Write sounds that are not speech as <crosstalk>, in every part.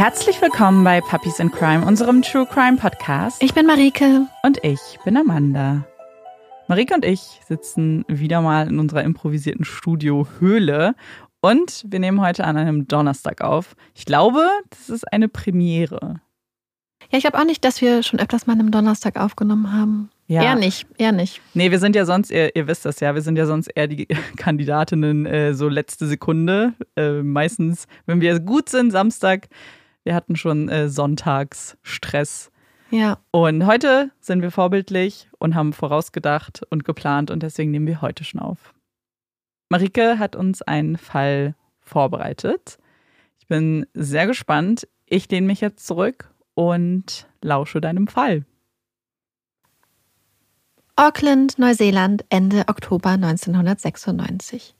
Herzlich willkommen bei Puppies in Crime, unserem True Crime Podcast. Ich bin Marike. Und ich bin Amanda. Marike und ich sitzen wieder mal in unserer improvisierten Studio-Höhle und wir nehmen heute an einem Donnerstag auf. Ich glaube, das ist eine Premiere. Ja, ich glaube auch nicht, dass wir schon öfters mal an einem Donnerstag aufgenommen haben. Ja. Eher nicht, eher nicht. Nee, wir sind ja sonst, ihr, ihr wisst das ja, wir sind ja sonst eher die <laughs> Kandidatinnen äh, so letzte Sekunde. Äh, meistens, wenn wir gut sind, Samstag wir hatten schon äh, Sonntagsstress. Ja. Und heute sind wir vorbildlich und haben vorausgedacht und geplant und deswegen nehmen wir heute schon auf. Marike hat uns einen Fall vorbereitet. Ich bin sehr gespannt. Ich lehne mich jetzt zurück und lausche deinem Fall. Auckland, Neuseeland, Ende Oktober 1996.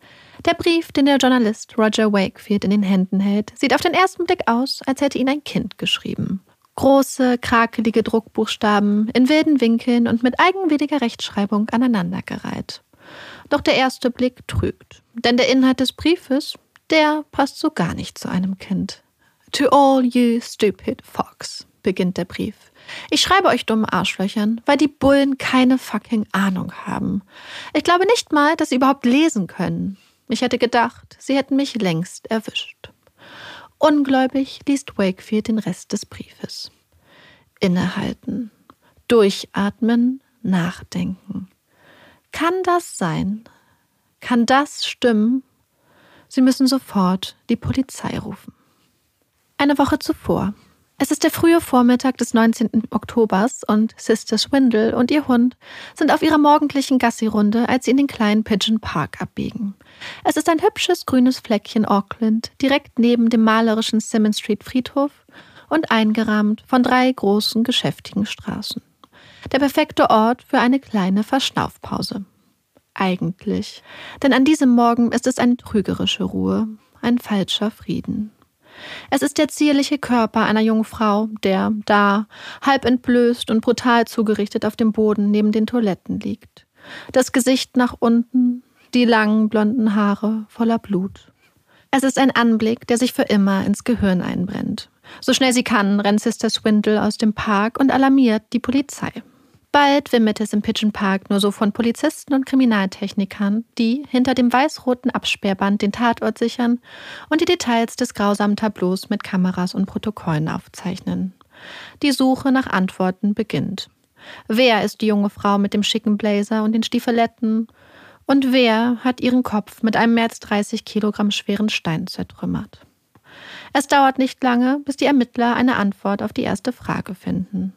Der Brief, den der Journalist Roger Wakefield in den Händen hält, sieht auf den ersten Blick aus, als hätte ihn ein Kind geschrieben. Große, krakelige Druckbuchstaben in wilden Winkeln und mit eigenwilliger Rechtschreibung aneinandergereiht. Doch der erste Blick trügt, denn der Inhalt des Briefes, der passt so gar nicht zu einem Kind. To all you stupid fox, beginnt der Brief. Ich schreibe euch dumme Arschlöchern, weil die Bullen keine fucking Ahnung haben. Ich glaube nicht mal, dass sie überhaupt lesen können. Ich hätte gedacht, sie hätten mich längst erwischt. Ungläubig liest Wakefield den Rest des Briefes. Innehalten, durchatmen, nachdenken. Kann das sein? Kann das stimmen? Sie müssen sofort die Polizei rufen. Eine Woche zuvor es ist der frühe Vormittag des 19. Oktobers und Sister Swindle und ihr Hund sind auf ihrer morgendlichen Gassi-Runde, als sie in den kleinen Pigeon Park abbiegen. Es ist ein hübsches grünes Fleckchen Auckland, direkt neben dem malerischen Simmons Street Friedhof und eingerahmt von drei großen geschäftigen Straßen. Der perfekte Ort für eine kleine Verschnaufpause. Eigentlich. Denn an diesem Morgen ist es eine trügerische Ruhe, ein falscher Frieden. Es ist der zierliche Körper einer jungen Frau, der da, halb entblößt und brutal zugerichtet auf dem Boden neben den Toiletten liegt. Das Gesicht nach unten, die langen blonden Haare voller Blut. Es ist ein Anblick, der sich für immer ins Gehirn einbrennt. So schnell sie kann, rennt Sister Swindle aus dem Park und alarmiert die Polizei. Bald wimmelt es im Pigeon Park nur so von Polizisten und Kriminaltechnikern, die hinter dem weiß-roten Absperrband den Tatort sichern und die Details des grausamen Tableaus mit Kameras und Protokollen aufzeichnen. Die Suche nach Antworten beginnt. Wer ist die junge Frau mit dem schicken Blazer und den Stiefeletten? Und wer hat ihren Kopf mit einem mehr als 30 Kilogramm schweren Stein zertrümmert? Es dauert nicht lange, bis die Ermittler eine Antwort auf die erste Frage finden.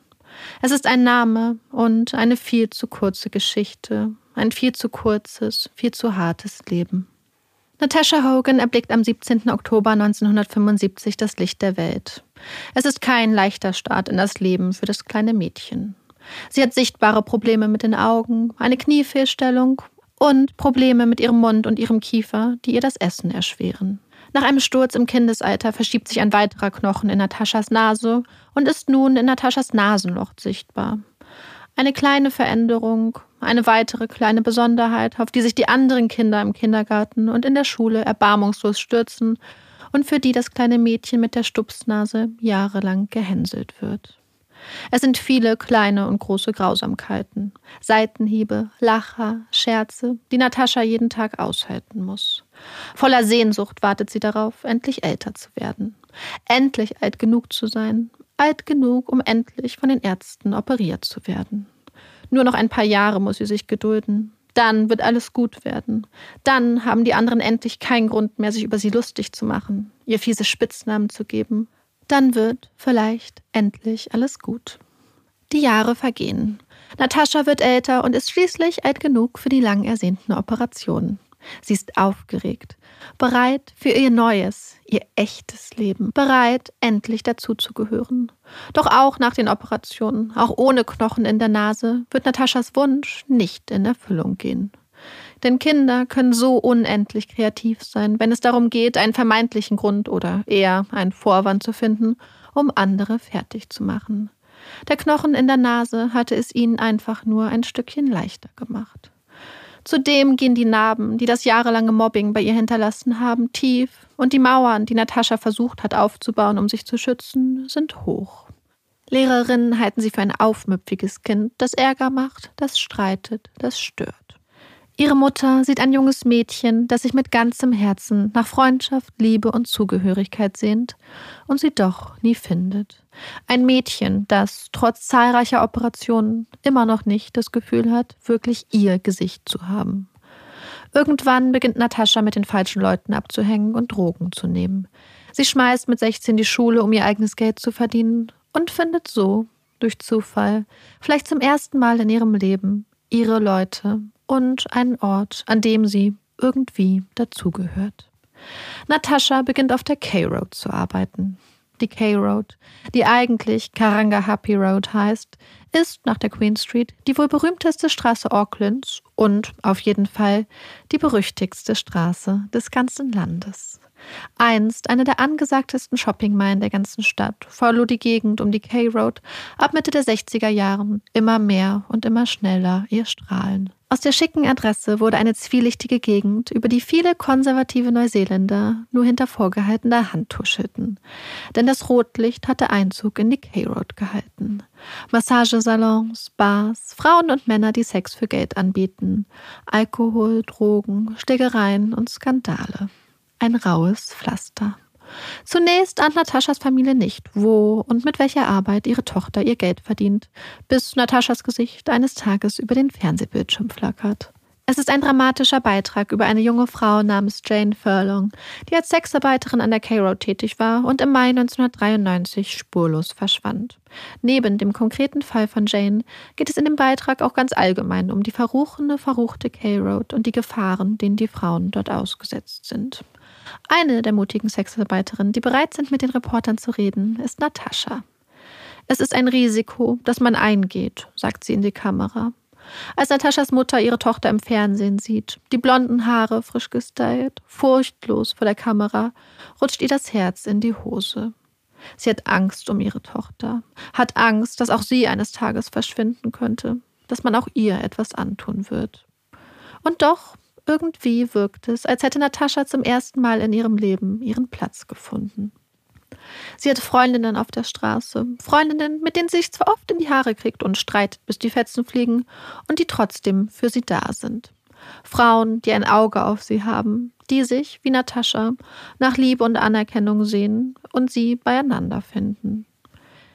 Es ist ein Name und eine viel zu kurze Geschichte, ein viel zu kurzes, viel zu hartes Leben. Natasha Hogan erblickt am 17. Oktober 1975 das Licht der Welt. Es ist kein leichter Start in das Leben für das kleine Mädchen. Sie hat sichtbare Probleme mit den Augen, eine Kniefehlstellung und Probleme mit ihrem Mund und ihrem Kiefer, die ihr das Essen erschweren. Nach einem Sturz im Kindesalter verschiebt sich ein weiterer Knochen in Nataschas Nase und ist nun in Nataschas Nasenloch sichtbar. Eine kleine Veränderung, eine weitere kleine Besonderheit, auf die sich die anderen Kinder im Kindergarten und in der Schule erbarmungslos stürzen und für die das kleine Mädchen mit der Stupsnase jahrelang gehänselt wird. Es sind viele kleine und große Grausamkeiten, Seitenhiebe, Lacher, Scherze, die Natascha jeden Tag aushalten muss. Voller Sehnsucht wartet sie darauf, endlich älter zu werden. Endlich alt genug zu sein. Alt genug, um endlich von den Ärzten operiert zu werden. Nur noch ein paar Jahre muss sie sich gedulden. Dann wird alles gut werden. Dann haben die anderen endlich keinen Grund mehr, sich über sie lustig zu machen, ihr fiese Spitznamen zu geben. Dann wird vielleicht endlich alles gut. Die Jahre vergehen. Natascha wird älter und ist schließlich alt genug für die lang ersehnten Operationen. Sie ist aufgeregt, bereit für ihr neues, ihr echtes Leben, bereit, endlich dazuzugehören. Doch auch nach den Operationen, auch ohne Knochen in der Nase, wird Nataschas Wunsch nicht in Erfüllung gehen. Denn Kinder können so unendlich kreativ sein, wenn es darum geht, einen vermeintlichen Grund oder eher einen Vorwand zu finden, um andere fertig zu machen. Der Knochen in der Nase hatte es ihnen einfach nur ein Stückchen leichter gemacht. Zudem gehen die Narben, die das jahrelange Mobbing bei ihr hinterlassen haben, tief und die Mauern, die Natascha versucht hat aufzubauen, um sich zu schützen, sind hoch. Lehrerinnen halten sie für ein aufmüpfiges Kind, das Ärger macht, das streitet, das stört. Ihre Mutter sieht ein junges Mädchen, das sich mit ganzem Herzen nach Freundschaft, Liebe und Zugehörigkeit sehnt und sie doch nie findet. Ein Mädchen, das trotz zahlreicher Operationen immer noch nicht das Gefühl hat, wirklich ihr Gesicht zu haben. Irgendwann beginnt Natascha mit den falschen Leuten abzuhängen und Drogen zu nehmen. Sie schmeißt mit 16 die Schule, um ihr eigenes Geld zu verdienen und findet so, durch Zufall, vielleicht zum ersten Mal in ihrem Leben, ihre Leute und einen Ort, an dem sie irgendwie dazugehört. Natascha beginnt auf der K-Road zu arbeiten. Die K-Road, die eigentlich Karanga Happy Road heißt, ist nach der Queen Street die wohl berühmteste Straße Aucklands und auf jeden Fall die berüchtigste Straße des ganzen Landes. Einst eine der angesagtesten Shoppingmeilen der ganzen Stadt, verlor die Gegend um die K-Road ab Mitte der 60er Jahren immer mehr und immer schneller ihr Strahlen. Aus der schicken Adresse wurde eine zwielichtige Gegend, über die viele konservative Neuseeländer nur hinter vorgehaltener Hand tuschelten. Denn das Rotlicht hatte Einzug in die K-Road gehalten. Massagesalons, Bars, Frauen und Männer, die Sex für Geld anbieten, Alkohol, Drogen, Schlägereien und Skandale ein raues Pflaster. Zunächst ahnt Nataschas Familie nicht, wo und mit welcher Arbeit ihre Tochter ihr Geld verdient, bis Nataschas Gesicht eines Tages über den Fernsehbildschirm flackert. Es ist ein dramatischer Beitrag über eine junge Frau namens Jane Furlong, die als Sexarbeiterin an der K-Road tätig war und im Mai 1993 spurlos verschwand. Neben dem konkreten Fall von Jane geht es in dem Beitrag auch ganz allgemein um die verruchene, verruchte K-Road und die Gefahren, denen die Frauen dort ausgesetzt sind. Eine der mutigen Sexarbeiterinnen, die bereit sind, mit den Reportern zu reden, ist Natascha. Es ist ein Risiko, das man eingeht, sagt sie in die Kamera. Als Nataschas Mutter ihre Tochter im Fernsehen sieht, die blonden Haare frisch gestylt, furchtlos vor der Kamera, rutscht ihr das Herz in die Hose. Sie hat Angst um ihre Tochter, hat Angst, dass auch sie eines Tages verschwinden könnte, dass man auch ihr etwas antun wird. Und doch irgendwie wirkt es, als hätte Natascha zum ersten Mal in ihrem Leben ihren Platz gefunden. Sie hat Freundinnen auf der Straße, Freundinnen, mit denen sie sich zwar oft in die Haare kriegt und streitet, bis die Fetzen fliegen, und die trotzdem für sie da sind. Frauen, die ein Auge auf sie haben, die sich, wie Natascha, nach Liebe und Anerkennung sehen und sie beieinander finden.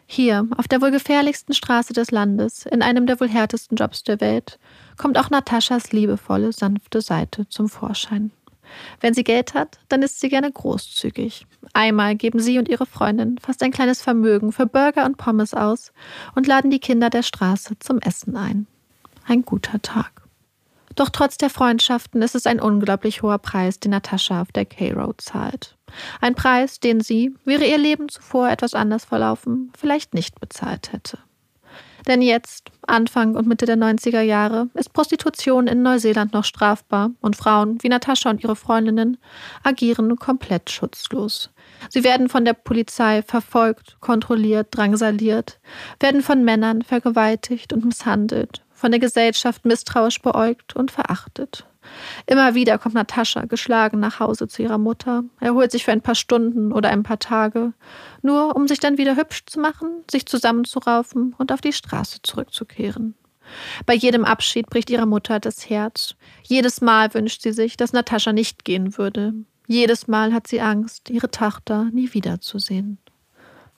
Hier, auf der wohl gefährlichsten Straße des Landes, in einem der wohl härtesten Jobs der Welt, kommt auch Nataschas liebevolle, sanfte Seite zum Vorschein. Wenn sie Geld hat, dann ist sie gerne großzügig. Einmal geben sie und ihre Freundin fast ein kleines Vermögen für Burger und Pommes aus und laden die Kinder der Straße zum Essen ein. Ein guter Tag. Doch trotz der Freundschaften ist es ein unglaublich hoher Preis, den Natascha auf der K-Road zahlt. Ein Preis, den sie, wäre ihr Leben zuvor etwas anders verlaufen, vielleicht nicht bezahlt hätte. Denn jetzt, Anfang und Mitte der 90er Jahre, ist Prostitution in Neuseeland noch strafbar und Frauen wie Natascha und ihre Freundinnen agieren komplett schutzlos. Sie werden von der Polizei verfolgt, kontrolliert, drangsaliert, werden von Männern vergewaltigt und misshandelt, von der Gesellschaft misstrauisch beäugt und verachtet. Immer wieder kommt Natascha geschlagen nach Hause zu ihrer Mutter, erholt sich für ein paar Stunden oder ein paar Tage, nur um sich dann wieder hübsch zu machen, sich zusammenzuraufen und auf die Straße zurückzukehren. Bei jedem Abschied bricht ihrer Mutter das Herz. Jedes Mal wünscht sie sich, dass Natascha nicht gehen würde. Jedes Mal hat sie Angst, ihre Tochter nie wiederzusehen.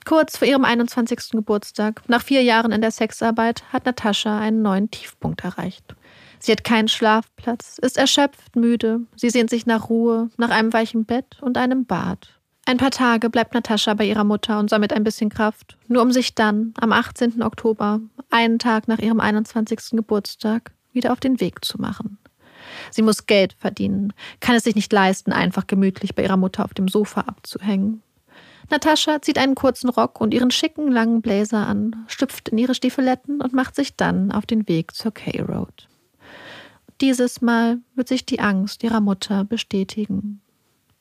Kurz vor ihrem 21. Geburtstag, nach vier Jahren in der Sexarbeit, hat Natascha einen neuen Tiefpunkt erreicht. Sie hat keinen Schlafplatz, ist erschöpft, müde. Sie sehnt sich nach Ruhe, nach einem weichen Bett und einem Bad. Ein paar Tage bleibt Natascha bei ihrer Mutter und sammelt ein bisschen Kraft, nur um sich dann am 18. Oktober, einen Tag nach ihrem 21. Geburtstag, wieder auf den Weg zu machen. Sie muss Geld verdienen, kann es sich nicht leisten, einfach gemütlich bei ihrer Mutter auf dem Sofa abzuhängen. Natascha zieht einen kurzen Rock und ihren schicken langen Blazer an, schlüpft in ihre Stiefeletten und macht sich dann auf den Weg zur K-Road. Dieses Mal wird sich die Angst ihrer Mutter bestätigen.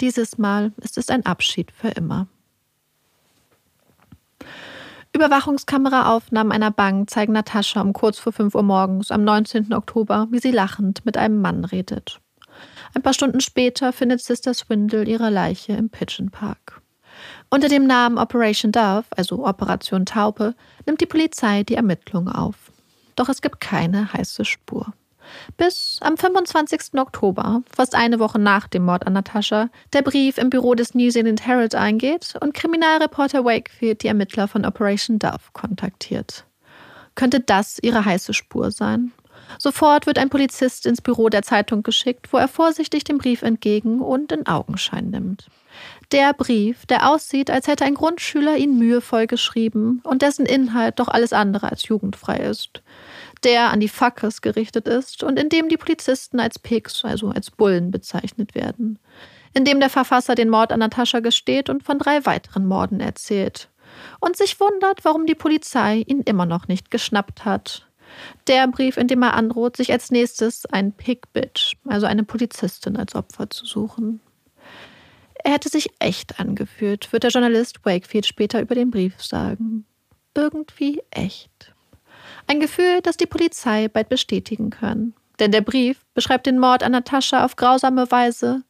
Dieses Mal ist es ein Abschied für immer. Überwachungskameraaufnahmen einer Bank zeigen Natascha um kurz vor 5 Uhr morgens am 19. Oktober, wie sie lachend mit einem Mann redet. Ein paar Stunden später findet Sister Swindle ihre Leiche im Pigeon Park. Unter dem Namen Operation Dove, also Operation Taupe, nimmt die Polizei die Ermittlungen auf. Doch es gibt keine heiße Spur. Bis am 25. Oktober, fast eine Woche nach dem Mord an Natascha, der Brief im Büro des New Zealand Herald eingeht und Kriminalreporter Wakefield die Ermittler von Operation Dove kontaktiert. Könnte das ihre heiße Spur sein? Sofort wird ein Polizist ins Büro der Zeitung geschickt, wo er vorsichtig den Brief entgegen und in Augenschein nimmt. Der Brief, der aussieht, als hätte ein Grundschüler ihn mühevoll geschrieben und dessen Inhalt doch alles andere als jugendfrei ist. Der an die Fuckers gerichtet ist und in dem die Polizisten als Pigs, also als Bullen bezeichnet werden. In dem der Verfasser den Mord an Natascha gesteht und von drei weiteren Morden erzählt. Und sich wundert, warum die Polizei ihn immer noch nicht geschnappt hat. Der Brief, in dem er androht, sich als nächstes ein Pig-Bitch, also eine Polizistin, als Opfer zu suchen. Er hätte sich echt angefühlt, wird der Journalist Wakefield später über den Brief sagen. Irgendwie echt. Ein Gefühl, das die Polizei bald bestätigen kann. Denn der Brief beschreibt den Mord an Natascha auf grausame Weise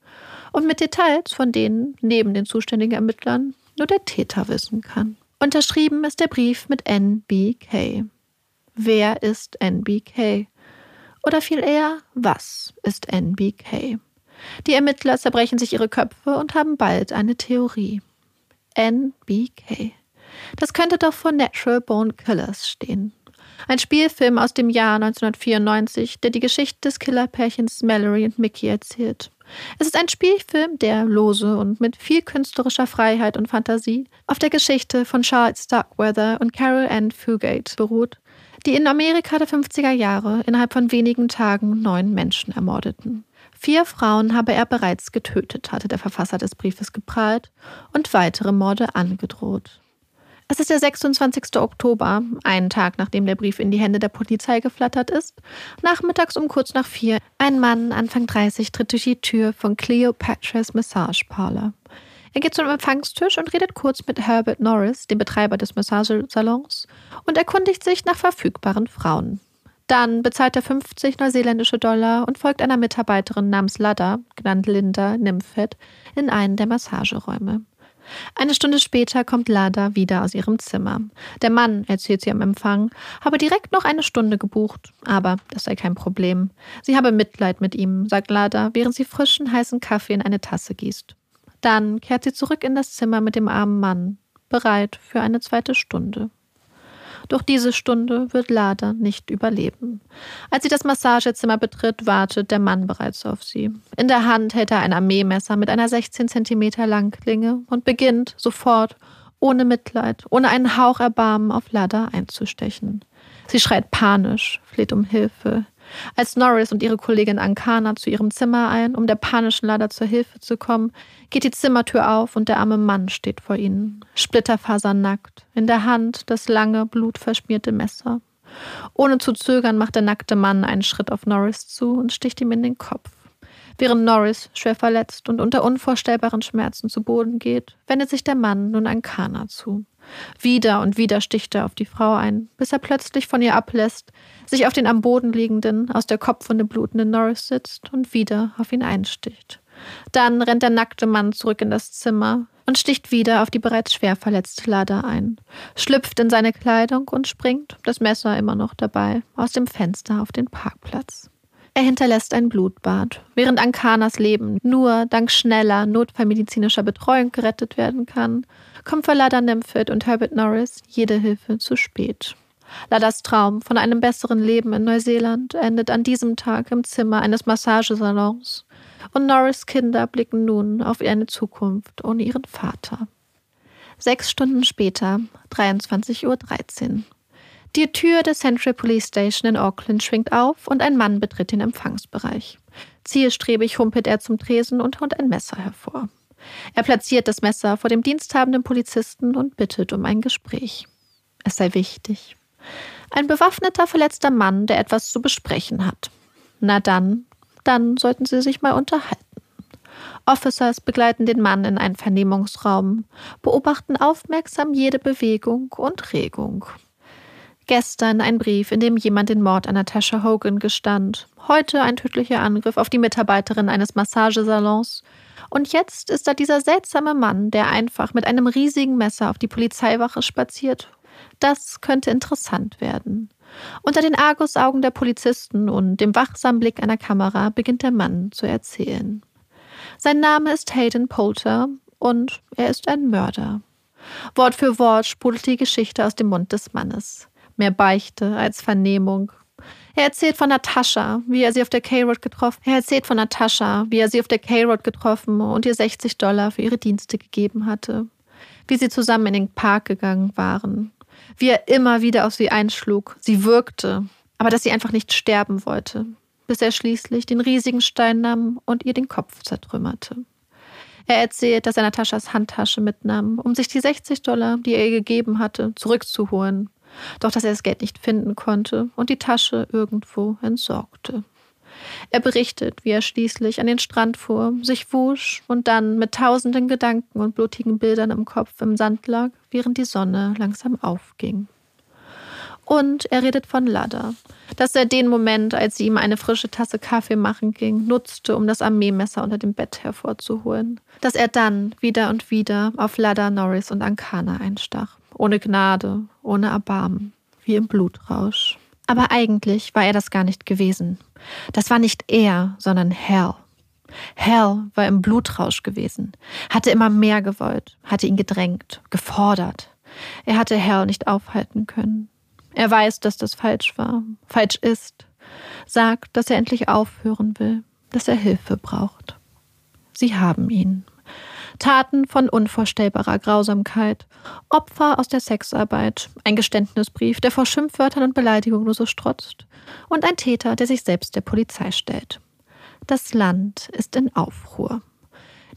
und mit Details, von denen neben den zuständigen Ermittlern nur der Täter wissen kann. Unterschrieben ist der Brief mit NBK. Wer ist NBK? Oder viel eher, was ist NBK? Die Ermittler zerbrechen sich ihre Köpfe und haben bald eine Theorie. NBK. Das könnte doch vor Natural Bone Killers stehen. Ein Spielfilm aus dem Jahr 1994, der die Geschichte des Killerpärchens Mallory und Mickey erzählt. Es ist ein Spielfilm, der lose und mit viel künstlerischer Freiheit und Fantasie auf der Geschichte von Charles Starkweather und Carol Ann Fugate beruht, die in Amerika der 50er Jahre innerhalb von wenigen Tagen neun Menschen ermordeten. Vier Frauen habe er bereits getötet, hatte der Verfasser des Briefes geprahlt und weitere Morde angedroht. Es ist der 26. Oktober, einen Tag nachdem der Brief in die Hände der Polizei geflattert ist. Nachmittags um kurz nach vier. Ein Mann, Anfang 30, tritt durch die Tür von Cleopatra's Massage Parlor. Er geht zum Empfangstisch und redet kurz mit Herbert Norris, dem Betreiber des Massagesalons, und erkundigt sich nach verfügbaren Frauen. Dann bezahlt er 50 neuseeländische Dollar und folgt einer Mitarbeiterin namens Lada, genannt Linda Nymphet, in einen der Massageräume. Eine Stunde später kommt Lada wieder aus ihrem Zimmer. Der Mann, erzählt sie am Empfang, habe direkt noch eine Stunde gebucht, aber das sei kein Problem. Sie habe Mitleid mit ihm, sagt Lada, während sie frischen, heißen Kaffee in eine Tasse gießt. Dann kehrt sie zurück in das Zimmer mit dem armen Mann, bereit für eine zweite Stunde. Doch diese Stunde wird Lada nicht überleben. Als sie das Massagezimmer betritt, wartet der Mann bereits auf sie. In der Hand hält er ein Armeemesser mit einer 16 Zentimeter langen Klinge und beginnt sofort, ohne Mitleid, ohne einen Hauch Erbarmen auf Lada einzustechen. Sie schreit panisch, fleht um Hilfe. Als Norris und ihre Kollegin Ankana zu ihrem Zimmer ein, um der panischen Lada zur Hilfe zu kommen, geht die Zimmertür auf und der arme Mann steht vor ihnen, splitterfasernackt, in der Hand das lange, blutverschmierte Messer. Ohne zu zögern macht der nackte Mann einen Schritt auf Norris zu und sticht ihm in den Kopf. Während Norris, schwer verletzt und unter unvorstellbaren Schmerzen zu Boden geht, wendet sich der Mann nun Ankana zu. Wieder und wieder sticht er auf die Frau ein, bis er plötzlich von ihr ablässt, sich auf den am Boden liegenden, aus der Kopfwunde blutenden Norris sitzt und wieder auf ihn einsticht. Dann rennt der nackte Mann zurück in das Zimmer und sticht wieder auf die bereits schwer verletzte Lada ein, schlüpft in seine Kleidung und springt, das Messer immer noch dabei, aus dem Fenster auf den Parkplatz. Er hinterlässt ein Blutbad, während Ankanas Leben nur dank schneller notfallmedizinischer Betreuung gerettet werden kann, kommt für Lada Nymphet und Herbert Norris jede Hilfe zu spät. Ladas Traum von einem besseren Leben in Neuseeland endet an diesem Tag im Zimmer eines Massagesalons und Norris Kinder blicken nun auf eine Zukunft ohne ihren Vater. Sechs Stunden später, 23.13 Uhr. Die Tür der Central Police Station in Auckland schwingt auf und ein Mann betritt den Empfangsbereich. Zielstrebig humpelt er zum Tresen und holt ein Messer hervor. Er platziert das Messer vor dem diensthabenden Polizisten und bittet um ein Gespräch. Es sei wichtig. Ein bewaffneter, verletzter Mann, der etwas zu besprechen hat. Na dann, dann sollten Sie sich mal unterhalten. Officers begleiten den Mann in einen Vernehmungsraum, beobachten aufmerksam jede Bewegung und Regung. Gestern ein Brief, in dem jemand den Mord an Natasha Hogan gestand. Heute ein tödlicher Angriff auf die Mitarbeiterin eines Massagesalons. Und jetzt ist da dieser seltsame Mann, der einfach mit einem riesigen Messer auf die Polizeiwache spaziert. Das könnte interessant werden. Unter den Argusaugen der Polizisten und dem wachsamen Blick einer Kamera beginnt der Mann zu erzählen. Sein Name ist Hayden Poulter und er ist ein Mörder. Wort für Wort sprudelt die Geschichte aus dem Mund des Mannes. Mehr Beichte als Vernehmung. Er erzählt von Natascha, wie er sie auf der K-Road getroffen. Er erzählt von Natascha, wie er sie auf der K-Road getroffen und ihr 60 Dollar für ihre Dienste gegeben hatte. Wie sie zusammen in den Park gegangen waren wie er immer wieder auf sie einschlug. Sie wirkte, aber dass sie einfach nicht sterben wollte, bis er schließlich den riesigen Stein nahm und ihr den Kopf zertrümmerte. Er erzählt, dass er Nataschas Handtasche mitnahm, um sich die 60 Dollar, die er ihr gegeben hatte, zurückzuholen, doch dass er das Geld nicht finden konnte und die Tasche irgendwo entsorgte. Er berichtet, wie er schließlich an den Strand fuhr, sich wusch und dann mit tausenden Gedanken und blutigen Bildern im Kopf im Sand lag, während die Sonne langsam aufging. Und er redet von Lada, dass er den Moment, als sie ihm eine frische Tasse Kaffee machen ging, nutzte, um das Armeemesser unter dem Bett hervorzuholen. Dass er dann wieder und wieder auf Lada, Norris und Ankana einstach. Ohne Gnade, ohne Erbarmen, wie im Blutrausch. Aber eigentlich war er das gar nicht gewesen. Das war nicht er, sondern Hell. Hell war im Blutrausch gewesen, hatte immer mehr gewollt, hatte ihn gedrängt, gefordert. Er hatte Hell nicht aufhalten können. Er weiß, dass das falsch war, falsch ist, sagt, dass er endlich aufhören will, dass er Hilfe braucht. Sie haben ihn. Taten von unvorstellbarer Grausamkeit, Opfer aus der Sexarbeit, ein Geständnisbrief, der vor Schimpfwörtern und Beleidigungen nur so strotzt, und ein Täter, der sich selbst der Polizei stellt. Das Land ist in Aufruhr.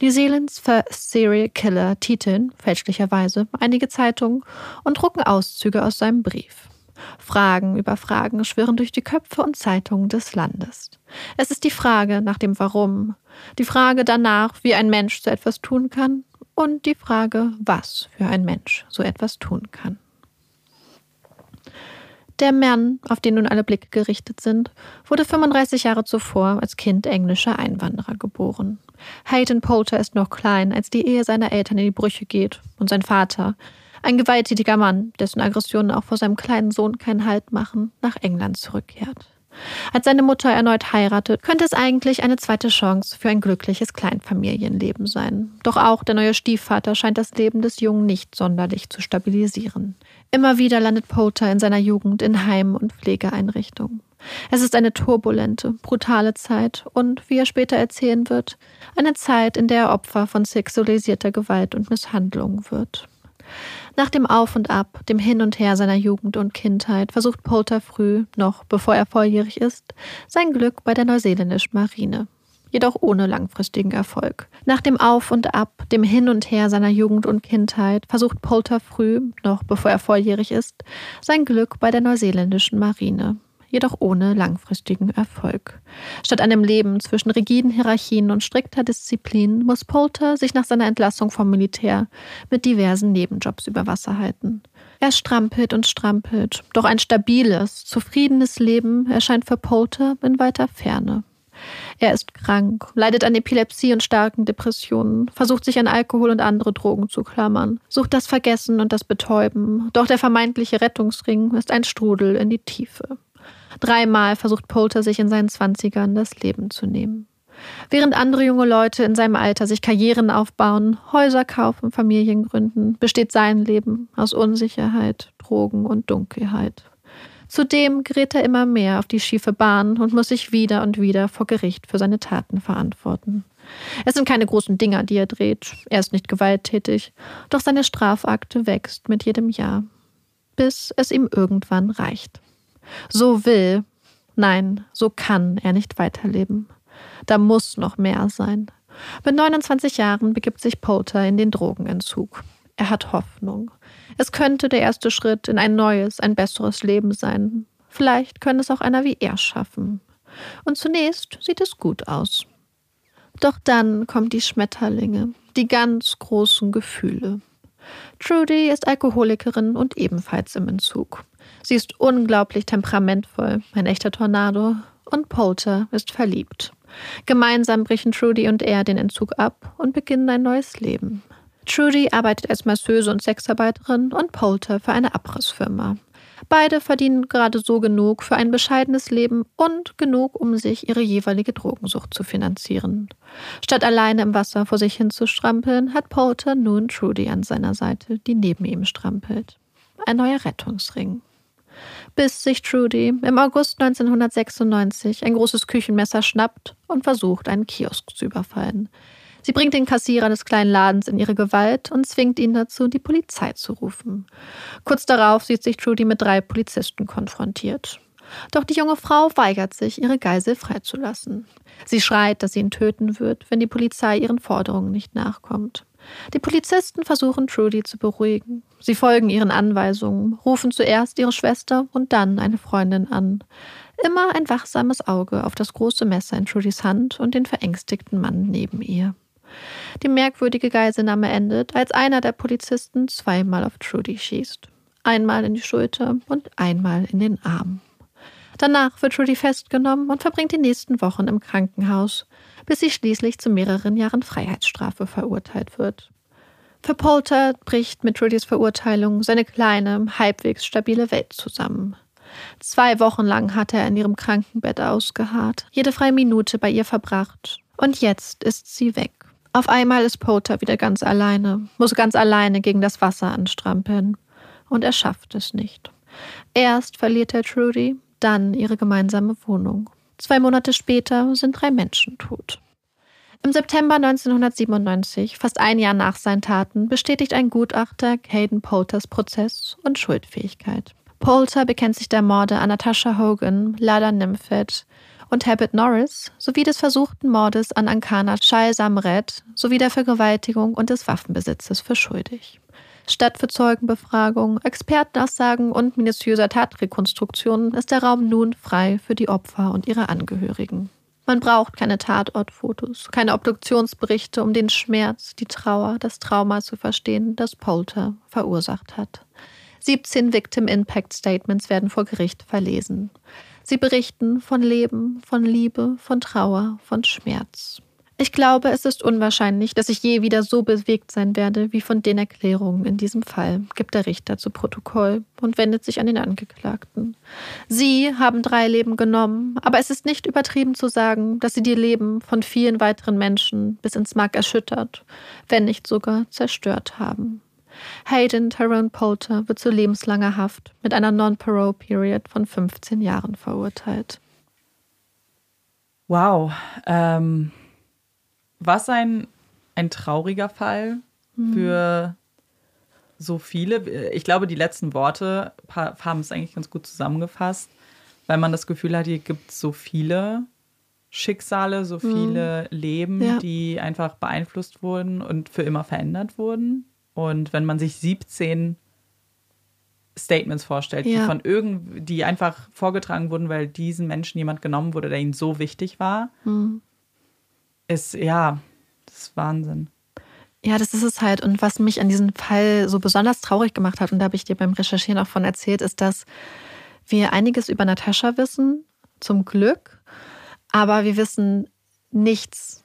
New Zealands First Serial Killer titeln, fälschlicherweise, einige Zeitungen und drucken Auszüge aus seinem Brief. Fragen über Fragen schwirren durch die Köpfe und Zeitungen des Landes. Es ist die Frage nach dem Warum, die Frage danach, wie ein Mensch so etwas tun kann und die Frage, was für ein Mensch so etwas tun kann. Der Mann, auf den nun alle Blicke gerichtet sind, wurde 35 Jahre zuvor als Kind englischer Einwanderer geboren. Hayden Poulter ist noch klein, als die Ehe seiner Eltern in die Brüche geht und sein Vater, ein gewalttätiger Mann, dessen Aggressionen auch vor seinem kleinen Sohn keinen Halt machen, nach England zurückkehrt. Als seine Mutter erneut heiratet, könnte es eigentlich eine zweite Chance für ein glückliches Kleinfamilienleben sein. Doch auch der neue Stiefvater scheint das Leben des Jungen nicht sonderlich zu stabilisieren. Immer wieder landet Poulter in seiner Jugend in Heim- und Pflegeeinrichtungen. Es ist eine turbulente, brutale Zeit und, wie er später erzählen wird, eine Zeit, in der er Opfer von sexualisierter Gewalt und Misshandlung wird. Nach dem Auf und Ab, dem Hin und Her seiner Jugend und Kindheit versucht Poulter früh, noch bevor er volljährig ist, sein Glück bei der neuseeländischen Marine. Jedoch ohne langfristigen Erfolg. Nach dem Auf und Ab, dem Hin und Her seiner Jugend und Kindheit versucht Poulter früh, noch bevor er volljährig ist, sein Glück bei der neuseeländischen Marine jedoch ohne langfristigen Erfolg. Statt einem Leben zwischen rigiden Hierarchien und strikter Disziplin muss Poulter sich nach seiner Entlassung vom Militär mit diversen Nebenjobs über Wasser halten. Er strampelt und strampelt, doch ein stabiles, zufriedenes Leben erscheint für Poulter in weiter Ferne. Er ist krank, leidet an Epilepsie und starken Depressionen, versucht sich an Alkohol und andere Drogen zu klammern, sucht das Vergessen und das Betäuben, doch der vermeintliche Rettungsring ist ein Strudel in die Tiefe. Dreimal versucht Poulter sich in seinen Zwanzigern das Leben zu nehmen. Während andere junge Leute in seinem Alter sich Karrieren aufbauen, Häuser kaufen, Familien gründen, besteht sein Leben aus Unsicherheit, Drogen und Dunkelheit. Zudem gerät er immer mehr auf die schiefe Bahn und muss sich wieder und wieder vor Gericht für seine Taten verantworten. Es sind keine großen Dinger, die er dreht. Er ist nicht gewalttätig, doch seine Strafakte wächst mit jedem Jahr, bis es ihm irgendwann reicht. So will, nein, so kann er nicht weiterleben. Da muss noch mehr sein. Mit 29 Jahren begibt sich Poulter in den Drogenentzug. Er hat Hoffnung. Es könnte der erste Schritt in ein neues, ein besseres Leben sein. Vielleicht könnte es auch einer wie er schaffen. Und zunächst sieht es gut aus. Doch dann kommen die Schmetterlinge, die ganz großen Gefühle. Trudy ist Alkoholikerin und ebenfalls im Entzug. Sie ist unglaublich temperamentvoll, ein echter Tornado, und Polter ist verliebt. Gemeinsam brechen Trudy und er den Entzug ab und beginnen ein neues Leben. Trudy arbeitet als Masseuse und Sexarbeiterin und Polter für eine Abrissfirma. Beide verdienen gerade so genug für ein bescheidenes Leben und genug, um sich ihre jeweilige Drogensucht zu finanzieren. Statt alleine im Wasser vor sich hin zu strampeln, hat Polter nun Trudy an seiner Seite, die neben ihm strampelt. Ein neuer Rettungsring. Bis sich Trudy im August 1996 ein großes Küchenmesser schnappt und versucht, einen Kiosk zu überfallen. Sie bringt den Kassierer des kleinen Ladens in ihre Gewalt und zwingt ihn dazu, die Polizei zu rufen. Kurz darauf sieht sich Trudy mit drei Polizisten konfrontiert. Doch die junge Frau weigert sich, ihre Geisel freizulassen. Sie schreit, dass sie ihn töten wird, wenn die Polizei ihren Forderungen nicht nachkommt. Die Polizisten versuchen Trudy zu beruhigen. Sie folgen ihren Anweisungen, rufen zuerst ihre Schwester und dann eine Freundin an. Immer ein wachsames Auge auf das große Messer in Trudys Hand und den verängstigten Mann neben ihr. Die merkwürdige Geiselnahme endet, als einer der Polizisten zweimal auf Trudy schießt. Einmal in die Schulter und einmal in den Arm. Danach wird Trudy festgenommen und verbringt die nächsten Wochen im Krankenhaus, bis sie schließlich zu mehreren Jahren Freiheitsstrafe verurteilt wird. Für Polter bricht mit Trudys Verurteilung seine kleine, halbwegs stabile Welt zusammen. Zwei Wochen lang hat er in ihrem Krankenbett ausgeharrt, jede freie Minute bei ihr verbracht. Und jetzt ist sie weg. Auf einmal ist Potter wieder ganz alleine, muss ganz alleine gegen das Wasser anstrampeln. Und er schafft es nicht. Erst verliert er Trudy, dann ihre gemeinsame Wohnung. Zwei Monate später sind drei Menschen tot. Im September 1997, fast ein Jahr nach seinen Taten, bestätigt ein Gutachter Hayden Polters Prozess und Schuldfähigkeit. Polter bekennt sich der Morde an Natasha Hogan, Lada Nimfet, und Habit Norris sowie des versuchten Mordes an Ankana Shai Samret sowie der Vergewaltigung und des Waffenbesitzes für schuldig. Statt für Zeugenbefragung, Expertenaussagen und minutiöser Tatrekonstruktionen ist der Raum nun frei für die Opfer und ihre Angehörigen. Man braucht keine Tatortfotos, keine Obduktionsberichte, um den Schmerz, die Trauer, das Trauma zu verstehen, das Polter verursacht hat. 17 Victim Impact Statements werden vor Gericht verlesen. Sie berichten von Leben, von Liebe, von Trauer, von Schmerz. Ich glaube, es ist unwahrscheinlich, dass ich je wieder so bewegt sein werde wie von den Erklärungen in diesem Fall, gibt der Richter zu Protokoll und wendet sich an den Angeklagten. Sie haben drei Leben genommen, aber es ist nicht übertrieben zu sagen, dass sie die Leben von vielen weiteren Menschen bis ins Mark erschüttert, wenn nicht sogar zerstört haben. Hayden Tyrone Polter wird zu lebenslanger Haft mit einer Non-Parole-Period von 15 Jahren verurteilt. Wow. Ähm, was ein, ein trauriger Fall mhm. für so viele. Ich glaube, die letzten Worte haben es eigentlich ganz gut zusammengefasst, weil man das Gefühl hat, hier gibt es so viele Schicksale, so hm. viele mhm. Leben, ja. die einfach beeinflusst wurden und für immer verändert wurden. Und wenn man sich 17 Statements vorstellt, ja. die von irgend, die einfach vorgetragen wurden, weil diesen Menschen jemand genommen wurde, der ihnen so wichtig war, mhm. Ist ja, das ist Wahnsinn. Ja, das ist es halt. Und was mich an diesem Fall so besonders traurig gemacht hat, und da habe ich dir beim Recherchieren auch von erzählt, ist, dass wir einiges über Natascha wissen, zum Glück, aber wir wissen nichts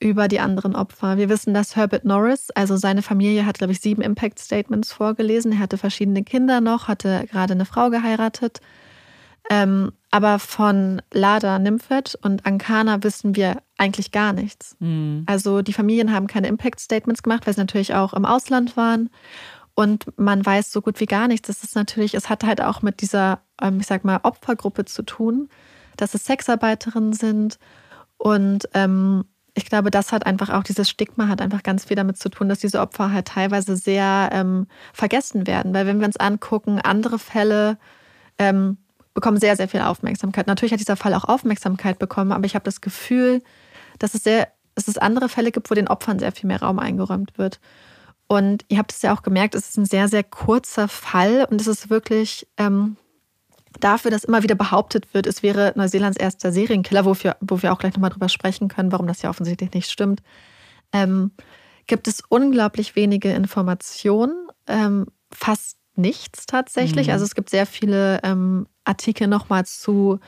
über die anderen Opfer. Wir wissen, dass Herbert Norris, also seine Familie, hat, glaube ich, sieben Impact Statements vorgelesen. Er hatte verschiedene Kinder noch, hatte gerade eine Frau geheiratet. Ähm, aber von Lada Nymphet und Ankana wissen wir eigentlich gar nichts. Mhm. Also die Familien haben keine Impact Statements gemacht, weil sie natürlich auch im Ausland waren. Und man weiß so gut wie gar nichts. Das ist natürlich, es hat halt auch mit dieser, ähm, ich sag mal, Opfergruppe zu tun, dass es Sexarbeiterinnen sind und ähm, ich glaube, das hat einfach auch, dieses Stigma hat einfach ganz viel damit zu tun, dass diese Opfer halt teilweise sehr ähm, vergessen werden. Weil wenn wir uns angucken, andere Fälle ähm, bekommen sehr, sehr viel Aufmerksamkeit. Natürlich hat dieser Fall auch Aufmerksamkeit bekommen, aber ich habe das Gefühl, dass es sehr, dass es andere Fälle gibt, wo den Opfern sehr viel mehr Raum eingeräumt wird. Und ihr habt es ja auch gemerkt, es ist ein sehr, sehr kurzer Fall und es ist wirklich ähm, dafür, dass immer wieder behauptet wird, es wäre Neuseelands erster Serienkiller, wo wir, wo wir auch gleich nochmal drüber sprechen können, warum das ja offensichtlich nicht stimmt, ähm, gibt es unglaublich wenige Informationen, ähm, fast nichts tatsächlich. Mhm. Also es gibt sehr viele ähm, Artikel nochmal zu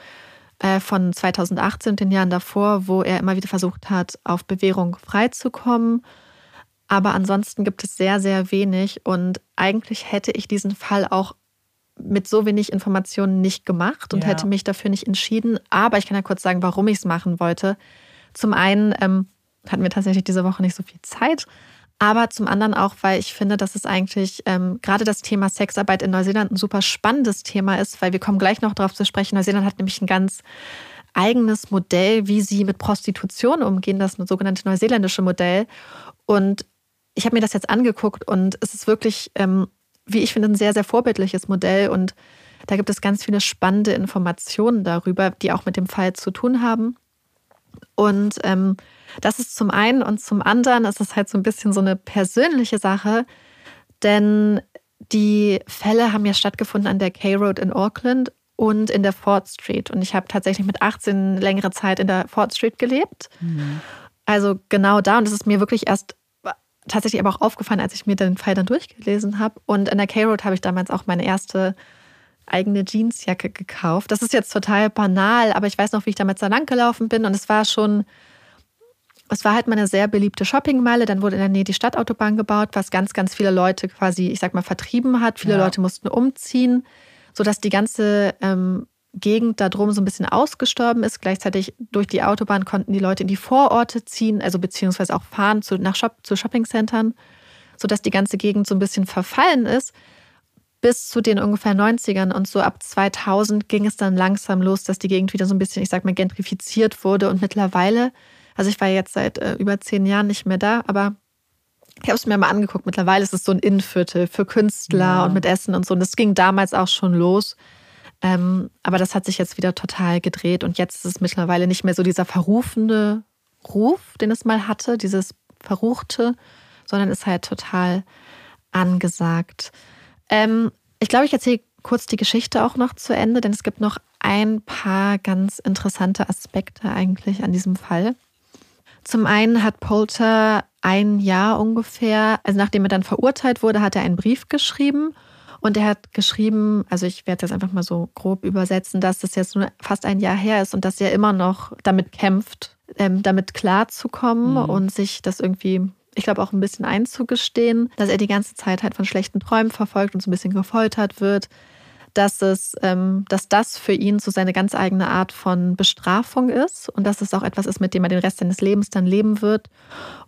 äh, von 2018 und den Jahren davor, wo er immer wieder versucht hat, auf Bewährung freizukommen. Aber ansonsten gibt es sehr, sehr wenig und eigentlich hätte ich diesen Fall auch mit so wenig Informationen nicht gemacht und ja. hätte mich dafür nicht entschieden. Aber ich kann ja kurz sagen, warum ich es machen wollte. Zum einen ähm, hatten wir tatsächlich diese Woche nicht so viel Zeit. Aber zum anderen auch, weil ich finde, dass es eigentlich ähm, gerade das Thema Sexarbeit in Neuseeland ein super spannendes Thema ist, weil wir kommen gleich noch darauf zu sprechen. Neuseeland hat nämlich ein ganz eigenes Modell, wie sie mit Prostitution umgehen, das sogenannte neuseeländische Modell. Und ich habe mir das jetzt angeguckt und es ist wirklich, ähm, wie ich finde, ein sehr, sehr vorbildliches Modell. Und da gibt es ganz viele spannende Informationen darüber, die auch mit dem Fall zu tun haben. Und ähm, das ist zum einen und zum anderen ist es halt so ein bisschen so eine persönliche Sache, denn die Fälle haben ja stattgefunden an der K-Road in Auckland und in der Ford Street. Und ich habe tatsächlich mit 18 längere Zeit in der Ford Street gelebt. Mhm. Also genau da. Und das ist mir wirklich erst tatsächlich aber auch aufgefallen, als ich mir den Fall dann durchgelesen habe. Und an der K-Road habe ich damals auch meine erste eigene Jeansjacke gekauft. Das ist jetzt total banal, aber ich weiß noch, wie ich damals da lang gelaufen bin und es war schon, es war halt mal eine sehr beliebte Shoppingmeile. Dann wurde in der Nähe die Stadtautobahn gebaut, was ganz, ganz viele Leute quasi, ich sag mal, vertrieben hat. Viele ja. Leute mussten umziehen, sodass die ganze ähm, Gegend da drum so ein bisschen ausgestorben ist. Gleichzeitig durch die Autobahn konnten die Leute in die Vororte ziehen, also beziehungsweise auch fahren zu, nach Shop, zu Shoppingcentern, sodass die ganze Gegend so ein bisschen verfallen ist bis zu den ungefähr 90ern und so ab 2000 ging es dann langsam los, dass die Gegend wieder so ein bisschen, ich sag mal, gentrifiziert wurde und mittlerweile, also ich war jetzt seit äh, über zehn Jahren nicht mehr da, aber ich habe es mir mal angeguckt. Mittlerweile ist es so ein Innenviertel für Künstler ja. und mit Essen und so. Und das ging damals auch schon los. Ähm, aber das hat sich jetzt wieder total gedreht und jetzt ist es mittlerweile nicht mehr so dieser verrufende Ruf, den es mal hatte, dieses Verruchte, sondern ist halt total angesagt. Ähm, ich glaube, ich erzähle kurz die Geschichte auch noch zu Ende, denn es gibt noch ein paar ganz interessante Aspekte eigentlich an diesem Fall. Zum einen hat Polter ein Jahr ungefähr, also nachdem er dann verurteilt wurde, hat er einen Brief geschrieben und er hat geschrieben, also ich werde das einfach mal so grob übersetzen, dass das jetzt nur fast ein Jahr her ist und dass er immer noch damit kämpft, ähm, damit klarzukommen mhm. und sich das irgendwie ich glaube, auch ein bisschen einzugestehen, dass er die ganze Zeit halt von schlechten Träumen verfolgt und so ein bisschen gefoltert wird, dass es, ähm, dass das für ihn so seine ganz eigene Art von Bestrafung ist und dass es auch etwas ist, mit dem er den Rest seines Lebens dann leben wird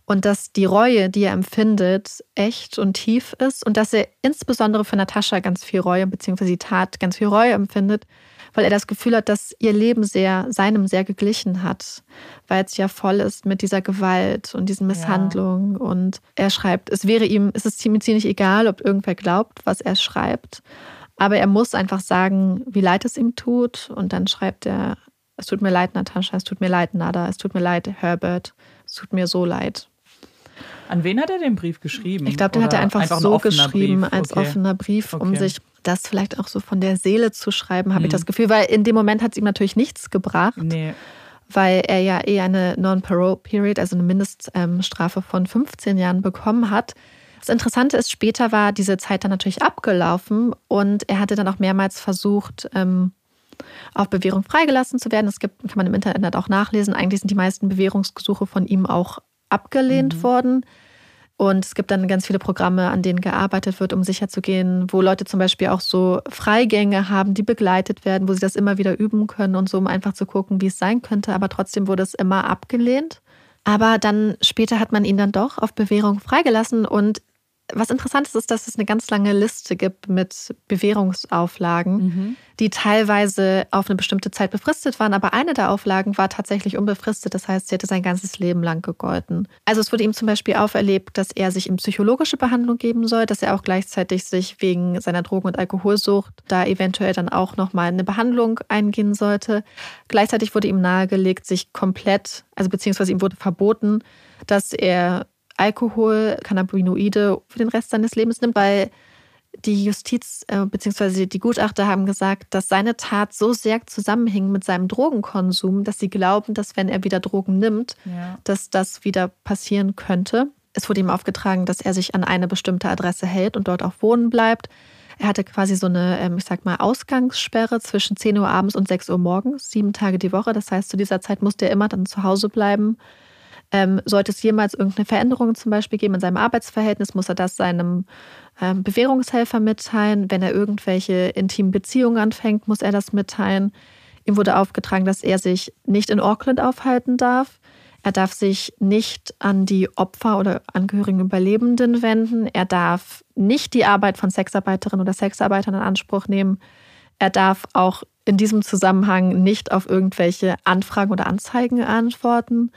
und dass die Reue, die er empfindet, echt und tief ist und dass er insbesondere für Natascha ganz viel Reue beziehungsweise die Tat ganz viel Reue empfindet, weil er das Gefühl hat, dass ihr Leben sehr seinem sehr geglichen hat, weil es ja voll ist mit dieser Gewalt und diesen Misshandlungen. Ja. Und er schreibt, es wäre ihm, es ist ziemlich, ziemlich egal, ob irgendwer glaubt, was er schreibt. Aber er muss einfach sagen, wie leid es ihm tut. Und dann schreibt er, es tut mir leid, Natascha, es tut mir leid, Nada, es tut mir leid, Herbert, es tut mir so leid. An wen hat er den Brief geschrieben? Ich glaube, den hat er einfach, einfach so geschrieben Brief. als okay. offener Brief, um okay. sich das vielleicht auch so von der Seele zu schreiben, habe mhm. ich das Gefühl, weil in dem Moment hat es ihm natürlich nichts gebracht. Nee. Weil er ja eh eine Non-Parole-Period, also eine Mindeststrafe von 15 Jahren bekommen hat. Das Interessante ist, später war diese Zeit dann natürlich abgelaufen und er hatte dann auch mehrmals versucht, ähm, auf Bewährung freigelassen zu werden. Das gibt, kann man im Internet auch nachlesen. Eigentlich sind die meisten Bewährungsgesuche von ihm auch abgelehnt mhm. worden. Und es gibt dann ganz viele Programme, an denen gearbeitet wird, um sicherzugehen, wo Leute zum Beispiel auch so Freigänge haben, die begleitet werden, wo sie das immer wieder üben können und so, um einfach zu gucken, wie es sein könnte. Aber trotzdem wurde es immer abgelehnt. Aber dann später hat man ihn dann doch auf Bewährung freigelassen und was interessant ist, ist, dass es eine ganz lange Liste gibt mit Bewährungsauflagen, mhm. die teilweise auf eine bestimmte Zeit befristet waren, aber eine der Auflagen war tatsächlich unbefristet. Das heißt, sie hätte sein ganzes Leben lang gegolten. Also es wurde ihm zum Beispiel auferlebt, dass er sich in psychologische Behandlung geben soll, dass er auch gleichzeitig sich wegen seiner Drogen- und Alkoholsucht da eventuell dann auch nochmal eine Behandlung eingehen sollte. Gleichzeitig wurde ihm nahegelegt, sich komplett, also beziehungsweise ihm wurde verboten, dass er Alkohol, Cannabinoide für den Rest seines Lebens nimmt, weil die Justiz äh, bzw. die Gutachter haben gesagt, dass seine Tat so sehr zusammenhing mit seinem Drogenkonsum, dass sie glauben, dass wenn er wieder Drogen nimmt, ja. dass das wieder passieren könnte. Es wurde ihm aufgetragen, dass er sich an eine bestimmte Adresse hält und dort auch wohnen bleibt. Er hatte quasi so eine, ähm, ich sag mal, Ausgangssperre zwischen 10 Uhr abends und 6 Uhr morgens, sieben Tage die Woche. Das heißt, zu dieser Zeit musste er immer dann zu Hause bleiben. Ähm, sollte es jemals irgendeine Veränderung zum Beispiel geben in seinem Arbeitsverhältnis, muss er das seinem ähm, Bewährungshelfer mitteilen. Wenn er irgendwelche intimen Beziehungen anfängt, muss er das mitteilen. Ihm wurde aufgetragen, dass er sich nicht in Auckland aufhalten darf. Er darf sich nicht an die Opfer oder Angehörigen Überlebenden wenden. Er darf nicht die Arbeit von Sexarbeiterinnen oder Sexarbeitern in Anspruch nehmen. Er darf auch in diesem Zusammenhang nicht auf irgendwelche Anfragen oder Anzeigen antworten.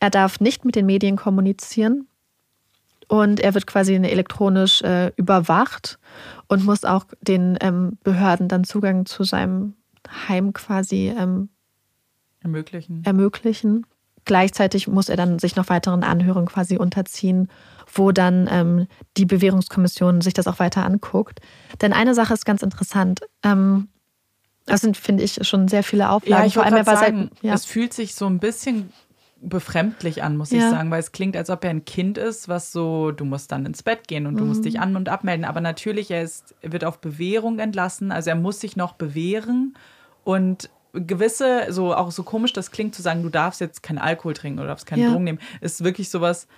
Er darf nicht mit den Medien kommunizieren. Und er wird quasi elektronisch äh, überwacht und muss auch den ähm, Behörden dann Zugang zu seinem Heim quasi ähm, ermöglichen. ermöglichen. Gleichzeitig muss er dann sich noch weiteren Anhörungen quasi unterziehen, wo dann ähm, die Bewährungskommission sich das auch weiter anguckt. Denn eine Sache ist ganz interessant. Ähm, das sind, finde ich, schon sehr viele Auflagen. Ja, ich Vor allem, er war sagen, seit, ja. es fühlt sich so ein bisschen befremdlich an, muss ja. ich sagen, weil es klingt, als ob er ein Kind ist, was so, du musst dann ins Bett gehen und mhm. du musst dich mhm. an- und abmelden. Aber natürlich, er, ist, er wird auf Bewährung entlassen, also er muss sich noch bewähren und gewisse, so auch so komisch das klingt, zu sagen, du darfst jetzt keinen Alkohol trinken oder darfst keine ja. Drogen nehmen, ist wirklich sowas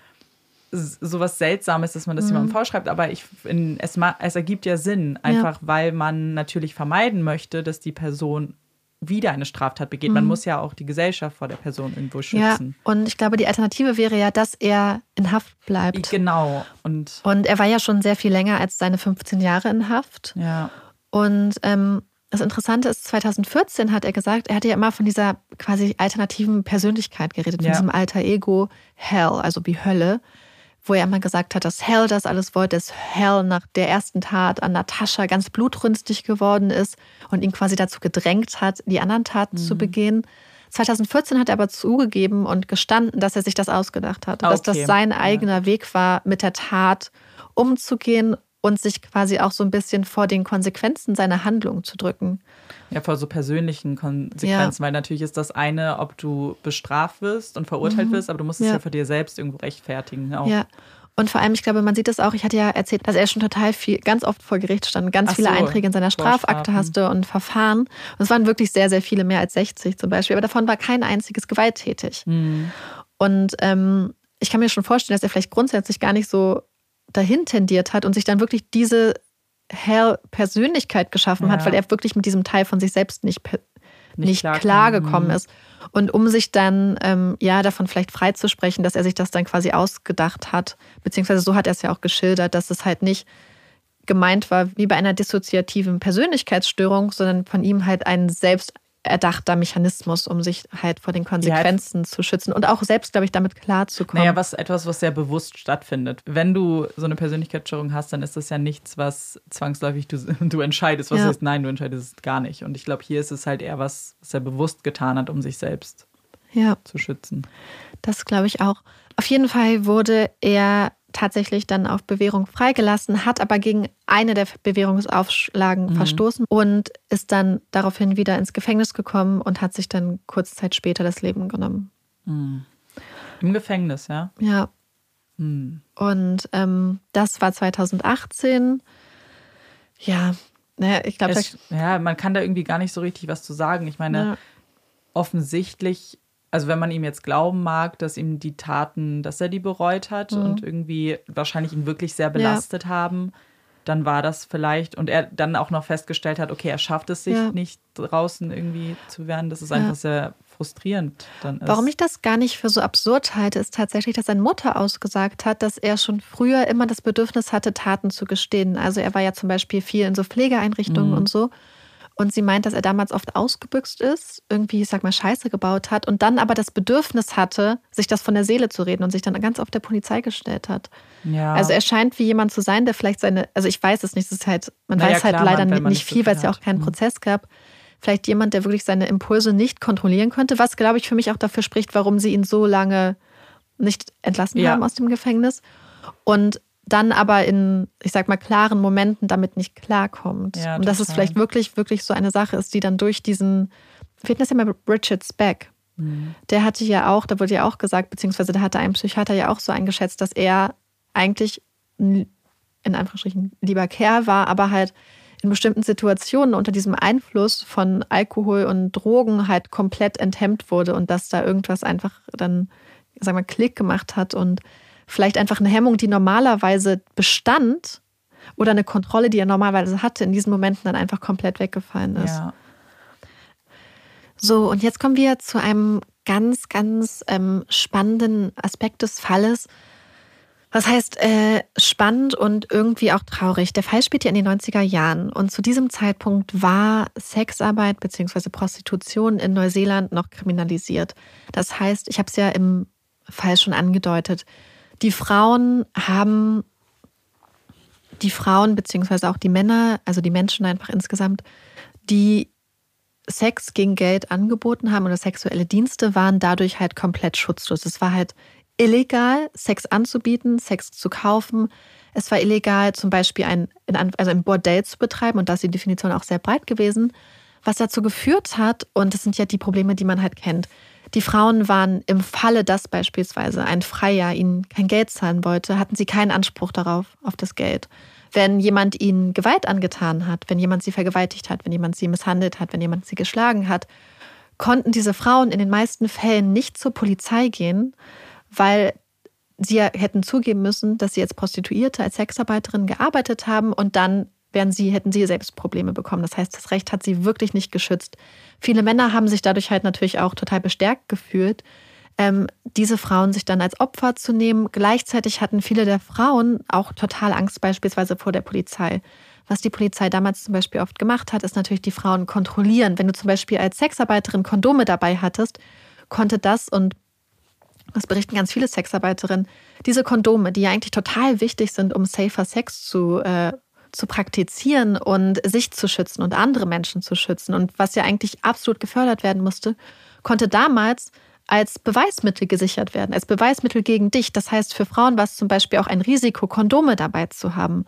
sowas Seltsames, dass man das mhm. jemandem vorschreibt, aber ich, in, es, es ergibt ja Sinn, einfach ja. weil man natürlich vermeiden möchte, dass die Person wieder eine Straftat begeht. Mhm. Man muss ja auch die Gesellschaft vor der Person irgendwo schützen. Ja, und ich glaube, die Alternative wäre ja, dass er in Haft bleibt. Genau. Und, und er war ja schon sehr viel länger als seine 15 Jahre in Haft. Ja. Und ähm, das Interessante ist, 2014 hat er gesagt, er hatte ja immer von dieser quasi alternativen Persönlichkeit geredet, von ja. diesem alter Ego Hell, also wie Hölle, wo er immer gesagt hat, dass Hell das alles wollte, dass Hell nach der ersten Tat an Natascha ganz blutrünstig geworden ist und ihn quasi dazu gedrängt hat, die anderen Taten mhm. zu begehen. 2014 hat er aber zugegeben und gestanden, dass er sich das ausgedacht hat, okay. dass das sein eigener ja. Weg war, mit der Tat umzugehen und sich quasi auch so ein bisschen vor den Konsequenzen seiner Handlung zu drücken. Ja, vor so persönlichen Konsequenzen, ja. weil natürlich ist das eine, ob du bestraft wirst und verurteilt mhm. wirst, aber du musst es ja. ja vor dir selbst irgendwo rechtfertigen. Auch. Ja. Und vor allem, ich glaube, man sieht das auch, ich hatte ja erzählt, dass er schon total viel, ganz oft vor Gericht stand, ganz Ach viele so, Einträge in seiner Strafakte hast und Verfahren. Und es waren wirklich sehr, sehr viele, mehr als 60 zum Beispiel. Aber davon war kein einziges gewalttätig. Mhm. Und ähm, ich kann mir schon vorstellen, dass er vielleicht grundsätzlich gar nicht so dahin tendiert hat und sich dann wirklich diese Hell-Persönlichkeit geschaffen ja. hat, weil er wirklich mit diesem Teil von sich selbst nicht, nicht, nicht klar gekommen ist. Und um sich dann ähm, ja davon vielleicht freizusprechen, dass er sich das dann quasi ausgedacht hat, beziehungsweise so hat er es ja auch geschildert, dass es halt nicht gemeint war wie bei einer dissoziativen Persönlichkeitsstörung, sondern von ihm halt ein selbst erdachter Mechanismus, um sich halt vor den Konsequenzen ja, zu schützen und auch selbst, glaube ich, damit klarzukommen. Naja, was etwas, was sehr bewusst stattfindet. Wenn du so eine Persönlichkeitsstörung hast, dann ist das ja nichts, was zwangsläufig du, <laughs> du entscheidest. Was ja. heißt, nein, du entscheidest es gar nicht. Und ich glaube, hier ist es halt eher was, was er bewusst getan hat, um sich selbst ja. zu schützen. Das glaube ich auch. Auf jeden Fall wurde er tatsächlich dann auf Bewährung freigelassen, hat aber gegen eine der Bewährungsauflagen mhm. verstoßen und ist dann daraufhin wieder ins Gefängnis gekommen und hat sich dann kurze Zeit später das Leben genommen. Mhm. Im Gefängnis, ja? Ja. Mhm. Und ähm, das war 2018. Ja, naja, ich glaube. Ja, man kann da irgendwie gar nicht so richtig was zu sagen. Ich meine, ja. offensichtlich also wenn man ihm jetzt glauben mag, dass ihm die Taten, dass er die bereut hat mhm. und irgendwie wahrscheinlich ihn wirklich sehr belastet ja. haben, dann war das vielleicht und er dann auch noch festgestellt hat, okay, er schafft es sich ja. nicht draußen irgendwie zu werden, das ist ja. einfach sehr frustrierend dann ist. Warum ich das gar nicht für so absurd halte, ist tatsächlich, dass seine Mutter ausgesagt hat, dass er schon früher immer das Bedürfnis hatte, Taten zu gestehen. Also er war ja zum Beispiel viel in so Pflegeeinrichtungen mhm. und so. Und sie meint, dass er damals oft ausgebüxt ist, irgendwie, ich sag mal, Scheiße gebaut hat und dann aber das Bedürfnis hatte, sich das von der Seele zu reden und sich dann ganz oft der Polizei gestellt hat. Ja. Also er scheint wie jemand zu sein, der vielleicht seine, also ich weiß es nicht, es ist halt, man naja, weiß halt klar, leider man, nicht, nicht viel, weil es ja auch keinen mhm. Prozess gab. Vielleicht jemand, der wirklich seine Impulse nicht kontrollieren konnte, was, glaube ich, für mich auch dafür spricht, warum sie ihn so lange nicht entlassen ja. haben aus dem Gefängnis. Und dann aber in, ich sag mal, klaren Momenten damit nicht klarkommt. Ja, und dass es vielleicht wirklich, wirklich so eine Sache ist, die dann durch diesen, wir hatten das ja mal mit Richard Speck. Mhm. Der hatte ja auch, da wurde ja auch gesagt, beziehungsweise da hatte ein Psychiater ja auch so eingeschätzt, dass er eigentlich ein, in Anführungsstrichen lieber Kerl war, aber halt in bestimmten Situationen unter diesem Einfluss von Alkohol und Drogen halt komplett enthemmt wurde und dass da irgendwas einfach dann, sagen wir, Klick gemacht hat und vielleicht einfach eine Hemmung, die normalerweise bestand oder eine Kontrolle, die er normalerweise hatte, in diesen Momenten dann einfach komplett weggefallen ist. Ja. So, und jetzt kommen wir zu einem ganz, ganz ähm, spannenden Aspekt des Falles. Was heißt äh, spannend und irgendwie auch traurig? Der Fall spielt ja in den 90er Jahren und zu diesem Zeitpunkt war Sexarbeit bzw. Prostitution in Neuseeland noch kriminalisiert. Das heißt, ich habe es ja im Fall schon angedeutet, die Frauen haben, die Frauen bzw. auch die Männer, also die Menschen einfach insgesamt, die Sex gegen Geld angeboten haben oder sexuelle Dienste waren dadurch halt komplett schutzlos. Es war halt illegal, Sex anzubieten, Sex zu kaufen. Es war illegal, zum Beispiel ein, also ein Bordell zu betreiben und da ist die Definition auch sehr breit gewesen, was dazu geführt hat, und das sind ja die Probleme, die man halt kennt. Die Frauen waren im Falle, dass beispielsweise ein Freier ihnen kein Geld zahlen wollte, hatten sie keinen Anspruch darauf, auf das Geld. Wenn jemand ihnen Gewalt angetan hat, wenn jemand sie vergewaltigt hat, wenn jemand sie misshandelt hat, wenn jemand sie geschlagen hat, konnten diese Frauen in den meisten Fällen nicht zur Polizei gehen, weil sie ja hätten zugeben müssen, dass sie als Prostituierte, als Sexarbeiterin gearbeitet haben und dann wären sie, hätten sie selbst Probleme bekommen. Das heißt, das Recht hat sie wirklich nicht geschützt. Viele Männer haben sich dadurch halt natürlich auch total bestärkt gefühlt, ähm, diese Frauen sich dann als Opfer zu nehmen. Gleichzeitig hatten viele der Frauen auch total Angst beispielsweise vor der Polizei. Was die Polizei damals zum Beispiel oft gemacht hat, ist natürlich die Frauen kontrollieren. Wenn du zum Beispiel als Sexarbeiterin Kondome dabei hattest, konnte das und das berichten ganz viele Sexarbeiterinnen, diese Kondome, die ja eigentlich total wichtig sind, um safer Sex zu, äh, zu praktizieren und sich zu schützen und andere Menschen zu schützen und was ja eigentlich absolut gefördert werden musste, konnte damals als Beweismittel gesichert werden, als Beweismittel gegen dich. Das heißt, für Frauen war es zum Beispiel auch ein Risiko, Kondome dabei zu haben.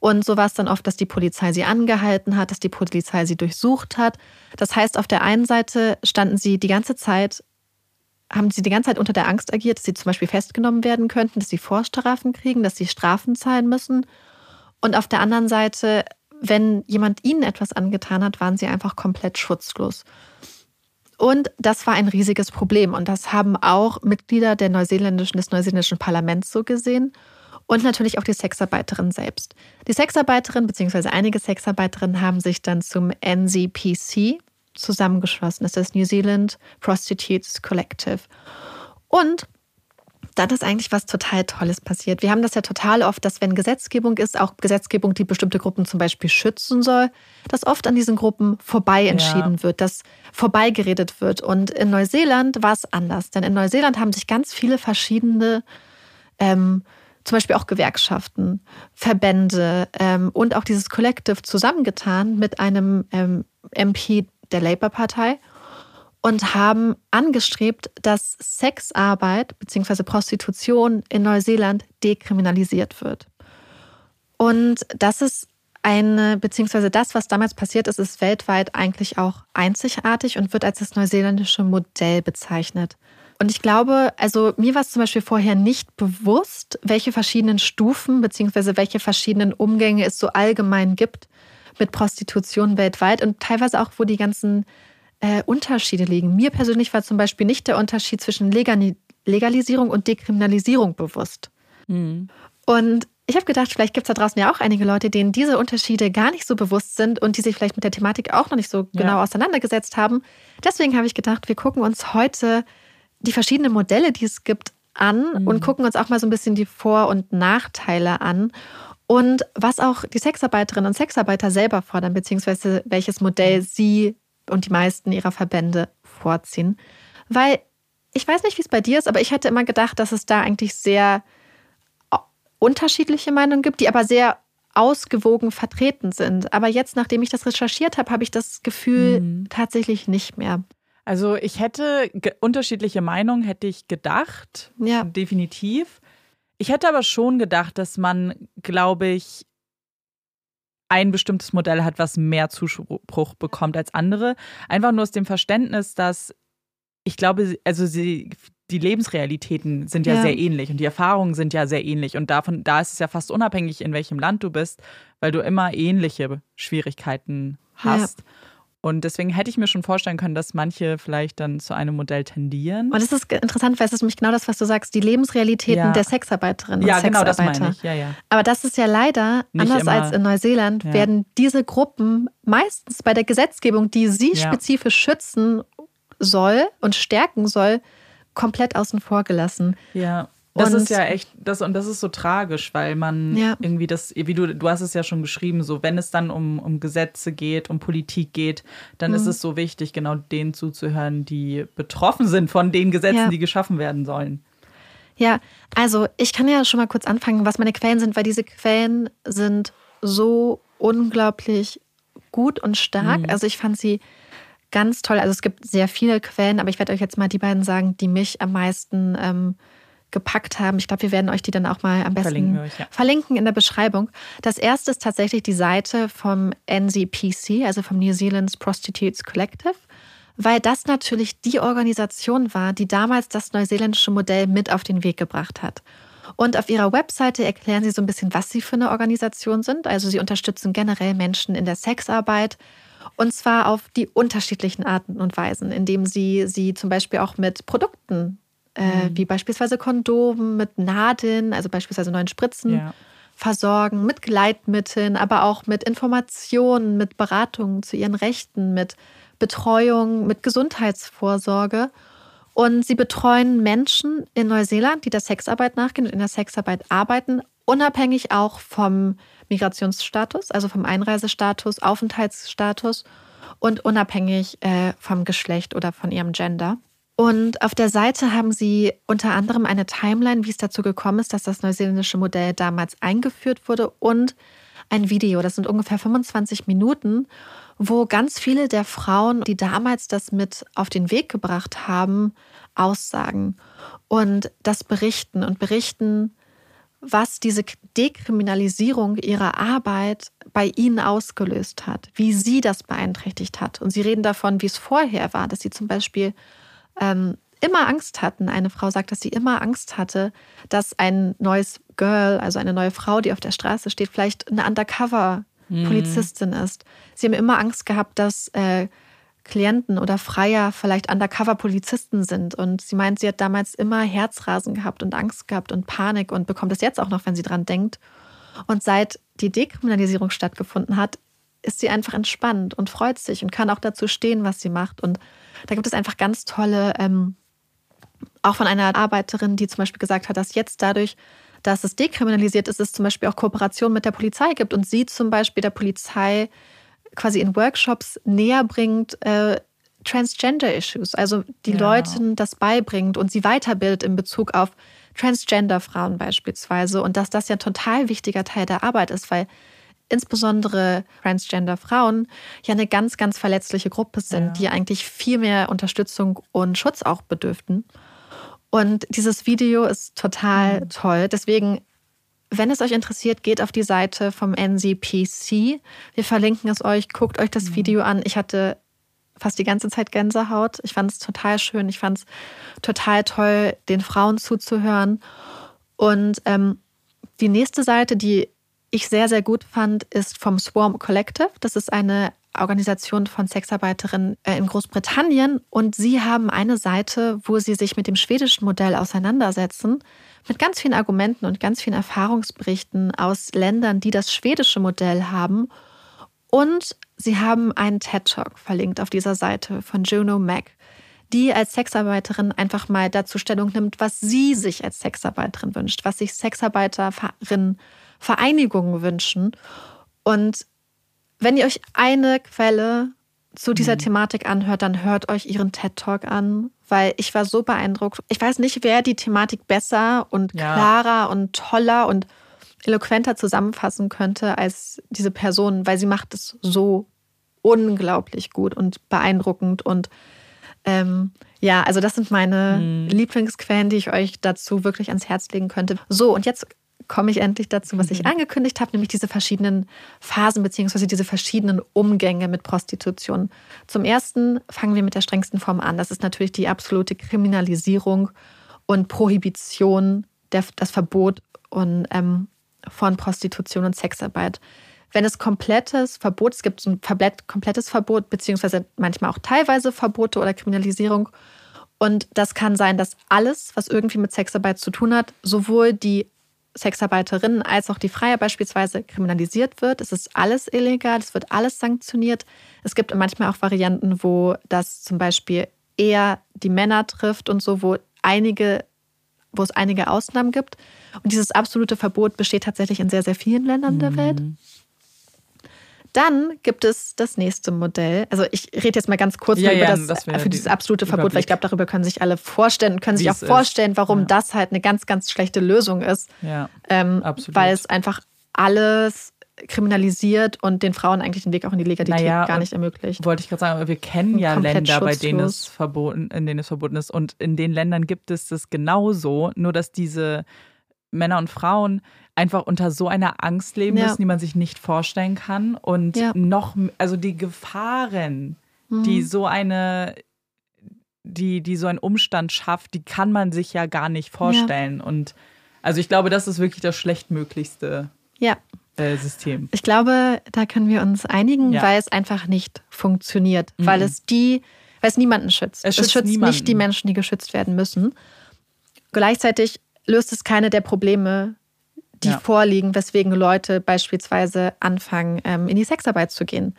Und so war es dann oft, dass die Polizei sie angehalten hat, dass die Polizei sie durchsucht hat. Das heißt, auf der einen Seite standen sie die ganze Zeit haben sie die ganze Zeit unter der Angst agiert, dass sie zum Beispiel festgenommen werden könnten, dass sie Vorstrafen kriegen, dass sie Strafen zahlen müssen. Und auf der anderen Seite, wenn jemand ihnen etwas angetan hat, waren sie einfach komplett schutzlos. Und das war ein riesiges Problem. Und das haben auch Mitglieder der neuseeländischen, des neuseeländischen Parlaments so gesehen. Und natürlich auch die Sexarbeiterin selbst. Die Sexarbeiterin bzw. einige Sexarbeiterinnen haben sich dann zum NZPC, zusammengeschlossen. Das ist das New Zealand Prostitutes Collective. Und dann ist eigentlich was total Tolles passiert. Wir haben das ja total oft, dass wenn Gesetzgebung ist, auch Gesetzgebung, die bestimmte Gruppen zum Beispiel schützen soll, dass oft an diesen Gruppen vorbei entschieden Ja. wird, dass vorbeigeredet wird. Und in Neuseeland war es anders. Denn in Neuseeland haben sich ganz viele verschiedene ähm, zum Beispiel auch Gewerkschaften, Verbände ähm, und auch dieses Collective zusammengetan mit einem ähm, MP der Labour-Partei und haben angestrebt, dass Sexarbeit bzw. Prostitution in Neuseeland dekriminalisiert wird. Und das ist eine, beziehungsweise das, was damals passiert ist, ist weltweit eigentlich auch einzigartig und wird als das neuseeländische Modell bezeichnet. Und ich glaube, also mir war es zum Beispiel vorher nicht bewusst, welche verschiedenen Stufen beziehungsweise welche verschiedenen Umgänge es so allgemein gibt mit Prostitution weltweit und teilweise auch, wo die ganzen äh, Unterschiede liegen. Mir persönlich war zum Beispiel nicht der Unterschied zwischen Legali Legalisierung und Dekriminalisierung bewusst. Mhm. Und ich habe gedacht, vielleicht gibt es da draußen ja auch einige Leute, denen diese Unterschiede gar nicht so bewusst sind und die sich vielleicht mit der Thematik auch noch nicht so genau Ja. auseinandergesetzt haben. Deswegen habe ich gedacht, wir gucken uns heute die verschiedenen Modelle, die es gibt, an Mhm. und gucken uns auch mal so ein bisschen die Vor- und Nachteile an. Und was auch die Sexarbeiterinnen und Sexarbeiter selber fordern, beziehungsweise welches Modell sie und die meisten ihrer Verbände vorziehen. Weil ich weiß nicht, wie es bei dir ist, aber ich hätte immer gedacht, dass es da eigentlich sehr äh, unterschiedliche Meinungen gibt, die aber sehr ausgewogen vertreten sind. Aber jetzt, nachdem ich das recherchiert habe, habe ich das Gefühl Mhm. tatsächlich nicht mehr. Also ich hätte unterschiedliche Meinungen, hätte ich gedacht. Ja. Definitiv. Ich hätte aber schon gedacht, dass man, glaube ich, ein bestimmtes Modell hat, was mehr Zuspruch bekommt als andere. Einfach nur aus dem Verständnis, dass ich glaube, also sie, die Lebensrealitäten sind ja, ja, sehr ähnlich und die Erfahrungen sind ja sehr ähnlich. Und davon, da ist es ja fast unabhängig, in welchem Land du bist, weil du immer ähnliche Schwierigkeiten hast. Ja. Und deswegen hätte ich mir schon vorstellen können, dass manche vielleicht dann zu einem Modell tendieren. Und das ist interessant, weil es ist nämlich genau das, was du sagst, die Lebensrealitäten ja. der Sexarbeiterinnen ja, und genau, Sexarbeiter. das meine ich. Ja, ja. Aber das ist ja leider, Nicht anders immer. als in Neuseeland, ja. werden diese Gruppen meistens bei der Gesetzgebung, die sie spezifisch schützen soll und stärken soll, komplett außen vor gelassen. Ja. Das und ist ja echt, das, und das ist so tragisch, weil man ja. irgendwie das, wie du, du hast es ja schon geschrieben, so wenn es dann um, um Gesetze geht, um Politik geht, dann mhm. ist es so wichtig, genau denen zuzuhören, die betroffen sind von den Gesetzen, ja. die geschaffen werden sollen. Ja, also ich kann ja schon mal kurz anfangen, was meine Quellen sind, weil diese Quellen sind so unglaublich gut und stark. Mhm. Also ich fand sie ganz toll. Also es gibt sehr viele Quellen, aber ich werde euch jetzt mal die beiden sagen, die mich am meisten ähm, gepackt haben. Ich glaube, wir werden euch die dann auch mal am besten verlinken, euch, ja. verlinken, in der Beschreibung. Das erste ist tatsächlich die Seite vom NZPC, also vom New Zealand's Prostitutes Collective, weil das natürlich die Organisation war, die damals das neuseeländische Modell mit auf den Weg gebracht hat. Und auf ihrer Webseite erklären sie so ein bisschen, was sie für eine Organisation sind. Also sie unterstützen generell Menschen in der Sexarbeit. Und zwar auf die unterschiedlichen Arten und Weisen, indem sie sie zum Beispiel auch mit Produkten äh, mhm. wie beispielsweise Kondomen mit Nadeln, also beispielsweise neuen Spritzen. Ja. Versorgen mit Gleitmitteln, aber auch mit Informationen, mit Beratungen zu ihren Rechten, mit Betreuung, mit Gesundheitsvorsorge. Und sie betreuen Menschen in Neuseeland, die der Sexarbeit nachgehen und in der Sexarbeit arbeiten, unabhängig auch vom Migrationsstatus, also vom Einreisestatus, Aufenthaltsstatus und unabhängig äh, vom Geschlecht oder von ihrem Gender. Und auf der Seite haben sie unter anderem eine Timeline, wie es dazu gekommen ist, dass das neuseeländische Modell damals eingeführt wurde und ein Video. Das sind ungefähr 25 Minuten, wo ganz viele der Frauen, die damals das mit auf den Weg gebracht haben, aussagen und das berichten und berichten, was diese Dekriminalisierung ihrer Arbeit bei ihnen ausgelöst hat, wie sie das beeinträchtigt hat. Und sie reden davon, wie es vorher war, dass sie zum Beispiel ähm, immer Angst hatten. Eine Frau sagt, dass sie immer Angst hatte, dass ein neues Girl, also eine neue Frau, die auf der Straße steht, vielleicht eine Undercover-Polizistin mhm. ist. Sie haben immer Angst gehabt, dass äh, Klienten oder Freier vielleicht Undercover-Polizisten sind. Und sie meint, sie hat damals immer Herzrasen gehabt und Angst gehabt und Panik und bekommt es jetzt auch noch, wenn sie dran denkt. Und seit die Dekriminalisierung stattgefunden hat, ist sie einfach entspannt und freut sich und kann auch dazu stehen, was sie macht. Und da gibt es einfach ganz tolle, ähm, auch von einer Arbeiterin, die zum Beispiel gesagt hat, dass jetzt dadurch, dass es dekriminalisiert ist, es zum Beispiel auch Kooperation mit der Polizei gibt und sie zum Beispiel der Polizei quasi in Workshops näher bringt, äh, Transgender-Issues, also die ja. Leuten das beibringt und sie weiterbildet in Bezug auf Transgender-Frauen beispielsweise und dass das ja ein total wichtiger Teil der Arbeit ist, weil insbesondere Transgender-Frauen ja eine ganz, ganz verletzliche Gruppe sind, ja. die eigentlich viel mehr Unterstützung und Schutz auch bedürften. Und dieses Video ist total mhm. toll. Deswegen, wenn es euch interessiert, geht auf die Seite vom NCPC. Wir verlinken es euch. Guckt euch das mhm. Video an. Ich hatte fast die ganze Zeit Gänsehaut. Ich fand es total schön. Ich fand es total toll, den Frauen zuzuhören. Und ähm, die nächste Seite, die ich sehr, sehr gut fand, ist vom Swarm Collective. Das ist eine Organisation von Sexarbeiterinnen äh, in Großbritannien und sie haben eine Seite, wo sie sich mit dem schwedischen Modell auseinandersetzen, mit ganz vielen Argumenten und ganz vielen Erfahrungsberichten aus Ländern, die das schwedische Modell haben. Und sie haben einen TED Talk verlinkt auf dieser Seite von Juno Mack, die als Sexarbeiterin einfach mal dazu Stellung nimmt, was sie sich als Sexarbeiterin wünscht, was sich Sexarbeiterinnen Vereinigungen wünschen. Und wenn ihr euch eine Quelle zu dieser mhm. Thematik anhört, dann hört euch ihren TED Talk an, weil ich war so beeindruckt. Ich weiß nicht, wer die Thematik besser und ja. klarer und toller und eloquenter zusammenfassen könnte als diese Person, weil sie macht es so unglaublich gut und beeindruckend und Ähm, ja, also das sind meine mhm. Lieblingsquellen, die ich euch dazu wirklich ans Herz legen könnte. So, und jetzt komme ich endlich dazu, was ich mhm. angekündigt habe, nämlich diese verschiedenen Phasen beziehungsweise diese verschiedenen Umgänge mit Prostitution. Zum ersten fangen wir mit der strengsten Form an. Das ist natürlich die absolute Kriminalisierung und Prohibition, der, das Verbot und, ähm, von Prostitution und Sexarbeit. Wenn es komplettes Verbot, es gibt ein komplettes Verbot, beziehungsweise manchmal auch teilweise Verbote oder Kriminalisierung. Und das kann sein, dass alles, was irgendwie mit Sexarbeit zu tun hat, sowohl die Sexarbeiterinnen als auch die Freier beispielsweise kriminalisiert wird. Es ist alles illegal, es wird alles sanktioniert. Es gibt manchmal auch Varianten, wo das zum Beispiel eher die Männer trifft und so, wo einige, wo es einige Ausnahmen gibt. Und dieses absolute Verbot besteht tatsächlich in sehr, sehr vielen Ländern mhm. der Welt. Dann gibt es das nächste Modell. Also ich rede jetzt mal ganz kurz ja, über ja, das, das für dieses absolute Verbot, Überblick. weil ich glaube, darüber können sich alle vorstellen, können sich auch vorstellen, warum ja. das halt eine ganz, ganz schlechte Lösung ist. Ja, ähm, absolut. Weil es einfach alles kriminalisiert und den Frauen eigentlich den Weg auch in die Legalität naja, gar nicht ermöglicht. Wollte ich gerade sagen, wir kennen ja Länder, bei denen es verboten, in denen es verboten ist. Und in den Ländern gibt es das genauso, nur dass diese Männer und Frauen einfach unter so einer Angst leben ja. müssen, die man sich nicht vorstellen kann. Und ja. noch, also die Gefahren, mhm. die so eine, die, die so ein Umstand schafft, die kann man sich ja gar nicht vorstellen. Ja. Und also ich glaube, das ist wirklich das schlechtmöglichste ja. äh, System. Ich glaube, da können wir uns einigen, weil es einfach nicht funktioniert. Mhm. Weil es die, weil es niemanden schützt. Es schützt, es schützt nicht die Menschen, die geschützt werden müssen. Gleichzeitig löst es keine der Probleme, die ja. vorliegen, weswegen Leute beispielsweise anfangen, ähm, in die Sexarbeit zu gehen.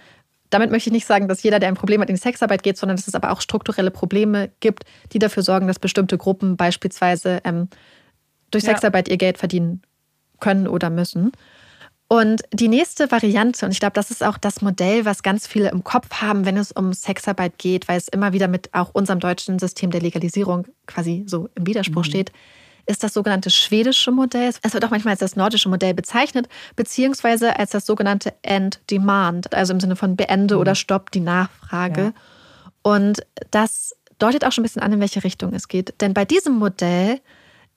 Damit möchte ich nicht sagen, dass jeder, der ein Problem hat, in die Sexarbeit geht, sondern dass es aber auch strukturelle Probleme gibt, die dafür sorgen, dass bestimmte Gruppen beispielsweise ähm, durch Sexarbeit ihr Geld verdienen können oder müssen. Und die nächste Variante, und ich glaube, das ist auch das Modell, was ganz viele im Kopf haben, wenn es um Sexarbeit geht, weil es immer wieder mit auch unserem deutschen System der Legalisierung quasi so im Widerspruch mhm. steht, ist das sogenannte schwedische Modell. Es wird auch manchmal als das nordische Modell bezeichnet, beziehungsweise als das sogenannte End Demand, also im Sinne von beende mhm. oder stopp die Nachfrage. Ja. Und das deutet auch schon ein bisschen an, in welche Richtung es geht. Denn bei diesem Modell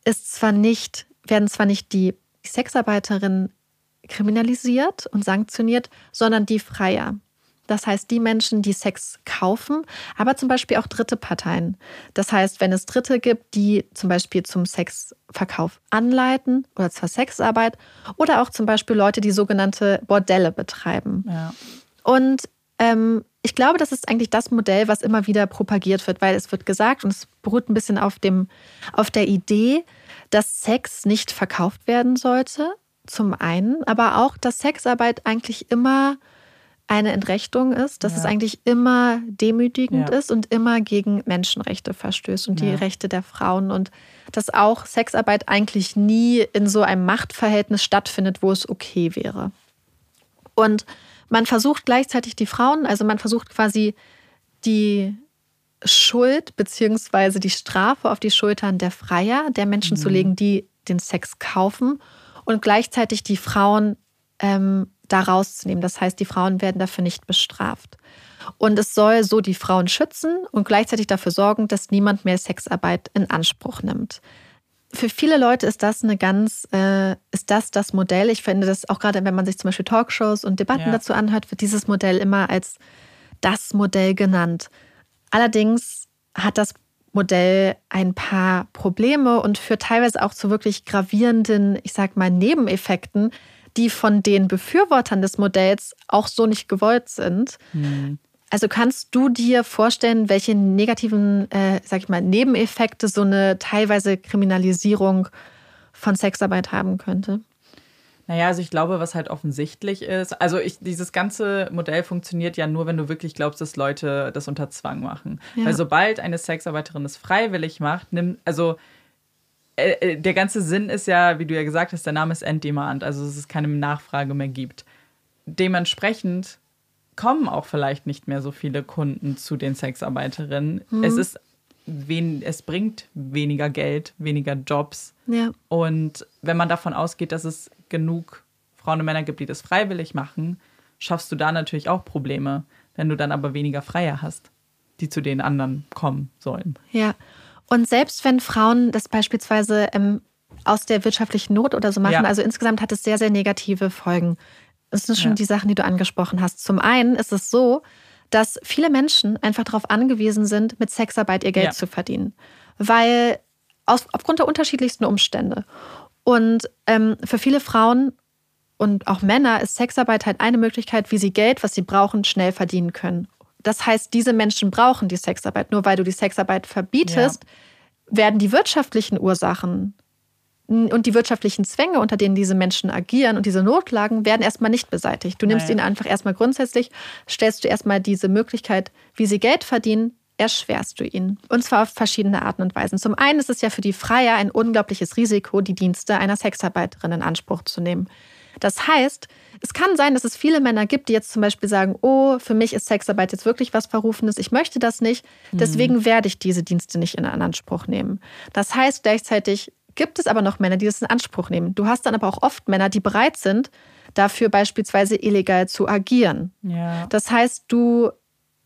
ist zwar nicht, werden zwar nicht die Sexarbeiterinnen kriminalisiert und sanktioniert, sondern die Freier. Das heißt, die Menschen, die Sex kaufen, aber zum Beispiel auch dritte Parteien. Das heißt, wenn es Dritte gibt, die zum Beispiel zum Sexverkauf anleiten oder zur Sexarbeit oder auch zum Beispiel Leute, die sogenannte Bordelle betreiben. Ja. Und ähm, ich glaube, das ist eigentlich das Modell, was immer wieder propagiert wird, weil es wird gesagt und es beruht ein bisschen auf, dem, auf der Idee, dass Sex nicht verkauft werden sollte, zum einen, aber auch, dass Sexarbeit eigentlich immer eine Entrechtung ist, dass ja. es eigentlich immer demütigend ja. ist und immer gegen Menschenrechte verstößt und ja. die Rechte der Frauen und dass auch Sexarbeit eigentlich nie in so einem Machtverhältnis stattfindet, wo es okay wäre. Und man versucht gleichzeitig die Frauen, also man versucht quasi die Schuld bzw. die Strafe auf die Schultern der Freier, der Menschen mhm. zu legen, die den Sex kaufen und gleichzeitig die Frauen ähm, da rauszunehmen. Das heißt, die Frauen werden dafür nicht bestraft. Und es soll so die Frauen schützen und gleichzeitig dafür sorgen, dass niemand mehr Sexarbeit in Anspruch nimmt. Für viele Leute ist das eine ganz, äh, ist das das Modell. Ich finde das auch gerade, wenn man sich zum Beispiel Talkshows und Debatten ja. dazu anhört, wird dieses Modell immer als das Modell genannt. Allerdings hat das Modell ein paar Probleme und führt teilweise auch zu wirklich gravierenden, ich sag mal, Nebeneffekten, die von den Befürwortern des Modells auch so nicht gewollt sind. Mhm. Also kannst du dir vorstellen, welche negativen, äh, sag ich mal, Nebeneffekte so eine teilweise Kriminalisierung von Sexarbeit haben könnte? Naja, also ich glaube, was halt offensichtlich ist, also ich, dieses ganze Modell funktioniert ja nur, wenn du wirklich glaubst, dass Leute das unter Zwang machen. Ja. Weil sobald eine Sexarbeiterin es freiwillig macht, nimm, also äh, äh, der ganze Sinn ist ja, wie du ja gesagt hast, der Name ist End Demand, also dass es keine Nachfrage mehr gibt. Dementsprechend kommen auch vielleicht nicht mehr so viele Kunden zu den Sexarbeiterinnen. Mhm. Es ist wen, es bringt weniger Geld, weniger Jobs. Ja. Und wenn man davon ausgeht, dass es genug Frauen und Männer gibt, die das freiwillig machen, schaffst du da natürlich auch Probleme, wenn du dann aber weniger Freier hast. die zu den anderen kommen sollen. Ja. Und selbst wenn Frauen das beispielsweise ähm, aus der wirtschaftlichen Not oder so machen, ja. also insgesamt hat es sehr, sehr negative Folgen. Das sind schon ja. die Sachen, die du angesprochen hast. Zum einen ist es so, dass viele Menschen einfach darauf angewiesen sind, mit Sexarbeit ihr Geld ja. zu verdienen. Weil aus, aufgrund der unterschiedlichsten Umstände. Und ähm, für viele Frauen und auch Männer ist Sexarbeit halt eine Möglichkeit, wie sie Geld, was sie brauchen, schnell verdienen können. Das heißt, diese Menschen brauchen die Sexarbeit. Nur weil du die Sexarbeit verbietest, ja. werden die wirtschaftlichen Ursachen und die wirtschaftlichen Zwänge, unter denen diese Menschen agieren und diese Notlagen, werden erstmal nicht beseitigt. Du nimmst Nein. ihnen einfach erstmal grundsätzlich, stellst du erstmal diese Möglichkeit, wie sie Geld verdienen, erschwerst du ihnen. Und zwar auf verschiedene Arten und Weisen. Zum einen ist es ja für die Freier ein unglaubliches Risiko, die Dienste einer Sexarbeiterin in Anspruch zu nehmen. Das heißt, es kann sein, dass es viele Männer gibt, die jetzt zum Beispiel sagen, oh, für mich ist Sexarbeit jetzt wirklich was Verrufenes, ich möchte das nicht, deswegen mhm. werde ich diese Dienste nicht in Anspruch nehmen. Das heißt gleichzeitig, gibt es aber noch Männer, die das in Anspruch nehmen. Du hast dann aber auch oft Männer, die bereit sind, dafür beispielsweise illegal zu agieren. Ja. Das heißt, du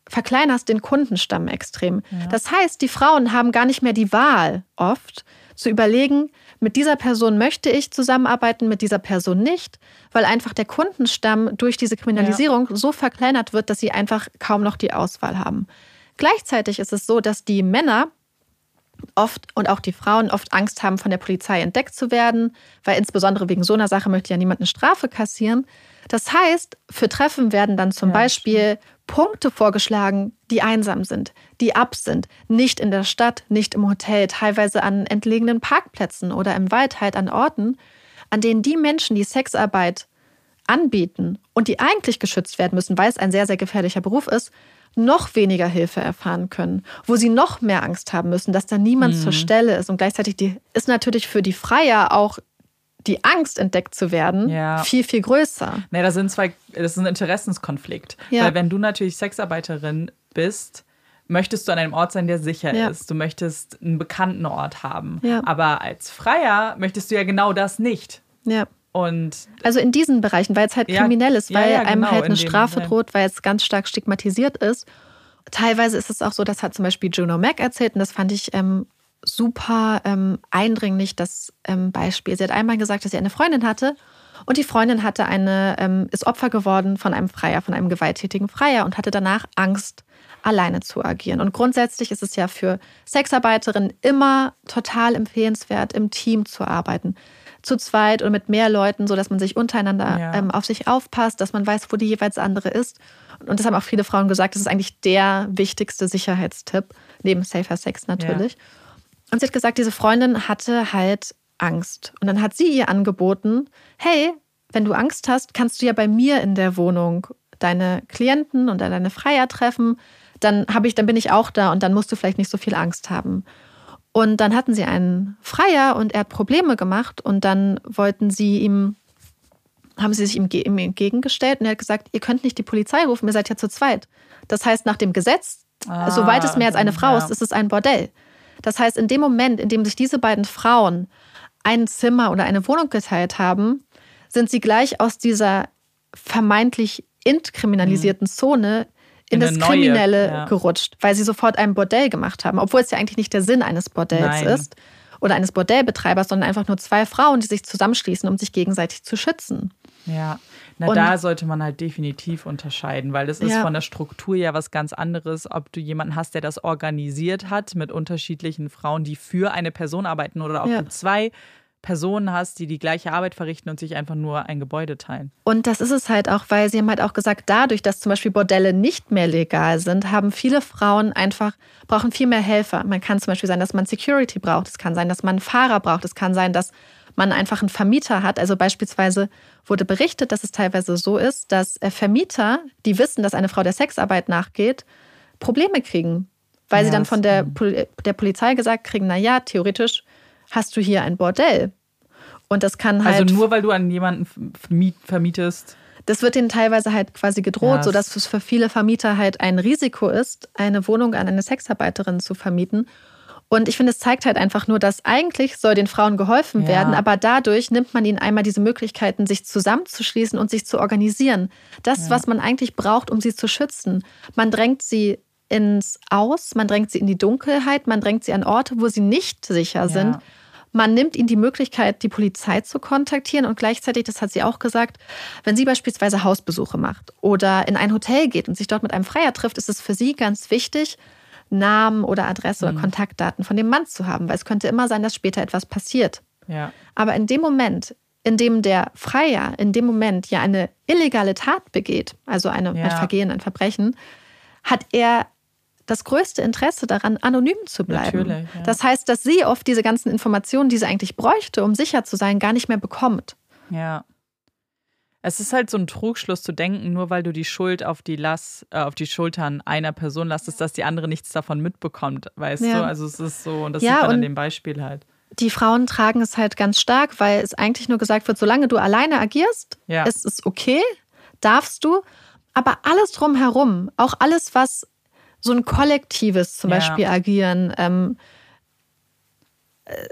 verkleinerst den Kundenstamm extrem. Ja. Das heißt, die Frauen haben gar nicht mehr die Wahl oft zu überlegen, mit dieser Person möchte ich zusammenarbeiten, mit dieser Person nicht, weil einfach der Kundenstamm durch diese Kriminalisierung ja. so verkleinert wird, dass sie einfach kaum noch die Auswahl haben. Gleichzeitig ist es so, dass die Männer oft und auch die Frauen oft Angst haben, von der Polizei entdeckt zu werden, weil insbesondere wegen so einer Sache möchte ja niemand eine Strafe kassieren. Das heißt, für Treffen werden dann zum ja, Beispiel Punkte vorgeschlagen, die einsam sind, die ab sind, nicht in der Stadt, nicht im Hotel, teilweise an entlegenen Parkplätzen oder im Wald halt an Orten, an denen die Menschen, die Sexarbeit anbieten und die eigentlich geschützt werden müssen, weil es ein sehr, sehr gefährlicher Beruf ist, noch weniger Hilfe erfahren können, wo sie noch mehr Angst haben müssen, dass da niemand mhm. zur Stelle ist. Und gleichzeitig die, ist natürlich für die Freier auch die Angst, entdeckt zu werden, ja. viel, viel größer. Nee, das sind zwei, das ist ein Interessenskonflikt. Ja. Weil wenn du natürlich Sexarbeiterin bist, möchtest du an einem Ort sein, der sicher ja. ist. Du möchtest einen bekannten Ort haben. Aber als Freier möchtest du ja genau das nicht. Ja. Und also in diesen Bereichen, weil es halt kriminell ist, weil ja, einem genau, halt eine Strafe droht, weil es ganz stark stigmatisiert ist. Teilweise ist es auch so, das hat zum Beispiel Juno Mack erzählt und das fand ich ähm, super ähm, eindringlich, das ähm, Beispiel. Sie hat einmal gesagt, dass sie eine Freundin hatte und die Freundin hatte eine, ähm, ist Opfer geworden von einem Freier, von einem gewalttätigen Freier und hatte danach Angst, alleine zu agieren. Und grundsätzlich ist es ja für Sexarbeiterinnen immer total empfehlenswert, im Team zu arbeiten zu zweit oder mit mehr Leuten, so dass man sich untereinander ja. ähm, auf sich aufpasst, dass man weiß, wo die jeweils andere ist. Und das haben auch viele Frauen gesagt, das ist eigentlich der wichtigste Sicherheitstipp, neben Safer Sex natürlich. Ja. Und sie hat gesagt, diese Freundin hatte halt Angst. Und dann hat sie ihr angeboten, hey, wenn du Angst hast, kannst du ja bei mir in der Wohnung deine Klienten und deine Freier treffen. Dann habe ich, dann bin ich auch da und dann musst du vielleicht nicht so viel Angst haben. Und dann hatten sie einen Freier und er hat Probleme gemacht und dann wollten sie ihm, haben sie sich ihm, ihm entgegengestellt und er hat gesagt, ihr könnt nicht die Polizei rufen, ihr seid ja zu zweit. Das heißt, nach dem Gesetz, ah, soweit es mehr als eine Frau ja. ist, ist es ein Bordell. Das heißt, in dem Moment, in dem sich diese beiden Frauen ein Zimmer oder eine Wohnung geteilt haben, sind sie gleich aus dieser vermeintlich entkriminalisierten mhm. Zone in, in das Kriminelle ja. gerutscht, weil sie sofort ein Bordell gemacht haben, obwohl es ja eigentlich nicht der Sinn eines Bordells Nein. ist oder eines Bordellbetreibers, sondern einfach nur zwei Frauen, die sich zusammenschließen, um sich gegenseitig zu schützen. Ja, na, und, da sollte man halt definitiv unterscheiden, weil das ist ja. von der Struktur ja was ganz anderes, ob du jemanden hast, der das organisiert hat mit unterschiedlichen Frauen, die für eine Person arbeiten oder ob ja. du zwei Personen hast, die die gleiche Arbeit verrichten und sich einfach nur ein Gebäude teilen. Und das ist es halt auch, weil sie haben halt auch gesagt, dadurch, dass zum Beispiel Bordelle nicht mehr legal sind, haben viele Frauen einfach, brauchen viel mehr Helfer. Man kann zum Beispiel sein, dass man Security braucht. Es kann sein, dass man einen Fahrer braucht. Es kann sein, dass man einfach einen Vermieter hat. Also beispielsweise wurde berichtet, dass es teilweise so ist, dass äh, Vermieter, die wissen, dass eine Frau der Sexarbeit nachgeht, Probleme kriegen, weil ja, sie dann von der, der Polizei gesagt kriegen, na ja, theoretisch hast du hier ein Bordell. Und das kann also halt. Also nur weil du an jemanden vermietest. Das wird ihnen teilweise halt quasi gedroht, ja, sodass es für viele Vermieter halt ein Risiko ist, eine Wohnung an eine Sexarbeiterin zu vermieten. Und ich finde, es zeigt halt einfach nur, dass eigentlich soll den Frauen geholfen ja. werden, aber dadurch nimmt man ihnen einmal diese Möglichkeiten, sich zusammenzuschließen und sich zu organisieren. Das, ja. was man eigentlich braucht, um sie zu schützen. Man drängt sie ins Aus, man drängt sie in die Dunkelheit, man drängt sie an Orte, wo sie nicht sicher sind. Ja. Man nimmt ihnen die Möglichkeit, die Polizei zu kontaktieren und gleichzeitig, das hat sie auch gesagt, wenn sie beispielsweise Hausbesuche macht oder in ein Hotel geht und sich dort mit einem Freier trifft, ist es für sie ganz wichtig, Namen oder Adresse mhm. oder Kontaktdaten von dem Mann zu haben, weil es könnte immer sein, dass später etwas passiert. Ja. Aber in dem Moment, in dem der Freier in dem Moment ja eine illegale Tat begeht, also eine, ja. ein Vergehen, ein Verbrechen, hat er das größte Interesse daran, anonym zu bleiben. Ja. Das heißt, dass sie oft diese ganzen Informationen, die sie eigentlich bräuchte, um sicher zu sein, gar nicht mehr bekommt. Ja. Es ist halt so ein Trugschluss zu denken, nur weil du die Schuld auf die Lass, äh, auf die Schultern einer Person lastest, dass die andere nichts davon mitbekommt, weißt ja. du? Also es ist so, und das ja, sieht man an dem Beispiel halt. Die Frauen tragen es halt ganz stark, weil es eigentlich nur gesagt wird, solange du alleine agierst, ja. ist es okay, darfst du. Aber alles drumherum, auch alles, was so ein kollektives zum. Beispiel agieren. Ähm,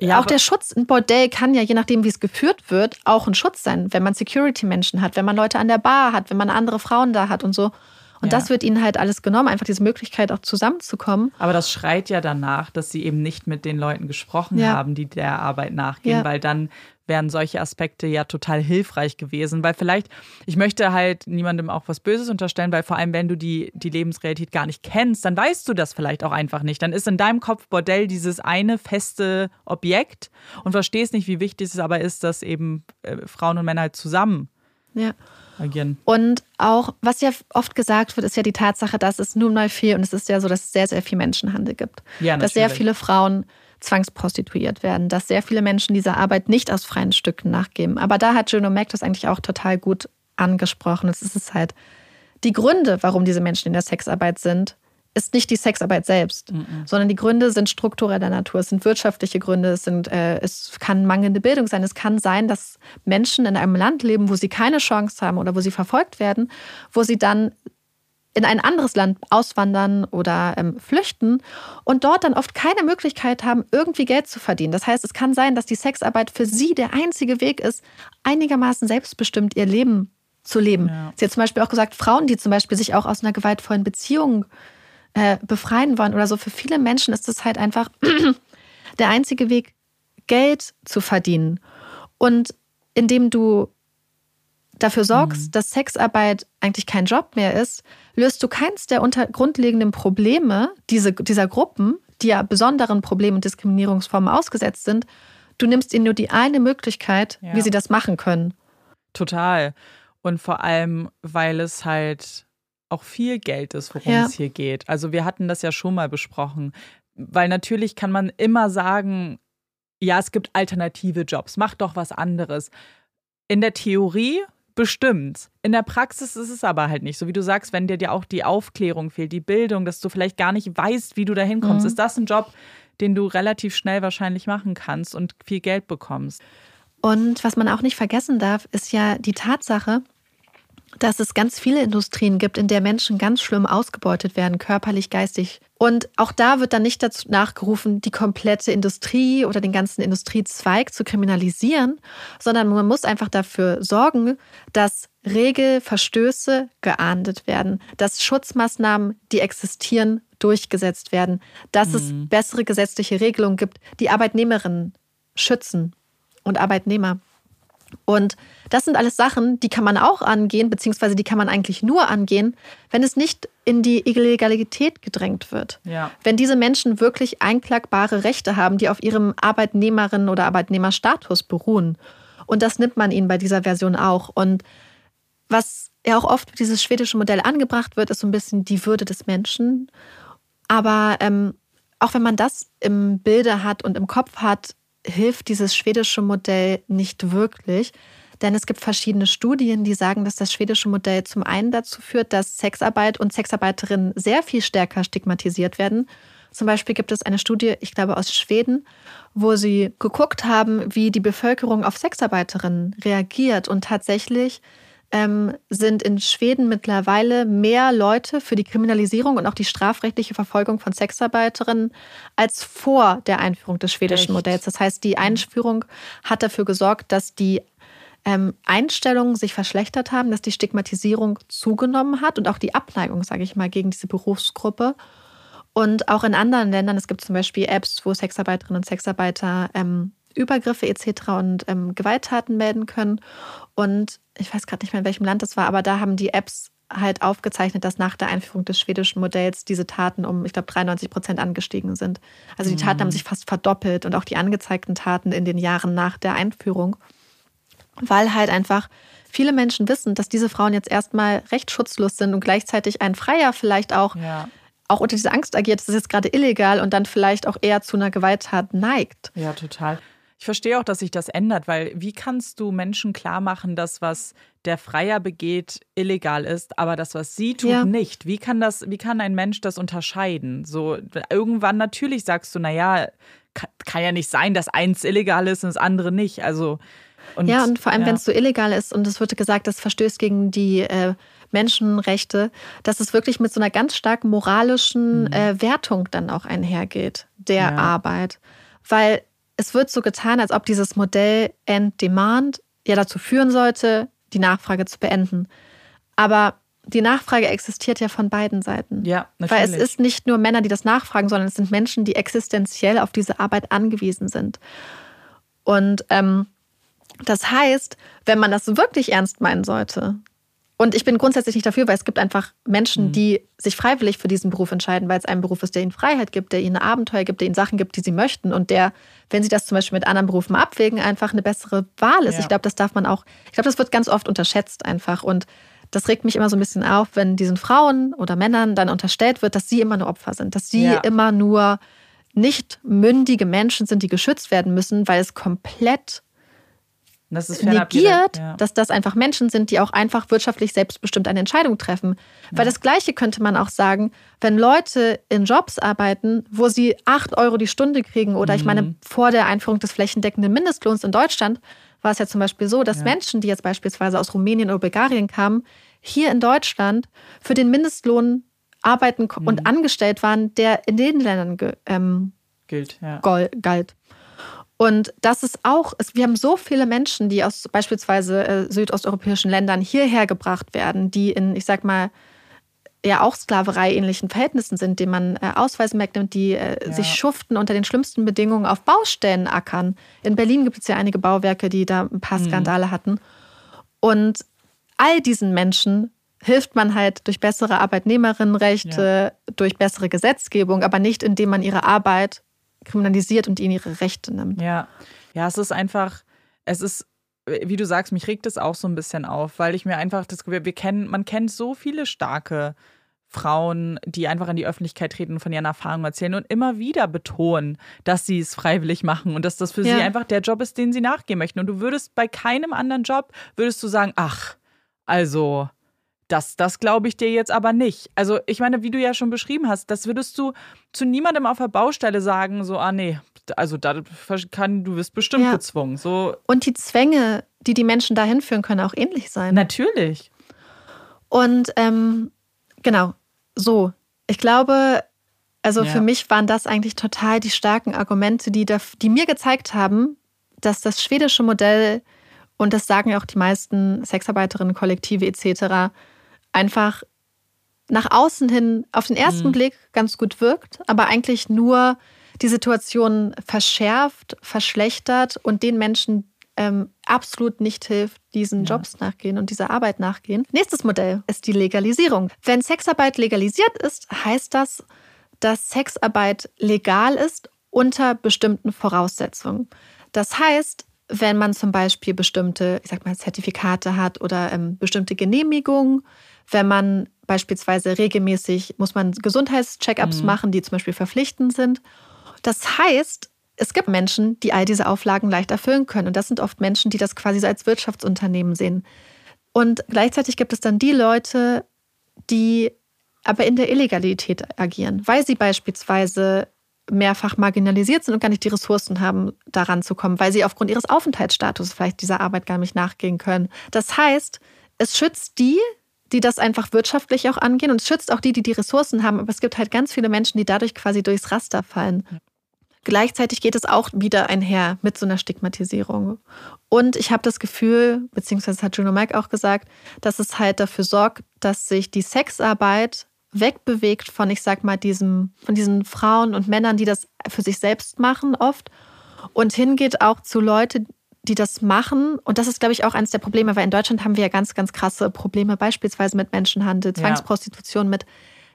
ja, auch der Schutz in Bordell kann ja, je nachdem, wie es geführt wird, auch ein Schutz sein, wenn man Security-Menschen hat, wenn man Leute an der Bar hat, wenn man andere Frauen da hat und so. Und ja. das wird ihnen halt alles genommen, einfach diese Möglichkeit auch zusammenzukommen. Aber das schreit ja danach, dass sie eben nicht mit den Leuten gesprochen ja. haben, die der Arbeit nachgehen, ja. weil dann wären solche Aspekte ja total hilfreich gewesen, weil vielleicht, ich möchte halt niemandem auch was Böses unterstellen, weil vor allem, wenn du die, die Lebensrealität gar nicht kennst, dann weißt du das vielleicht auch einfach nicht. Dann ist in deinem Kopf Bordell dieses eine feste Objekt und verstehst nicht, wie wichtig es aber ist, dass eben äh, Frauen und Männer halt zusammen ja. Agieren. Und auch, was ja oft gesagt wird, ist ja die Tatsache, dass es nur mal viel und es ist ja so, dass es sehr, sehr viel Menschenhandel gibt. Ja, dass sehr viele Frauen zwangsprostituiert werden, dass sehr viele Menschen dieser Arbeit nicht aus freien Stücken nachgeben. Aber da hat Juno Mac das eigentlich auch total gut angesprochen. Es ist halt, die Gründe, warum diese Menschen in der Sexarbeit sind, ist nicht die Sexarbeit selbst, mhm. sondern die Gründe sind struktureller Natur, es sind wirtschaftliche Gründe, es, sind, äh, es kann mangelnde Bildung sein, es kann sein, dass Menschen in einem Land leben, wo sie keine Chance haben oder wo sie verfolgt werden, wo sie dann in ein anderes Land auswandern oder ähm, flüchten und dort dann oft keine Möglichkeit haben, irgendwie Geld zu verdienen. Das heißt, es kann sein, dass die Sexarbeit für sie der einzige Weg ist, einigermaßen selbstbestimmt ihr Leben zu leben. Ja. Sie hat zum Beispiel auch gesagt, Frauen, die zum Beispiel sich auch aus einer gewaltvollen Beziehung äh, befreien wollen oder so, für viele Menschen ist es halt einfach <clears throat> der einzige Weg, Geld zu verdienen. Und indem du dafür sorgst, mhm. dass Sexarbeit eigentlich kein Job mehr ist, löst du keins der unter grundlegenden Probleme diese, dieser Gruppen, die ja besonderen Problemen und Diskriminierungsformen ausgesetzt sind. Du nimmst ihnen nur die eine Möglichkeit, ja. wie sie das machen können. Total. Und vor allem, weil es halt auch viel Geld ist, worum ja. es hier geht. Also wir hatten das ja schon mal besprochen. Weil natürlich kann man immer sagen, ja, es gibt alternative Jobs, mach doch was anderes. In der Theorie Bestimmt. In der Praxis ist es aber halt nicht so, wie du sagst, wenn dir dir auch die Aufklärung fehlt, die Bildung, dass du vielleicht gar nicht weißt, wie du da hinkommst. Mhm. Ist das ein Job, den du relativ schnell wahrscheinlich machen kannst und viel Geld bekommst? Und was man auch nicht vergessen darf, ist ja die Tatsache, dass es ganz viele Industrien gibt, in der Menschen ganz schlimm ausgebeutet werden, körperlich, geistig. Und auch da wird dann nicht dazu nachgerufen, die komplette Industrie oder den ganzen Industriezweig zu kriminalisieren, sondern man muss einfach dafür sorgen, dass Regelverstöße geahndet werden, dass Schutzmaßnahmen, die existieren, durchgesetzt werden, dass mhm. es bessere gesetzliche Regelungen gibt, die Arbeitnehmerinnen schützen und Arbeitnehmer. Und das sind alles Sachen, die kann man auch angehen, beziehungsweise die kann man eigentlich nur angehen, wenn es nicht in die Illegalität gedrängt wird. Ja. Wenn diese Menschen wirklich einklagbare Rechte haben, die auf ihrem Arbeitnehmerinnen- oder Arbeitnehmerstatus beruhen. Und das nimmt man ihnen bei dieser Version auch. Und was ja auch oft dieses schwedische Modell angebracht wird, ist so ein bisschen die Würde des Menschen. Aber ähm, auch wenn man das im Bilde hat und im Kopf hat, hilft dieses schwedische Modell nicht wirklich. Denn es gibt verschiedene Studien, die sagen, dass das schwedische Modell zum einen dazu führt, dass Sexarbeit und Sexarbeiterinnen sehr viel stärker stigmatisiert werden. Zum Beispiel gibt es eine Studie, ich glaube aus Schweden, wo sie geguckt haben, wie die Bevölkerung auf Sexarbeiterinnen reagiert. Und tatsächlich ähm, sind in Schweden mittlerweile mehr Leute für die Kriminalisierung und auch die strafrechtliche Verfolgung von Sexarbeiterinnen als vor der Einführung des schwedischen Echt? Modells. Das heißt, die Einführung hat dafür gesorgt, dass die ähm, Einstellungen sich verschlechtert haben, dass die Stigmatisierung zugenommen hat und auch die Abneigung, sage ich mal, gegen diese Berufsgruppe. Und auch in anderen Ländern, es gibt zum Beispiel Apps, wo Sexarbeiterinnen und Sexarbeiter ähm, Übergriffe etc. und ähm, Gewalttaten melden können. Und ich weiß gerade nicht mehr, in welchem Land das war, aber da haben die Apps halt aufgezeichnet, dass nach der Einführung des schwedischen Modells diese Taten um, ich glaube, 93 Prozent angestiegen sind. Also die Taten mhm. haben sich fast verdoppelt und auch die angezeigten Taten in den Jahren nach der Einführung, weil halt einfach viele Menschen wissen, dass diese Frauen jetzt erstmal recht schutzlos sind und gleichzeitig ein Freier vielleicht auch, ja. auch unter dieser Angst agiert, das ist jetzt gerade illegal und dann vielleicht auch eher zu einer Gewalttat neigt. Ja, total. Ich verstehe auch, dass sich das ändert, weil wie kannst du Menschen klar machen, dass was der Freier begeht illegal ist, aber das was sie tut ja. nicht? Wie kann das wie kann ein Mensch das unterscheiden? So irgendwann natürlich sagst du, naja, kann, kann ja nicht sein, dass eins illegal ist und das andere nicht. Also und, ja, und vor allem, ja. wenn es so illegal ist und es wird gesagt, das verstößt gegen die äh, Menschenrechte, dass es wirklich mit so einer ganz starken moralischen mhm. äh, Wertung dann auch einhergeht, der ja. Arbeit. Weil es wird so getan, als ob dieses Modell End Demand ja dazu führen sollte, die Nachfrage zu beenden. Aber die Nachfrage existiert ja von beiden Seiten. Ja, natürlich. Weil es ist nicht nur Männer, die das nachfragen, sondern es sind Menschen, die existenziell auf diese Arbeit angewiesen sind. Und ähm, das heißt, wenn man das wirklich ernst meinen sollte, und ich bin grundsätzlich nicht dafür, weil es gibt einfach Menschen, mhm. die sich freiwillig für diesen Beruf entscheiden, weil es ein Beruf ist, der ihnen Freiheit gibt, der ihnen Abenteuer gibt, der ihnen Sachen gibt, die sie möchten und der, wenn sie das zum Beispiel mit anderen Berufen abwägen, einfach eine bessere Wahl ist. Ja. Ich glaube, das darf man auch, ich glaube, das wird ganz oft unterschätzt einfach und das regt mich immer so ein bisschen auf, wenn diesen Frauen oder Männern dann unterstellt wird, dass sie immer nur Opfer sind, dass sie ja. immer nur nicht mündige Menschen sind, die geschützt werden müssen, weil es komplett das negiert, ja. dass das einfach Menschen sind, die auch einfach wirtschaftlich selbstbestimmt eine Entscheidung treffen. Weil das Gleiche könnte man auch sagen, wenn Leute in Jobs arbeiten, wo sie 8 Euro die Stunde kriegen oder mhm. ich meine, mhm. vor der Einführung des flächendeckenden Mindestlohns in Deutschland war es ja zum Beispiel so, dass ja. Menschen, die jetzt beispielsweise aus Rumänien oder Bulgarien kamen, hier in Deutschland für den Mindestlohn arbeiten mhm. und angestellt waren, der in den Ländern ähm, gilt. Ja. galt. Und das ist auch, wir haben so viele Menschen, die aus beispielsweise äh, südosteuropäischen Ländern hierher gebracht werden, die in, ich sag mal, ja auch Sklaverei-ähnlichen Verhältnissen sind, denen man äh, Ausweise wegnimmt, die äh, ja. sich schuften unter den schlimmsten Bedingungen auf Baustellen ackern. In Berlin gibt es ja einige Bauwerke, die da ein paar mhm. Skandale mhm. hatten. Und all diesen Menschen hilft man halt durch bessere Arbeitnehmerinnenrechte, ja. durch bessere Gesetzgebung, aber nicht indem man ihre Arbeit kriminalisiert und ihnen ihre Rechte nimmt. Ja, ja, es ist einfach, es ist, wie du sagst, mich regt es auch so ein bisschen auf, weil ich mir einfach das wir kennen, man kennt so viele starke Frauen, die einfach in die Öffentlichkeit treten und von ihren Erfahrungen erzählen und immer wieder betonen, dass sie es freiwillig machen und dass das für ja. sie einfach der Job ist, den sie nachgehen möchten. Und du würdest bei keinem anderen Job, würdest du sagen, ach, also das, das glaube ich dir jetzt aber nicht. Also, ich meine, wie du ja schon beschrieben hast, das würdest du zu niemandem auf der Baustelle sagen, so, ah, nee, also da kann, du wirst bestimmt ja. gezwungen. So. Und die Zwänge, die die Menschen dahin führen, können auch ähnlich sein. Natürlich. Und ähm, genau, so. Ich glaube, also ja. für mich waren das eigentlich total die starken Argumente, die, da, die mir gezeigt haben, dass das schwedische Modell, und das sagen ja auch die meisten Sexarbeiterinnen, Kollektive etc., einfach nach außen hin auf den ersten mhm. Blick ganz gut wirkt, aber eigentlich nur die Situation verschärft, verschlechtert und den Menschen ähm, absolut nicht hilft, diesen ja. Jobs nachgehen und dieser Arbeit nachgehen. Nächstes Modell ist die Legalisierung. Wenn Sexarbeit legalisiert ist, heißt das, dass Sexarbeit legal ist unter bestimmten Voraussetzungen. Das heißt, wenn man zum Beispiel bestimmte, ich sag mal, Zertifikate hat oder ähm, bestimmte Genehmigungen, wenn man beispielsweise regelmäßig, muss man Gesundheitscheckups mhm. machen, die zum Beispiel verpflichtend sind. Das heißt, es gibt Menschen, die all diese Auflagen leicht erfüllen können. Und das sind oft Menschen, die das quasi so als Wirtschaftsunternehmen sehen. Und gleichzeitig gibt es dann die Leute, die aber in der Illegalität agieren, weil sie beispielsweise mehrfach marginalisiert sind und gar nicht die Ressourcen haben, daran zu kommen, weil sie aufgrund ihres Aufenthaltsstatus vielleicht dieser Arbeit gar nicht nachgehen können. Das heißt, es schützt die, die das einfach wirtschaftlich auch angehen und es schützt auch die, die die Ressourcen haben. Aber es gibt halt ganz viele Menschen, die dadurch quasi durchs Raster fallen. Ja. Gleichzeitig geht es auch wieder einher mit so einer Stigmatisierung. Und ich habe das Gefühl, beziehungsweise hat Juno Mike auch gesagt, dass es halt dafür sorgt, dass sich die Sexarbeit wegbewegt von, ich sag mal, diesem, von diesen Frauen und Männern, die das für sich selbst machen oft und hingeht auch zu Leuten, die das machen. Und das ist, glaube ich, auch eines der Probleme, weil in Deutschland haben wir ja ganz, ganz krasse Probleme, beispielsweise mit Menschenhandel, Zwangsprostitution, ja. mit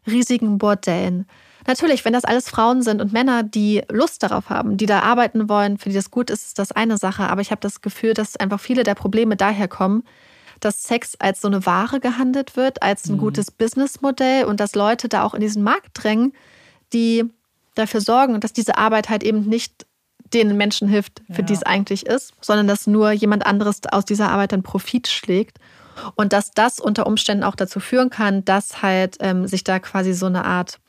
riesigen Bordellen. Natürlich, wenn das alles Frauen sind und Männer, die Lust darauf haben, die da arbeiten wollen, für die das gut ist, ist das eine Sache. Aber ich habe das Gefühl, dass einfach viele der Probleme daher kommen, dass Sex als so eine Ware gehandelt wird, als ein mhm. gutes Businessmodell und dass Leute da auch in diesen Markt drängen, die dafür sorgen, dass diese Arbeit halt eben nicht den Menschen hilft, für ja. die es eigentlich ist, sondern dass nur jemand anderes aus dieser Arbeit dann Profit schlägt. Und dass das unter Umständen auch dazu führen kann, dass halt ähm, sich da quasi so eine Art,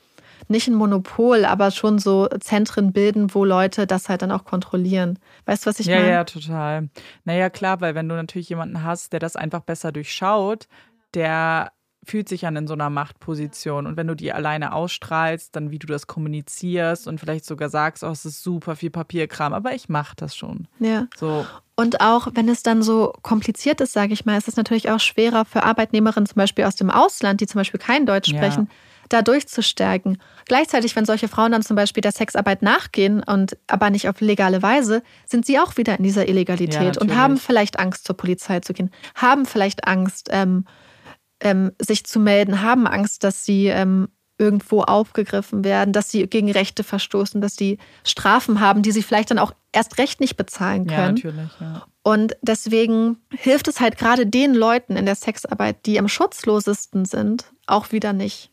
nicht ein Monopol, aber schon so Zentren bilden, wo Leute das halt dann auch kontrollieren. Weißt du, was ich ja, meine? Ja, ja, total. Naja, klar, weil wenn du natürlich jemanden hast, der das einfach besser durchschaut, der fühlt sich an in so einer Machtposition. Und wenn du die alleine ausstrahlst, dann wie du das kommunizierst und vielleicht sogar sagst, oh, es ist super viel Papierkram, aber ich mache das schon. Ja. So. Und auch wenn es dann so kompliziert ist, sage ich mal, ist es natürlich auch schwerer für Arbeitnehmerinnen zum Beispiel aus dem Ausland, die zum Beispiel kein Deutsch sprechen, ja. da durchzustärken. Gleichzeitig, wenn solche Frauen dann zum Beispiel der Sexarbeit nachgehen und aber nicht auf legale Weise, sind sie auch wieder in dieser Illegalität ja, und haben vielleicht Angst, zur Polizei zu gehen, haben vielleicht Angst, ähm, ähm, sich zu melden, haben Angst, dass sie ähm, irgendwo aufgegriffen werden, dass sie gegen Rechte verstoßen, dass sie Strafen haben, die sie vielleicht dann auch erst recht nicht bezahlen können. Ja, natürlich, ja. Und deswegen hilft es halt gerade den Leuten in der Sexarbeit, die am schutzlosesten sind, auch wieder nicht.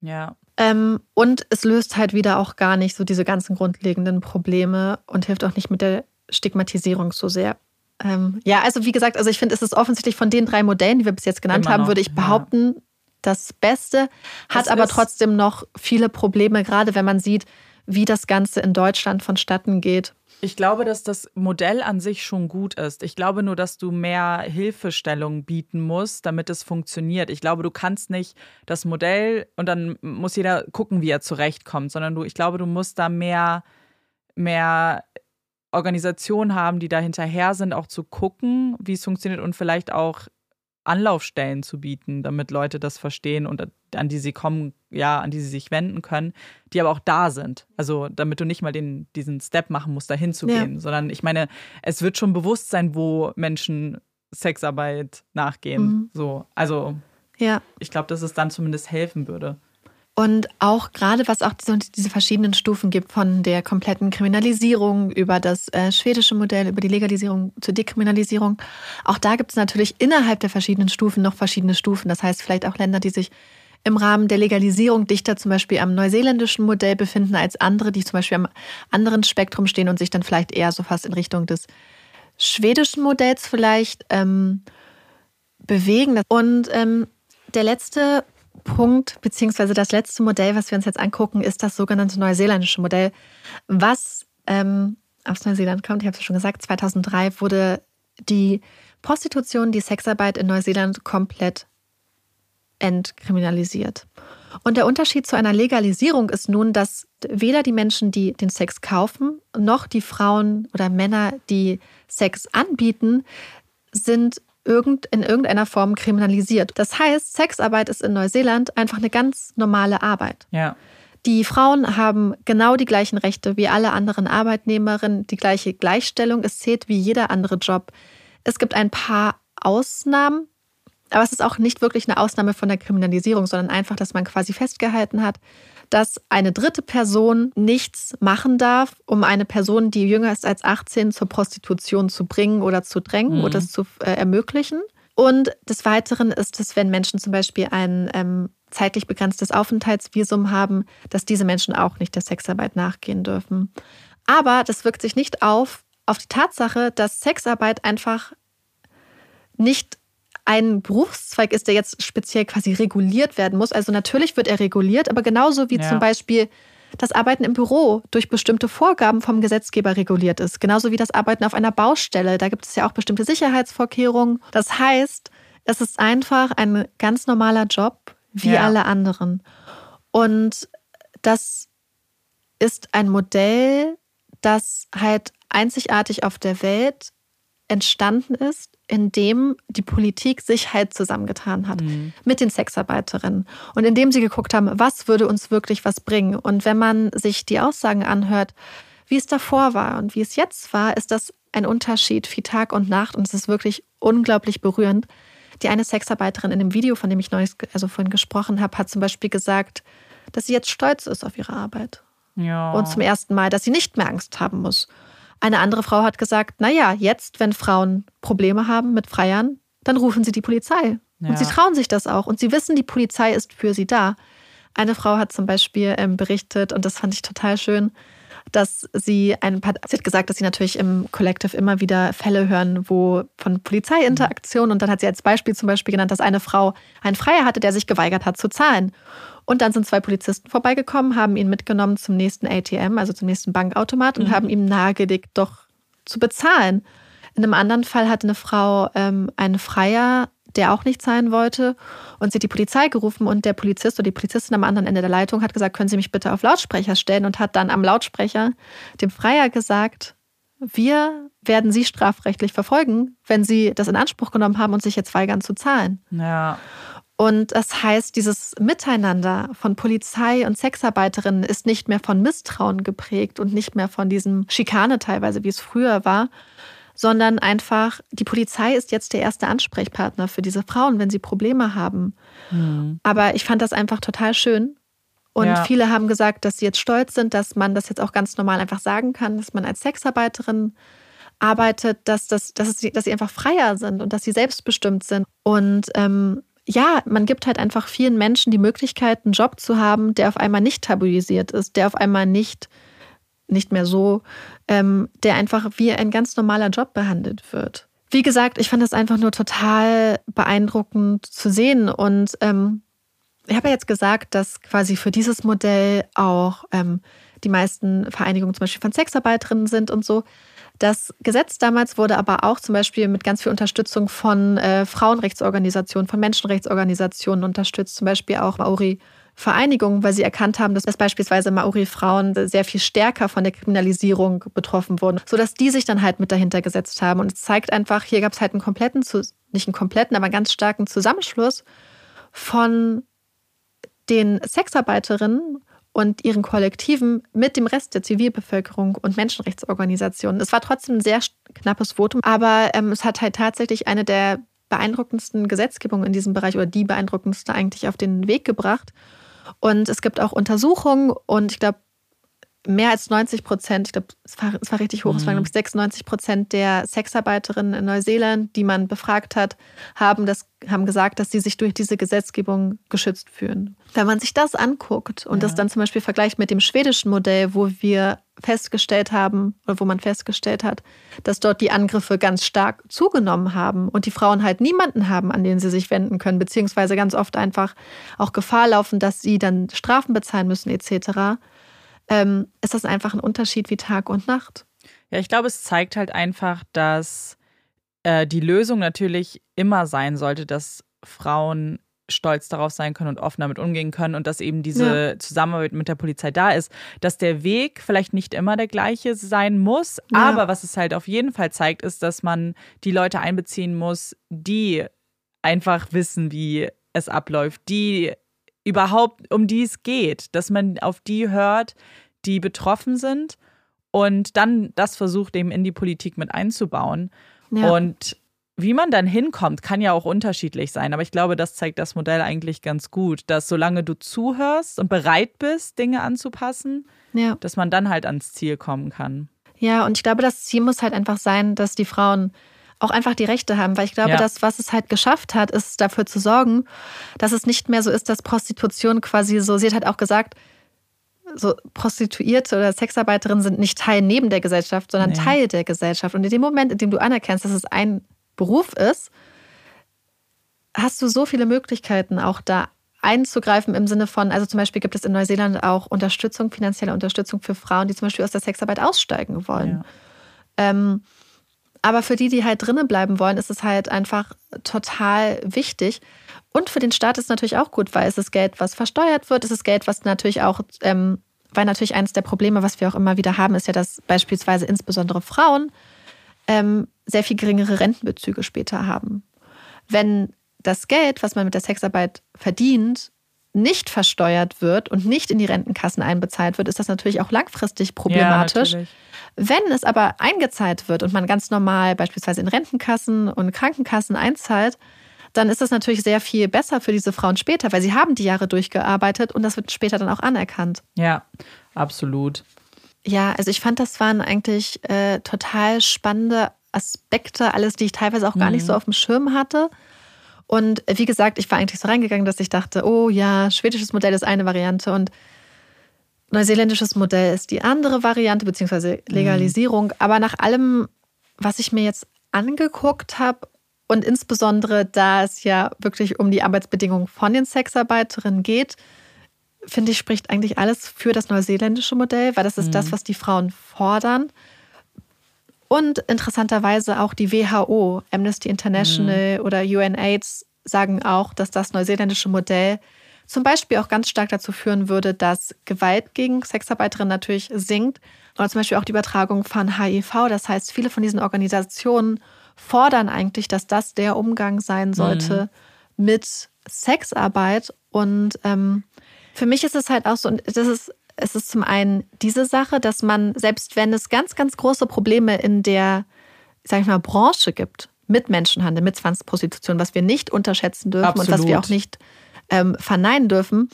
Ja. Ähm, und es löst halt wieder auch gar nicht so diese ganzen grundlegenden Probleme und hilft auch nicht mit der Stigmatisierung so sehr. Ähm, ja, also wie gesagt, also ich finde, es ist offensichtlich von den drei Modellen, die wir bis jetzt genannt haben, würde ich behaupten, ja. das Beste, hat das aber trotzdem noch viele Probleme, gerade wenn man sieht, wie das Ganze in Deutschland vonstatten geht. Ich glaube, dass das Modell an sich schon gut ist. Ich glaube nur, dass du mehr Hilfestellung bieten musst, damit es funktioniert. Ich glaube, du kannst nicht das Modell und dann muss jeder gucken, wie er zurechtkommt, sondern du, ich glaube, du musst da mehr, mehr Organisationen haben, die da hinterher sind, auch zu gucken, wie es funktioniert und vielleicht auch Anlaufstellen zu bieten, damit Leute das verstehen und an die sie kommen, ja, an die sie sich wenden können, die aber auch da sind. Also damit du nicht mal den, diesen Step machen musst, da hinzugehen, ja. sondern ich meine, es wird schon bewusst sein, wo Menschen Sexarbeit nachgehen. Mhm. So, also ja. ich glaube, dass es dann zumindest helfen würde. Und auch gerade, was auch diese verschiedenen Stufen gibt, von der kompletten Kriminalisierung über das äh, schwedische Modell, über die Legalisierung zur Dekriminalisierung. Auch da gibt es natürlich innerhalb der verschiedenen Stufen noch verschiedene Stufen. Das heißt, vielleicht auch Länder, die sich im Rahmen der Legalisierung dichter zum Beispiel am neuseeländischen Modell befinden als andere, die zum Beispiel am anderen Spektrum stehen und sich dann vielleicht eher so fast in Richtung des schwedischen Modells vielleicht ähm, bewegen. Und ähm, der letzte Punkt, beziehungsweise das letzte Modell, was wir uns jetzt angucken, ist das sogenannte neuseeländische Modell, was ähm, aus Neuseeland kommt. Ich habe es schon gesagt, 2003 wurde die Prostitution, die Sexarbeit in Neuseeland komplett entkriminalisiert. Und der Unterschied zu einer Legalisierung ist nun, dass weder die Menschen, die den Sex kaufen, noch die Frauen oder Männer, die Sex anbieten, sind irgend, in irgendeiner Form kriminalisiert. Das heißt, Sexarbeit ist in Neuseeland einfach eine ganz normale Arbeit. Ja. Die Frauen haben genau die gleichen Rechte wie alle anderen Arbeitnehmerinnen, die gleiche Gleichstellung. Es zählt wie jeder andere Job. Es gibt ein paar Ausnahmen, aber es ist auch nicht wirklich eine Ausnahme von der Kriminalisierung, sondern einfach, dass man quasi festgehalten hat, dass eine dritte Person nichts machen darf, um eine Person, die jünger ist als 18, zur Prostitution zu bringen oder zu drängen mhm. oder es zu äh, ermöglichen. Und des Weiteren ist es, wenn Menschen zum Beispiel ein ähm, zeitlich begrenztes Aufenthaltsvisum haben, dass diese Menschen auch nicht der Sexarbeit nachgehen dürfen. Aber das wirkt sich nicht auf, auf die Tatsache, dass Sexarbeit einfach nicht ein Berufszweig ist, der jetzt speziell quasi reguliert werden muss. Also natürlich wird er reguliert, aber genauso wie ja. zum Beispiel das Arbeiten im Büro durch bestimmte Vorgaben vom Gesetzgeber reguliert ist. Genauso wie das Arbeiten auf einer Baustelle. Da gibt es ja auch bestimmte Sicherheitsvorkehrungen. Das heißt, es ist einfach ein ganz normaler Job wie ja. alle anderen. Und das ist ein Modell, das halt einzigartig auf der Welt entstanden ist, indem die Politik sich halt zusammengetan hat mhm. mit den Sexarbeiterinnen und indem sie geguckt haben, was würde uns wirklich was bringen. Und wenn man sich die Aussagen anhört, wie es davor war und wie es jetzt war, ist das ein Unterschied wie Tag und Nacht und es ist wirklich unglaublich berührend. Die eine Sexarbeiterin in dem Video, von dem ich neulich, also vorhin gesprochen habe, hat zum Beispiel gesagt, dass sie jetzt stolz ist auf ihre Arbeit. Ja. Und zum ersten Mal, dass sie nicht mehr Angst haben muss. Eine andere Frau hat gesagt, naja, jetzt, wenn Frauen Probleme haben mit Freiern, dann rufen sie die Polizei. Ja. Und sie trauen sich das auch. Und sie wissen, die Polizei ist für sie da. Eine Frau hat zum Beispiel ähm, berichtet, und das fand ich total schön, dass sie ein paar, sie hat gesagt, dass sie natürlich im Collective immer wieder Fälle hören, wo von Polizeiinteraktion und dann hat sie als Beispiel zum Beispiel genannt, dass eine Frau einen Freier hatte, der sich geweigert hat zu zahlen. Und dann sind zwei Polizisten vorbeigekommen, haben ihn mitgenommen zum nächsten ATM, also zum nächsten Bankautomat und mhm. haben ihm nahegelegt, doch zu bezahlen. In einem anderen Fall hatte eine Frau ähm, einen Freier der auch nicht zahlen wollte. Und sie hat die Polizei gerufen und der Polizist oder die Polizistin am anderen Ende der Leitung hat gesagt, können Sie mich bitte auf Lautsprecher stellen und hat dann am Lautsprecher dem Freier gesagt, wir werden Sie strafrechtlich verfolgen, wenn Sie das in Anspruch genommen haben und sich jetzt weigern zu zahlen. Ja. Und das heißt, dieses Miteinander von Polizei und Sexarbeiterinnen ist nicht mehr von Misstrauen geprägt und nicht mehr von diesem Schikane teilweise, wie es früher war, sondern einfach, die Polizei ist jetzt der erste Ansprechpartner für diese Frauen, wenn sie Probleme haben. Mhm. Aber ich fand das einfach total schön. Und ja. viele haben gesagt, dass sie jetzt stolz sind, dass man das jetzt auch ganz normal einfach sagen kann, dass man als Sexarbeiterin arbeitet, dass, das, dass, es, dass sie einfach freier sind und dass sie selbstbestimmt sind. Und ähm, ja, man gibt halt einfach vielen Menschen die Möglichkeit, einen Job zu haben, der auf einmal nicht tabuisiert ist, der auf einmal nicht nicht mehr so, ähm, der einfach wie ein ganz normaler Job behandelt wird. Wie gesagt, ich fand das einfach nur total beeindruckend zu sehen und ähm, ich habe ja jetzt gesagt, dass quasi für dieses Modell auch ähm, die meisten Vereinigungen zum Beispiel von Sexarbeiterinnen sind und so. Das Gesetz damals wurde aber auch zum Beispiel mit ganz viel Unterstützung von äh, Frauenrechtsorganisationen, von Menschenrechtsorganisationen unterstützt, zum Beispiel auch Maori Vereinigung, weil sie erkannt haben, dass beispielsweise Maori-Frauen sehr viel stärker von der Kriminalisierung betroffen wurden, sodass die sich dann halt mit dahinter gesetzt haben. Und es zeigt einfach, hier gab es halt einen kompletten, nicht einen kompletten, aber einen ganz starken Zusammenschluss von den Sexarbeiterinnen und ihren Kollektiven mit dem Rest der Zivilbevölkerung und Menschenrechtsorganisationen. Es war trotzdem ein sehr knappes Votum, aber ähm, es hat halt tatsächlich eine der beeindruckendsten Gesetzgebungen in diesem Bereich oder die beeindruckendste eigentlich auf den Weg gebracht. Und es gibt auch Untersuchungen und ich glaube, mehr als 90 Prozent, ich glaube, es war, es war richtig hoch, mhm. es waren, glaube ich, 96 Prozent der Sexarbeiterinnen in Neuseeland, die man befragt hat, haben, das, haben gesagt, dass sie sich durch diese Gesetzgebung geschützt fühlen. Wenn man sich das anguckt und ja. das dann zum Beispiel vergleicht mit dem schwedischen Modell, wo wir festgestellt haben oder wo man festgestellt hat, dass dort die Angriffe ganz stark zugenommen haben und die Frauen halt niemanden haben, an den sie sich wenden können, beziehungsweise ganz oft einfach auch Gefahr laufen, dass sie dann Strafen bezahlen müssen etc ähm, ist das einfach ein Unterschied wie Tag und Nacht. Ja, ich glaube, es zeigt halt einfach, dass äh, die Lösung natürlich immer sein sollte, dass Frauen stolz darauf sein können und offen damit umgehen können und dass eben diese ja. Zusammenarbeit mit der Polizei da ist, dass der Weg vielleicht nicht immer der gleiche sein muss, ja. aber was es halt auf jeden Fall zeigt, ist, dass man die Leute einbeziehen muss, die einfach wissen, wie es abläuft, die überhaupt um die es geht, dass man auf die hört, die betroffen sind und dann das versucht eben in die Politik mit einzubauen. Ja. Und wie man dann hinkommt, kann ja auch unterschiedlich sein. Aber ich glaube, das zeigt das Modell eigentlich ganz gut, dass solange du zuhörst und bereit bist, Dinge anzupassen, ja. dass man dann halt ans Ziel kommen kann. Ja, und ich glaube, das Ziel muss halt einfach sein, dass die Frauen auch einfach die Rechte haben, weil ich glaube, ja. das, was es halt geschafft hat, ist dafür zu sorgen, dass es nicht mehr so ist, dass Prostitution quasi so, sie hat halt auch gesagt, so Prostituierte oder Sexarbeiterinnen sind nicht Teil neben der Gesellschaft, sondern nee. Teil der Gesellschaft. Und in dem Moment, in dem du anerkennst, dass es ein Beruf ist, hast du so viele Möglichkeiten, auch da einzugreifen im Sinne von, also zum Beispiel gibt es in Neuseeland auch Unterstützung, finanzielle Unterstützung für Frauen, die zum Beispiel aus der Sexarbeit aussteigen wollen. Ja. Ähm, aber für die, die halt drinnen bleiben wollen, ist es halt einfach total wichtig. Und für den Staat ist es natürlich auch gut, weil es ist Geld, was versteuert wird. Es ist Geld, was natürlich auch, ähm, weil natürlich eines der Probleme, was wir auch immer wieder haben, ist ja, dass beispielsweise insbesondere Frauen ähm, sehr viel geringere Rentenbezüge später haben. Wenn das Geld, was man mit der Sexarbeit verdient, nicht versteuert wird und nicht in die Rentenkassen einbezahlt wird, ist das natürlich auch langfristig problematisch. Ja, Wenn es aber eingezahlt wird und man ganz normal beispielsweise in Rentenkassen und Krankenkassen einzahlt, dann ist das natürlich sehr viel besser für diese Frauen später, weil sie haben die Jahre durchgearbeitet und das wird später dann auch anerkannt. Ja, absolut. Ja, also ich fand, das waren eigentlich äh, total spannende Aspekte, alles, die ich teilweise auch gar mhm. nicht so auf dem Schirm hatte. Und wie gesagt, ich war eigentlich so reingegangen, dass ich dachte, oh ja, schwedisches Modell ist eine Variante und neuseeländisches Modell ist die andere Variante, beziehungsweise mhm. Legalisierung. Mhm. Aber nach allem, was ich mir jetzt angeguckt habe und insbesondere da es ja wirklich um die Arbeitsbedingungen von den Sexarbeiterinnen geht, finde ich, spricht eigentlich alles für das neuseeländische Modell, weil das ist mhm. das, was die Frauen fordern. Und interessanterweise auch die WHO, Amnesty International mhm. oder UNAIDS sagen auch, dass das neuseeländische Modell zum Beispiel auch ganz stark dazu führen würde, dass Gewalt gegen Sexarbeiterinnen natürlich sinkt. Oder zum Beispiel auch die Übertragung von HIV. Das heißt, viele von diesen Organisationen fordern eigentlich, dass das der Umgang sein sollte mhm. mit Sexarbeit. Und ähm, für mich ist es halt auch so, und das ist es ist zum einen diese Sache, dass man, selbst wenn es ganz, ganz große Probleme in der, sag ich mal, Branche gibt, mit Menschenhandel, mit Zwangsprostitution, was wir nicht unterschätzen dürfen Absolut. und was wir auch nicht ähm, verneinen dürfen,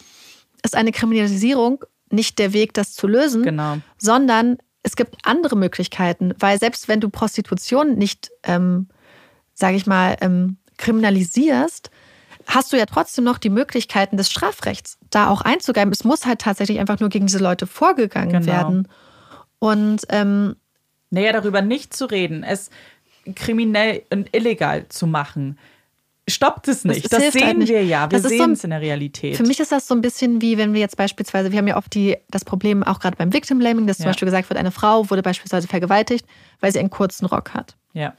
ist eine Kriminalisierung nicht der Weg, das zu lösen, genau. sondern es gibt andere Möglichkeiten, weil selbst wenn du Prostitution nicht, ähm, sage ich mal, ähm, kriminalisierst, hast du ja trotzdem noch die Möglichkeiten des Strafrechts, da auch einzugreifen. Es muss halt tatsächlich einfach nur gegen diese Leute vorgegangen genau. werden. Und ähm, naja, darüber nicht zu reden, es kriminell und illegal zu machen, stoppt es nicht. Das, das sehen halt nicht. wir ja. Wir sehen so, es in der Realität. Für mich ist das so ein bisschen wie, wenn wir jetzt beispielsweise, wir haben ja oft die, das Problem auch gerade beim Victim Blaming, dass ja. zum Beispiel gesagt wird, eine Frau wurde beispielsweise vergewaltigt, weil sie einen kurzen Rock hat. Ja.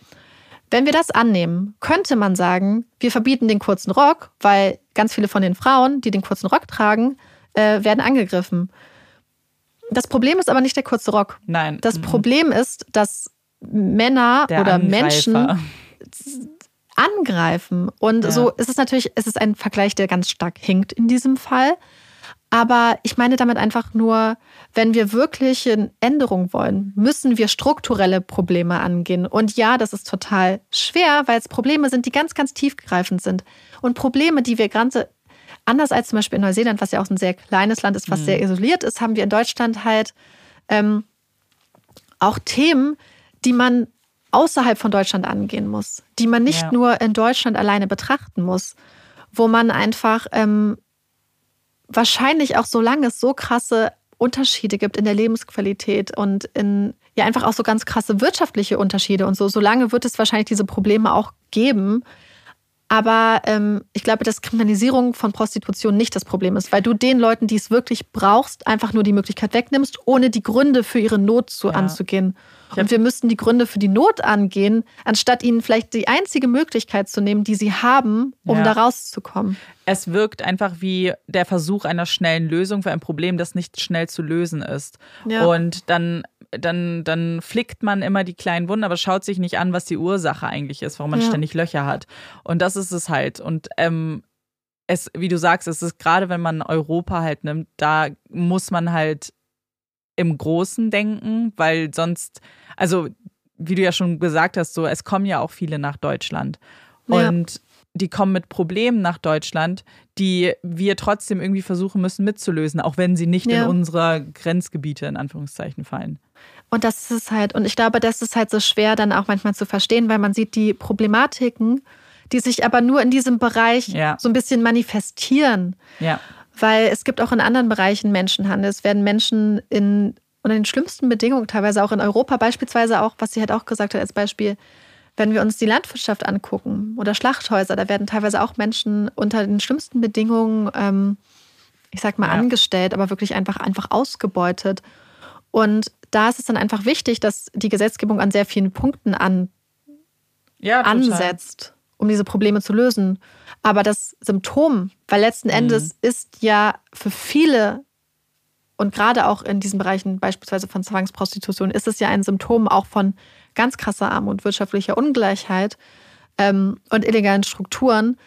Wenn wir das annehmen, könnte man sagen, wir verbieten den kurzen Rock, weil ganz viele von den Frauen, die den kurzen Rock tragen, äh, werden angegriffen. Das Problem ist aber nicht der kurze Rock. Nein. Das mhm. Problem ist, dass Männer der oder Angreifer. Menschen angreifen. Und ja. so ist es natürlich, es ist ein Vergleich, der ganz stark hinkt in diesem Fall. Aber ich meine damit einfach nur, wenn wir wirklich eine Änderung wollen, müssen wir strukturelle Probleme angehen. Und ja, das ist total schwer, weil es Probleme sind, die ganz, ganz tiefgreifend sind. Und Probleme, die wir ganze, anders als zum Beispiel in Neuseeland, was ja auch ein sehr kleines Land ist, was mhm. sehr isoliert ist, haben wir in Deutschland halt ähm, auch Themen, die man außerhalb von Deutschland angehen muss, die man nicht ja. nur in Deutschland alleine betrachten muss, wo man einfach ähm, wahrscheinlich auch, solange es so krasse Unterschiede gibt in der Lebensqualität und in ja einfach auch so ganz krasse wirtschaftliche Unterschiede und so, solange wird es wahrscheinlich diese Probleme auch geben. Aber ähm, ich glaube, dass Kriminalisierung von Prostitution nicht das Problem ist, weil du den Leuten, die es wirklich brauchst, einfach nur die Möglichkeit wegnimmst, ohne die Gründe für ihre Not zu ja. anzugehen. Und wir müssten die Gründe für die Not angehen, anstatt ihnen vielleicht die einzige Möglichkeit zu nehmen, die sie haben, um ja. da rauszukommen. Es wirkt einfach wie der Versuch einer schnellen Lösung für ein Problem, das nicht schnell zu lösen ist. Ja. Und dann dann, dann flickt man immer die kleinen Wunden, aber schaut sich nicht an, was die Ursache eigentlich ist, warum man ja. ständig Löcher hat. Und das ist es halt. Und ähm, es, wie du sagst, es ist gerade, wenn man Europa halt nimmt, da muss man halt im Großen denken, weil sonst, also wie du ja schon gesagt hast, so es kommen ja auch viele nach Deutschland und ja. die kommen mit Problemen nach Deutschland, die wir trotzdem irgendwie versuchen müssen mitzulösen, auch wenn sie nicht ja. in unsere Grenzgebiete in Anführungszeichen fallen. Und das ist halt, und ich glaube, das ist halt so schwer dann auch manchmal zu verstehen, weil man sieht die Problematiken, die sich aber nur in diesem Bereich ja. so ein bisschen manifestieren. Ja weil es gibt auch in anderen Bereichen Menschenhandel. Es werden Menschen in unter den schlimmsten Bedingungen, teilweise auch in Europa, beispielsweise auch, was sie halt auch gesagt hat als Beispiel, wenn wir uns die Landwirtschaft angucken oder Schlachthäuser, da werden teilweise auch Menschen unter den schlimmsten Bedingungen, ähm, ich sag mal, ja. angestellt, aber wirklich einfach, einfach ausgebeutet. Und da ist es dann einfach wichtig, dass die Gesetzgebung an sehr vielen Punkten an, ja, ansetzt, um diese Probleme zu lösen. Aber das Symptom, weil letzten Endes mhm. ist ja für viele und gerade auch in diesen Bereichen beispielsweise von Zwangsprostitution ist es ja ein Symptom auch von ganz krasser Armut, wirtschaftlicher Ungleichheit ähm, und illegalen Strukturen,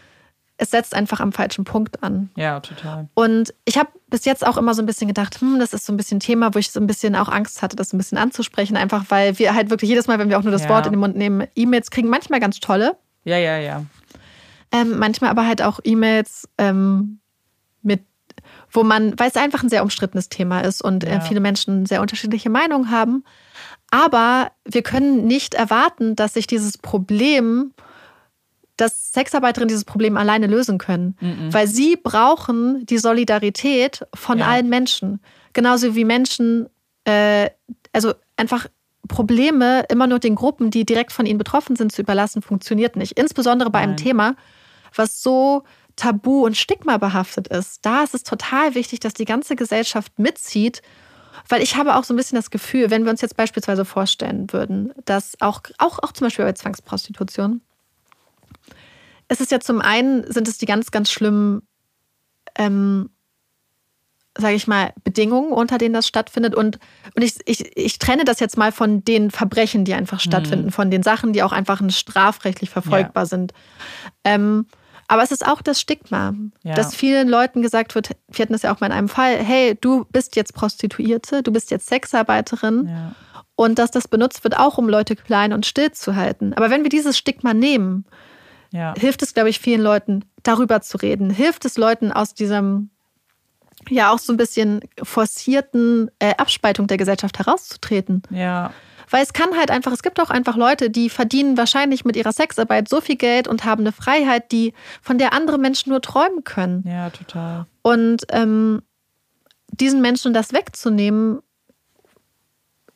es setzt einfach am falschen Punkt an. Ja, total. Und ich habe bis jetzt auch immer so ein bisschen gedacht, hm, das ist so ein bisschen ein Thema, wo ich so ein bisschen auch Angst hatte, das ein bisschen anzusprechen, einfach weil wir halt wirklich jedes Mal, wenn wir auch nur das ja. Wort in den Mund nehmen, E-Mails kriegen, manchmal ganz tolle. Ja, ja, ja. Ähm, manchmal aber halt auch E-Mails ähm, mit, wo man, weil es einfach ein sehr umstrittenes Thema ist und äh, ja. äh, viele Menschen sehr unterschiedliche Meinungen haben. Aber wir können nicht erwarten, dass sich dieses Problem dass Sexarbeiterinnen dieses Problem alleine lösen können, mhm. weil sie brauchen die Solidarität von ja. allen Menschen. Genauso wie Menschen, äh, also einfach Probleme immer nur den Gruppen, die direkt von ihnen betroffen sind, zu überlassen, funktioniert nicht. Insbesondere bei Nein. einem Thema, was so tabu und stigma behaftet ist. Da ist es total wichtig, dass die ganze Gesellschaft mitzieht, weil ich habe auch so ein bisschen das Gefühl, wenn wir uns jetzt beispielsweise vorstellen würden, dass auch, auch, auch zum Beispiel bei Zwangsprostitution, es ist ja zum einen, sind es die ganz, ganz schlimmen, ähm, sage ich mal, Bedingungen, unter denen das stattfindet. Und, und ich, ich, ich trenne das jetzt mal von den Verbrechen, die einfach mhm. stattfinden, von den Sachen, die auch einfach strafrechtlich verfolgbar ja. sind. Ähm, aber es ist auch das Stigma, ja. dass vielen Leuten gesagt wird, wir hatten das ja auch mal in einem Fall, hey, du bist jetzt Prostituierte, du bist jetzt Sexarbeiterin. Ja. Und dass das benutzt wird, auch um Leute klein und still zu halten. Aber wenn wir dieses Stigma nehmen ja. hilft es, glaube ich, vielen Leuten, darüber zu reden. Hilft es Leuten aus diesem, ja, auch so ein bisschen forcierten äh, Abspaltung der Gesellschaft herauszutreten. Ja. Weil es kann halt einfach, es gibt auch einfach Leute, die verdienen wahrscheinlich mit ihrer Sexarbeit so viel Geld und haben eine Freiheit, die, von der andere Menschen nur träumen können. Ja, total. Und ähm, diesen Menschen das wegzunehmen,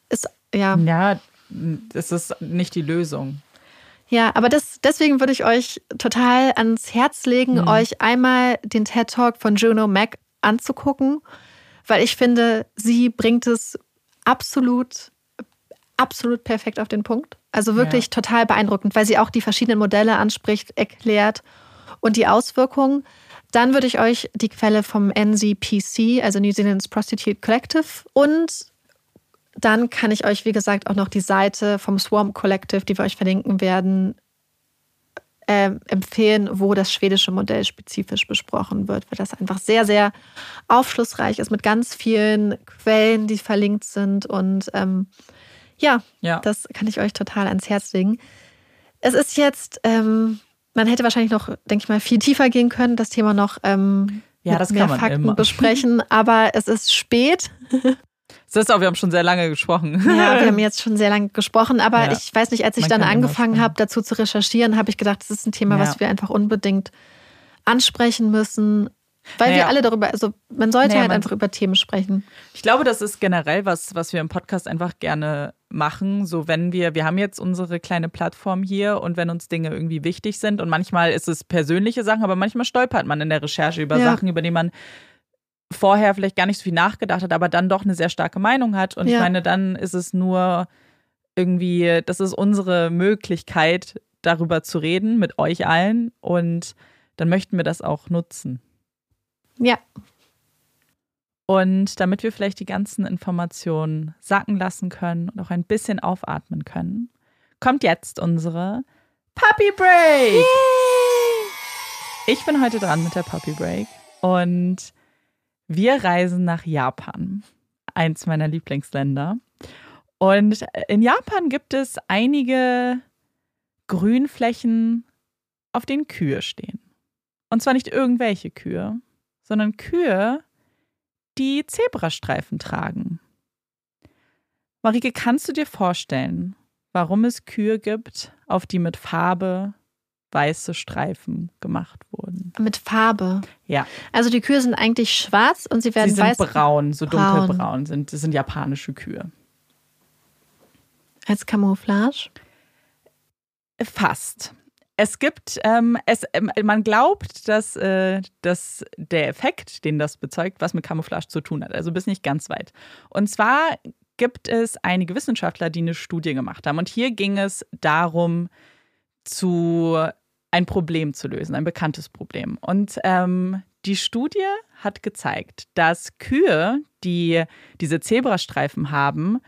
ist ja. Ja, das ist nicht die Lösung. Ja, aber das, deswegen würde ich euch total ans Herz legen, mhm. euch einmal den TED Talk von Juno Mac anzugucken, weil ich finde, sie bringt es absolut, absolut perfekt auf den Punkt. Also wirklich ja. total beeindruckend, weil sie auch die verschiedenen Modelle anspricht, erklärt und die Auswirkungen. Dann würde ich euch die Quelle vom NZPC, also New Zealand's Prostitute Collective, und dann kann ich euch, wie gesagt, auch noch die Seite vom Swarm Collective, die wir euch verlinken werden, äh, empfehlen, wo das schwedische Modell spezifisch besprochen wird, weil das einfach sehr, sehr aufschlussreich ist mit ganz vielen Quellen, die verlinkt sind. Und ähm, ja, ja, das kann ich euch total ans Herz legen. Es ist jetzt, ähm, man hätte wahrscheinlich noch, denke ich mal, viel tiefer gehen können, das Thema noch ähm, ja, das mehr Fakten immer. besprechen, <laughs> aber es ist spät. Das ist auch, wir haben schon sehr lange gesprochen. Ja, wir <laughs> haben jetzt schon sehr lange gesprochen, aber ja. ich weiß nicht, als ich Man dann angefangen habe, dazu zu recherchieren, habe ich gedacht, das ist ein Thema, ja. was wir einfach unbedingt ansprechen müssen. Weil naja. wir alle darüber, also man sollte naja, halt man, einfach über Themen sprechen. Ich glaube, das ist generell was, was wir im Podcast einfach gerne machen. So, wenn wir, wir haben jetzt unsere kleine Plattform hier und wenn uns Dinge irgendwie wichtig sind und manchmal ist es persönliche Sachen, aber manchmal stolpert man in der Recherche über ja. Sachen, über die man vorher vielleicht gar nicht so viel nachgedacht hat, aber dann doch eine sehr starke Meinung hat. Und ja. ich meine, dann ist es nur irgendwie, das ist unsere Möglichkeit, darüber zu reden mit euch allen. Und dann möchten wir das auch nutzen. Ja. Und damit wir vielleicht die ganzen Informationen sacken lassen können und auch ein bisschen aufatmen können, kommt jetzt unsere Puppy Break. Yay! Ich bin heute dran mit der Puppy Break und wir reisen nach Japan, eins meiner Lieblingsländer. Und in Japan gibt es einige Grünflächen, auf denen Kühe stehen. Und zwar nicht irgendwelche Kühe, sondern Kühe, die Zebrastreifen tragen. Marike, kannst du dir vorstellen, warum es Kühe gibt, auf die mit Farbe weiße Streifen gemacht wurden. Mit Farbe? Ja. Also die Kühe sind eigentlich schwarz und sie werden sie sind weiß. braun, so braun. dunkelbraun sind. Das sind japanische Kühe. Als Camouflage? Fast. Es gibt, ähm, es, ähm, man glaubt, dass, äh, dass der Effekt, den das bezeugt, was mit Camouflage zu tun hat. Also bis nicht ganz weit. Und zwar gibt es einige Wissenschaftler, die eine Studie gemacht haben. Und hier ging es darum, zu ein Problem zu lösen, ein bekanntes Problem. Und ähm, die Studie hat gezeigt, dass Kühe, die diese Zebrastreifen haben,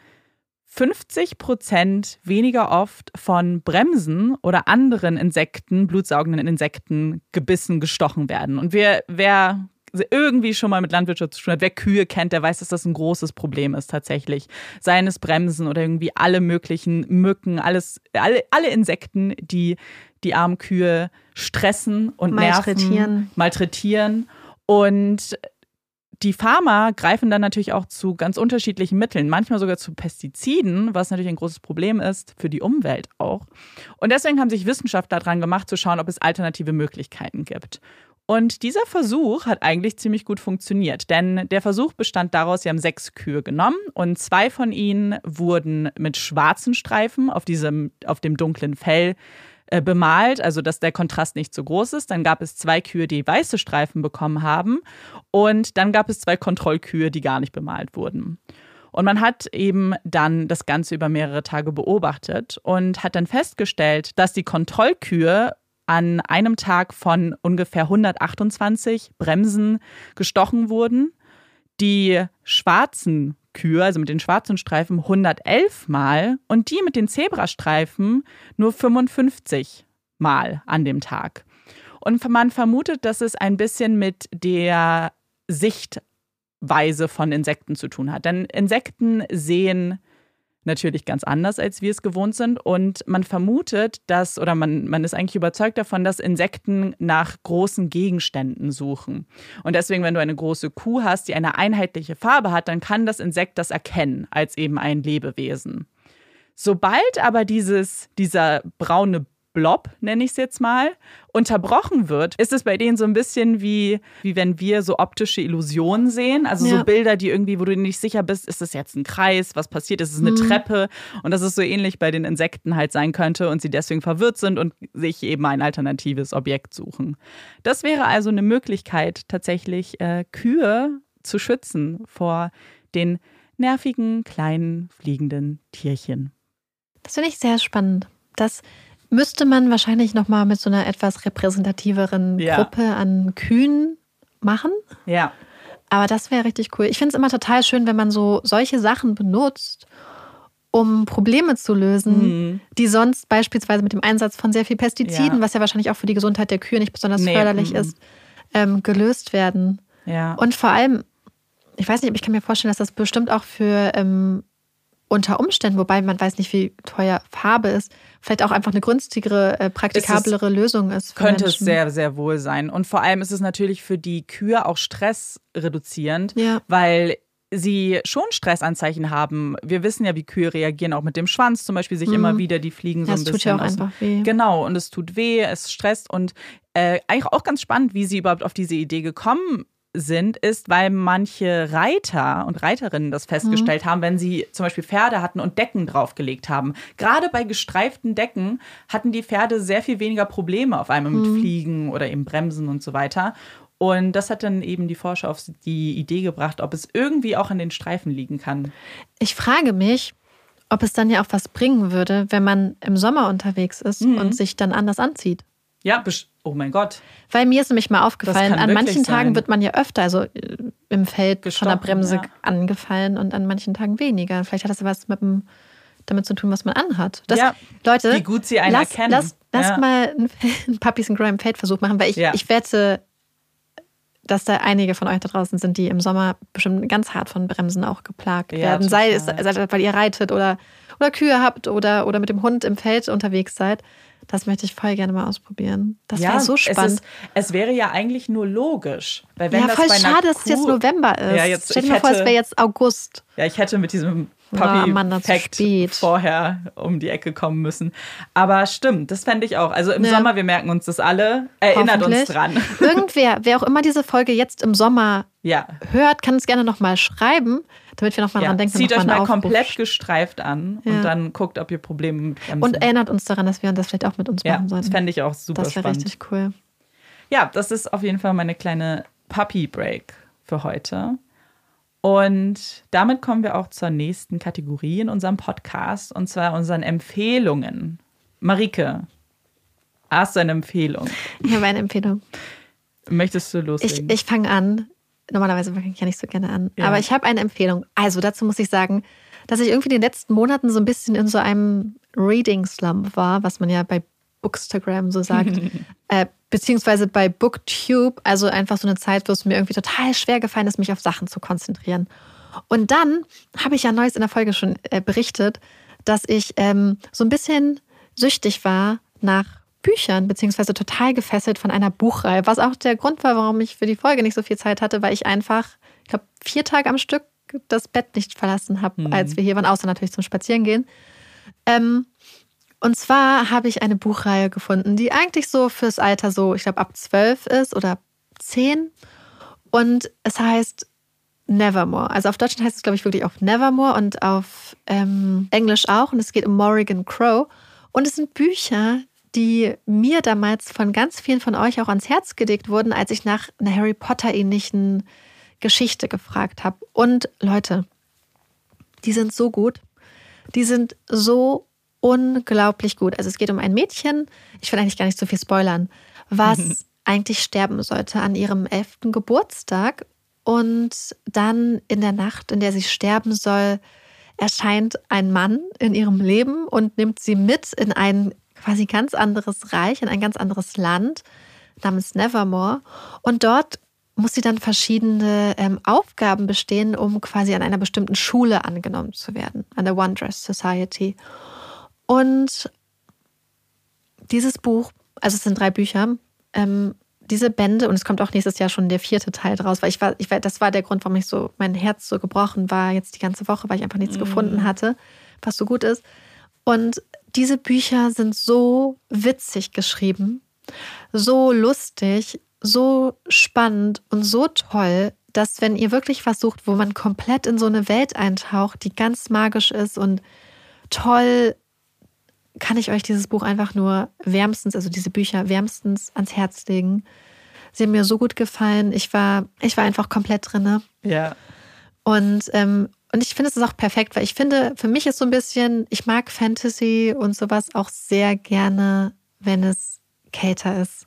50 Prozent weniger oft von Bremsen oder anderen Insekten, blutsaugenden Insekten, gebissen, gestochen werden. Und wer, wer irgendwie schon mal mit Landwirtschaft zu tun hat, wer Kühe kennt, der weiß, dass das ein großes Problem ist tatsächlich. Seien es Bremsen oder irgendwie alle möglichen Mücken, alles, alle, alle Insekten, die die armen Kühe stressen und Malträtieren. nerven, malträtieren. Und die Farmer greifen dann natürlich auch zu ganz unterschiedlichen Mitteln, manchmal sogar zu Pestiziden, was natürlich ein großes Problem ist für die Umwelt auch. Und deswegen haben sich Wissenschaftler daran gemacht, zu schauen, ob es alternative Möglichkeiten gibt. Und dieser Versuch hat eigentlich ziemlich gut funktioniert, denn der Versuch bestand daraus, sie haben sechs Kühe genommen und zwei von ihnen wurden mit schwarzen Streifen auf, diesem, auf dem dunklen Fell äh, bemalt, also dass der Kontrast nicht so groß ist. Dann gab es zwei Kühe, die weiße Streifen bekommen haben und dann gab es zwei Kontrollkühe, die gar nicht bemalt wurden. Und man hat eben dann das Ganze über mehrere Tage beobachtet und hat dann festgestellt, dass die Kontrollkühe an einem Tag von ungefähr 128 Bremsen gestochen wurden. Die schwarzen Kühe, also mit den schwarzen Streifen, 111 Mal und die mit den Zebrastreifen nur 55 Mal an dem Tag. Und man vermutet, dass es ein bisschen mit der Sichtweise von Insekten zu tun hat. Denn Insekten sehen natürlich ganz anders, als wir es gewohnt sind. Und man vermutet, dass, oder man, man ist eigentlich überzeugt davon, dass Insekten nach großen Gegenständen suchen. Und deswegen, wenn du eine große Kuh hast, die eine einheitliche Farbe hat, dann kann das Insekt das erkennen als eben ein Lebewesen. Sobald aber dieses, dieser braune Blob, nenne ich es jetzt mal, unterbrochen wird, ist es bei denen so ein bisschen wie, wie wenn wir so optische Illusionen sehen. Also ja. so Bilder, die irgendwie, wo du nicht sicher bist, ist das jetzt ein Kreis, was passiert, ist es eine mhm. Treppe? Und dass es so ähnlich bei den Insekten halt sein könnte und sie deswegen verwirrt sind und sich eben ein alternatives Objekt suchen. Das wäre also eine Möglichkeit, tatsächlich äh, Kühe zu schützen vor den nervigen, kleinen, fliegenden Tierchen. Das finde ich sehr spannend. Das müsste man wahrscheinlich noch mal mit so einer etwas repräsentativeren ja. Gruppe an Kühen machen. Ja. Aber das wäre richtig cool. Ich finde es immer total schön, wenn man so solche Sachen benutzt, um Probleme zu lösen, mhm. die sonst beispielsweise mit dem Einsatz von sehr viel Pestiziden, ja. was ja wahrscheinlich auch für die Gesundheit der Kühe nicht besonders nee. förderlich mhm. ist, ähm, gelöst werden. Ja. Und vor allem, ich weiß nicht, aber ich kann mir vorstellen, dass das bestimmt auch für ähm, unter Umständen, wobei man weiß nicht, wie teuer Farbe ist, vielleicht auch einfach eine günstigere, äh, praktikablere ist, Lösung ist. könnte Menschen. es sehr, sehr wohl sein. Und vor allem ist es natürlich für die Kühe auch stressreduzierend, ja. weil sie schon Stressanzeichen haben. Wir wissen ja, wie Kühe reagieren, auch mit dem Schwanz zum Beispiel, sich mhm. immer wieder, die fliegen so ja, ein bisschen. Es tut ja auch einfach weh. Genau, und es tut weh, es stresst und äh, eigentlich auch ganz spannend, wie sie überhaupt auf diese Idee gekommen sind, ist, weil manche Reiter und Reiterinnen das festgestellt mhm. haben, wenn sie zum Beispiel Pferde hatten und Decken draufgelegt haben. Gerade bei gestreiften Decken hatten die Pferde sehr viel weniger Probleme auf einmal mit mhm. Fliegen oder eben Bremsen und so weiter. Und das hat dann eben die Forscher auf die Idee gebracht, ob es irgendwie auch an den Streifen liegen kann. Ich frage mich, ob es dann ja auch was bringen würde, wenn man im Sommer unterwegs ist mhm. und sich dann anders anzieht. Ja, oh mein Gott. Weil mir ist nämlich mal aufgefallen, an manchen sein. Tagen wird man ja öfter, also äh, im Feld Gestochen, von der Bremse ja. angefallen und an manchen Tagen weniger. Vielleicht hat das was mit dem, damit zu tun, was man anhat. Das, ja, Leute, wie gut sie einen lass, erkennen. Lass, lass ja. mal einen, <laughs> einen Puppies and Grime Feldversuch machen, weil ich, ja. ich wette, dass da einige von euch da draußen sind, die im Sommer bestimmt ganz hart von Bremsen auch geplagt werden. Sei es, weil ihr reitet oder, oder Kühe habt oder, oder mit dem Hund im Feld unterwegs seid. Das möchte ich voll gerne mal ausprobieren. Das ja, wäre so spannend. Es, ist, es, wäre ja eigentlich nur logisch. Weil wenn ja, voll das schade, dass es jetzt November ist. Ja, jetzt, Stell dir mal vor, es wäre jetzt August. Ja, ich hätte mit diesem Puppy-Fact oh, vorher um die Ecke kommen müssen. Aber stimmt, das fände ich auch. Also im ja. Sommer, wir merken uns das alle. Erinnert uns dran. Irgendwer, wer auch immer diese Folge jetzt im Sommer ja. hört, kann es gerne nochmal schreiben, damit wir nochmal ja. dran denken. Zieht euch mal komplett gestreift an ja. und dann guckt, ob ihr Probleme mit Bremsen Und erinnert uns daran, dass wir das vielleicht auch mit uns machen sollten. Das fände ich auch super das spannend. Das wäre richtig cool. Ja, das ist auf jeden Fall meine kleine Puppy-Break für heute. Und damit kommen wir auch zur nächsten Kategorie in unserem Podcast, und zwar unseren Empfehlungen. Marike, hast du eine Empfehlung? Ich habe eine Empfehlung. Möchtest du loslegen? Ich, ich fange an. Normalerweise fange ich ja nicht so gerne an. Ja. Aber ich habe eine Empfehlung. Also dazu muss ich sagen, dass ich irgendwie in den letzten Monaten so ein bisschen in so einem Reading-Slump war, was man ja bei Bookstagram so sagt. <laughs> äh, beziehungsweise bei Booktube, also einfach so eine Zeit, wo es mir irgendwie total schwer gefallen ist, mich auf Sachen zu konzentrieren. Und dann habe ich ja Neues in der Folge schon äh, berichtet, dass ich ähm, so ein bisschen süchtig war nach Büchern, beziehungsweise total gefesselt von einer Buchreihe. Was auch der Grund war, warum ich für die Folge nicht so viel Zeit hatte, weil ich einfach, ich glaube, vier Tage am Stück das Bett nicht verlassen habe, mhm. als wir hier waren, außer natürlich zum Spazierengehen. Ähm, und zwar habe ich eine Buchreihe gefunden, die eigentlich so fürs Alter so, ich glaube, ab zwölf ist oder zehn. Und es heißt Nevermore. Also auf Deutsch heißt es, glaube ich, wirklich auf Nevermore und auf ähm, Englisch auch. Und es geht um Morrigan Crow. Und es sind Bücher, die mir damals von ganz vielen von euch auch ans Herz gelegt wurden, als ich nach einer Harry Potter-ähnlichen Geschichte gefragt habe. Und Leute, die sind so gut. Die sind so unglaublich gut. Also es geht um ein Mädchen, ich will eigentlich gar nicht so viel spoilern, was <laughs> eigentlich sterben sollte an ihrem elften Geburtstag. Und dann in der Nacht, in der sie sterben soll, erscheint ein Mann in ihrem Leben und nimmt sie mit in ein quasi ganz anderes Reich, in ein ganz anderes Land namens Nevermore. Und dort muss sie dann verschiedene ähm, Aufgaben bestehen, um quasi an einer bestimmten Schule angenommen zu werden, an der Wondrous Society. Und dieses Buch, also es sind drei Bücher, ähm, diese Bände, und es kommt auch nächstes Jahr schon der vierte Teil draus, weil ich war, ich war, das war der Grund, warum ich so, mein Herz so gebrochen war jetzt die ganze Woche, weil ich einfach nichts mm. gefunden hatte, was so gut ist. Und diese Bücher sind so witzig geschrieben, so lustig, so spannend und so toll, dass wenn ihr wirklich was sucht, wo man komplett in so eine Welt eintaucht, die ganz magisch ist und toll kann ich euch dieses Buch einfach nur wärmstens, also diese Bücher wärmstens ans Herz legen. Sie haben mir so gut gefallen. Ich war, ich war einfach komplett drin. Ja. Und, ähm, und ich finde es ist auch perfekt, weil ich finde, für mich ist so ein bisschen, ich mag Fantasy und sowas auch sehr gerne, wenn es kälter ist.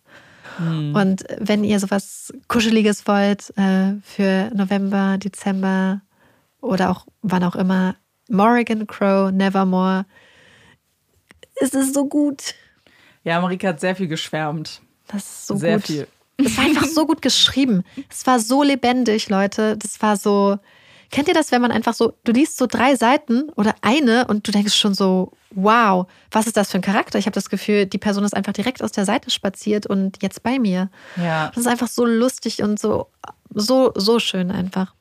Hm. Und wenn ihr sowas Kuscheliges wollt äh, für November, Dezember oder auch wann auch immer, Morrigan Crow, Nevermore, es ist so gut. Ja, Marika hat sehr viel geschwärmt. Das ist so sehr gut. viel. Es war einfach so gut geschrieben. Es war so lebendig, Leute. Das war so. Kennt ihr das, wenn man einfach so, du liest so drei Seiten oder eine und du denkst schon so, wow, was ist das für ein Charakter? Ich habe das Gefühl, die Person ist einfach direkt aus der Seite spaziert und jetzt bei mir. Ja. Das ist einfach so lustig und so, so, so schön einfach.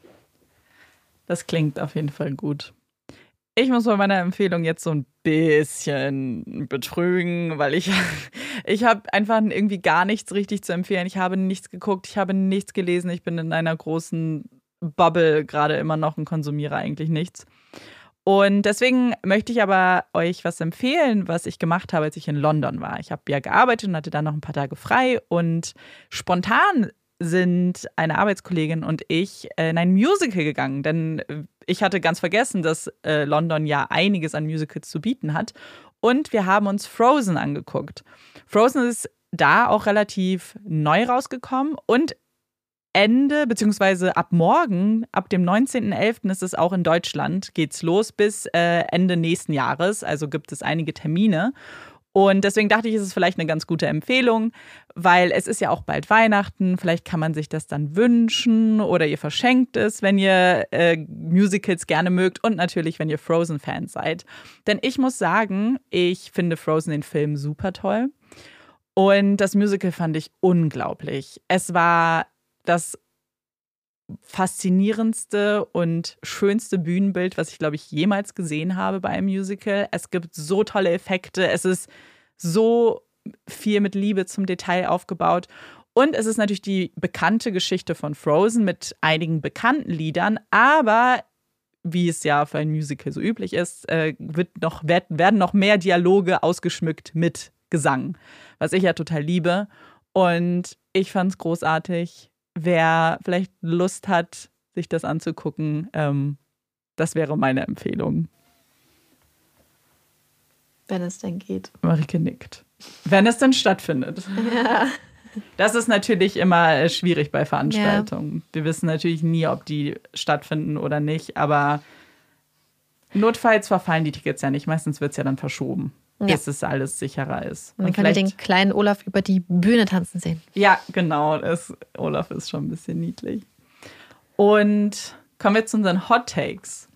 Das klingt auf jeden Fall gut. Ich muss bei meiner Empfehlung jetzt so ein bisschen betrügen, weil ich, <laughs> ich habe einfach irgendwie gar nichts richtig zu empfehlen. Ich habe nichts geguckt, ich habe nichts gelesen. Ich bin in einer großen Bubble gerade immer noch und konsumiere eigentlich nichts. Und deswegen möchte ich aber euch was empfehlen, was ich gemacht habe, als ich in London war. Ich habe ja gearbeitet und hatte dann noch ein paar Tage frei und spontan sind eine Arbeitskollegin und ich in ein Musical gegangen, denn ich hatte ganz vergessen, dass äh, London ja einiges an Musicals zu bieten hat. Und wir haben uns Frozen angeguckt. Frozen ist da auch relativ neu rausgekommen und Ende, beziehungsweise ab morgen, ab dem 19.11. ist es auch in Deutschland, geht's los bis äh, Ende nächsten Jahres. Also gibt es einige Termine. Und deswegen dachte ich, ist es vielleicht eine ganz gute Empfehlung, weil es ist ja auch bald Weihnachten. Vielleicht kann man sich das dann wünschen oder ihr verschenkt es, wenn ihr äh, Musicals gerne mögt und natürlich, wenn ihr Frozen-Fans seid. Denn ich muss sagen, ich finde Frozen den Film super toll. Und das Musical fand ich unglaublich. Es war das faszinierendste und schönste Bühnenbild, was ich, glaube ich, jemals gesehen habe bei einem Musical. Es gibt so tolle Effekte. Es ist so viel mit Liebe zum Detail aufgebaut. Und es ist natürlich die bekannte Geschichte von Frozen mit einigen bekannten Liedern, aber wie es ja für ein Musical so üblich ist, äh, wird noch, werden noch mehr Dialoge ausgeschmückt mit Gesang, was ich ja total liebe. Und ich fand es großartig wer vielleicht Lust hat, sich das anzugucken, ähm, das wäre meine Empfehlung. Wenn es denn geht. Marike nickt. Wenn es denn stattfindet. <laughs> Ja. Das ist natürlich immer äh, schwierig bei Veranstaltungen. Ja. Wir wissen natürlich nie, ob die stattfinden oder nicht, aber Notfalls verfallen die Tickets ja nicht. Meistens wird es ja dann verschoben, Ja. bis es alles sicherer ist. Und dann können wir den kleinen Olaf über die Bühne tanzen sehen. Ja, genau. Das, Olaf ist schon ein bisschen niedlich. Und kommen wir zu unseren Hot Takes.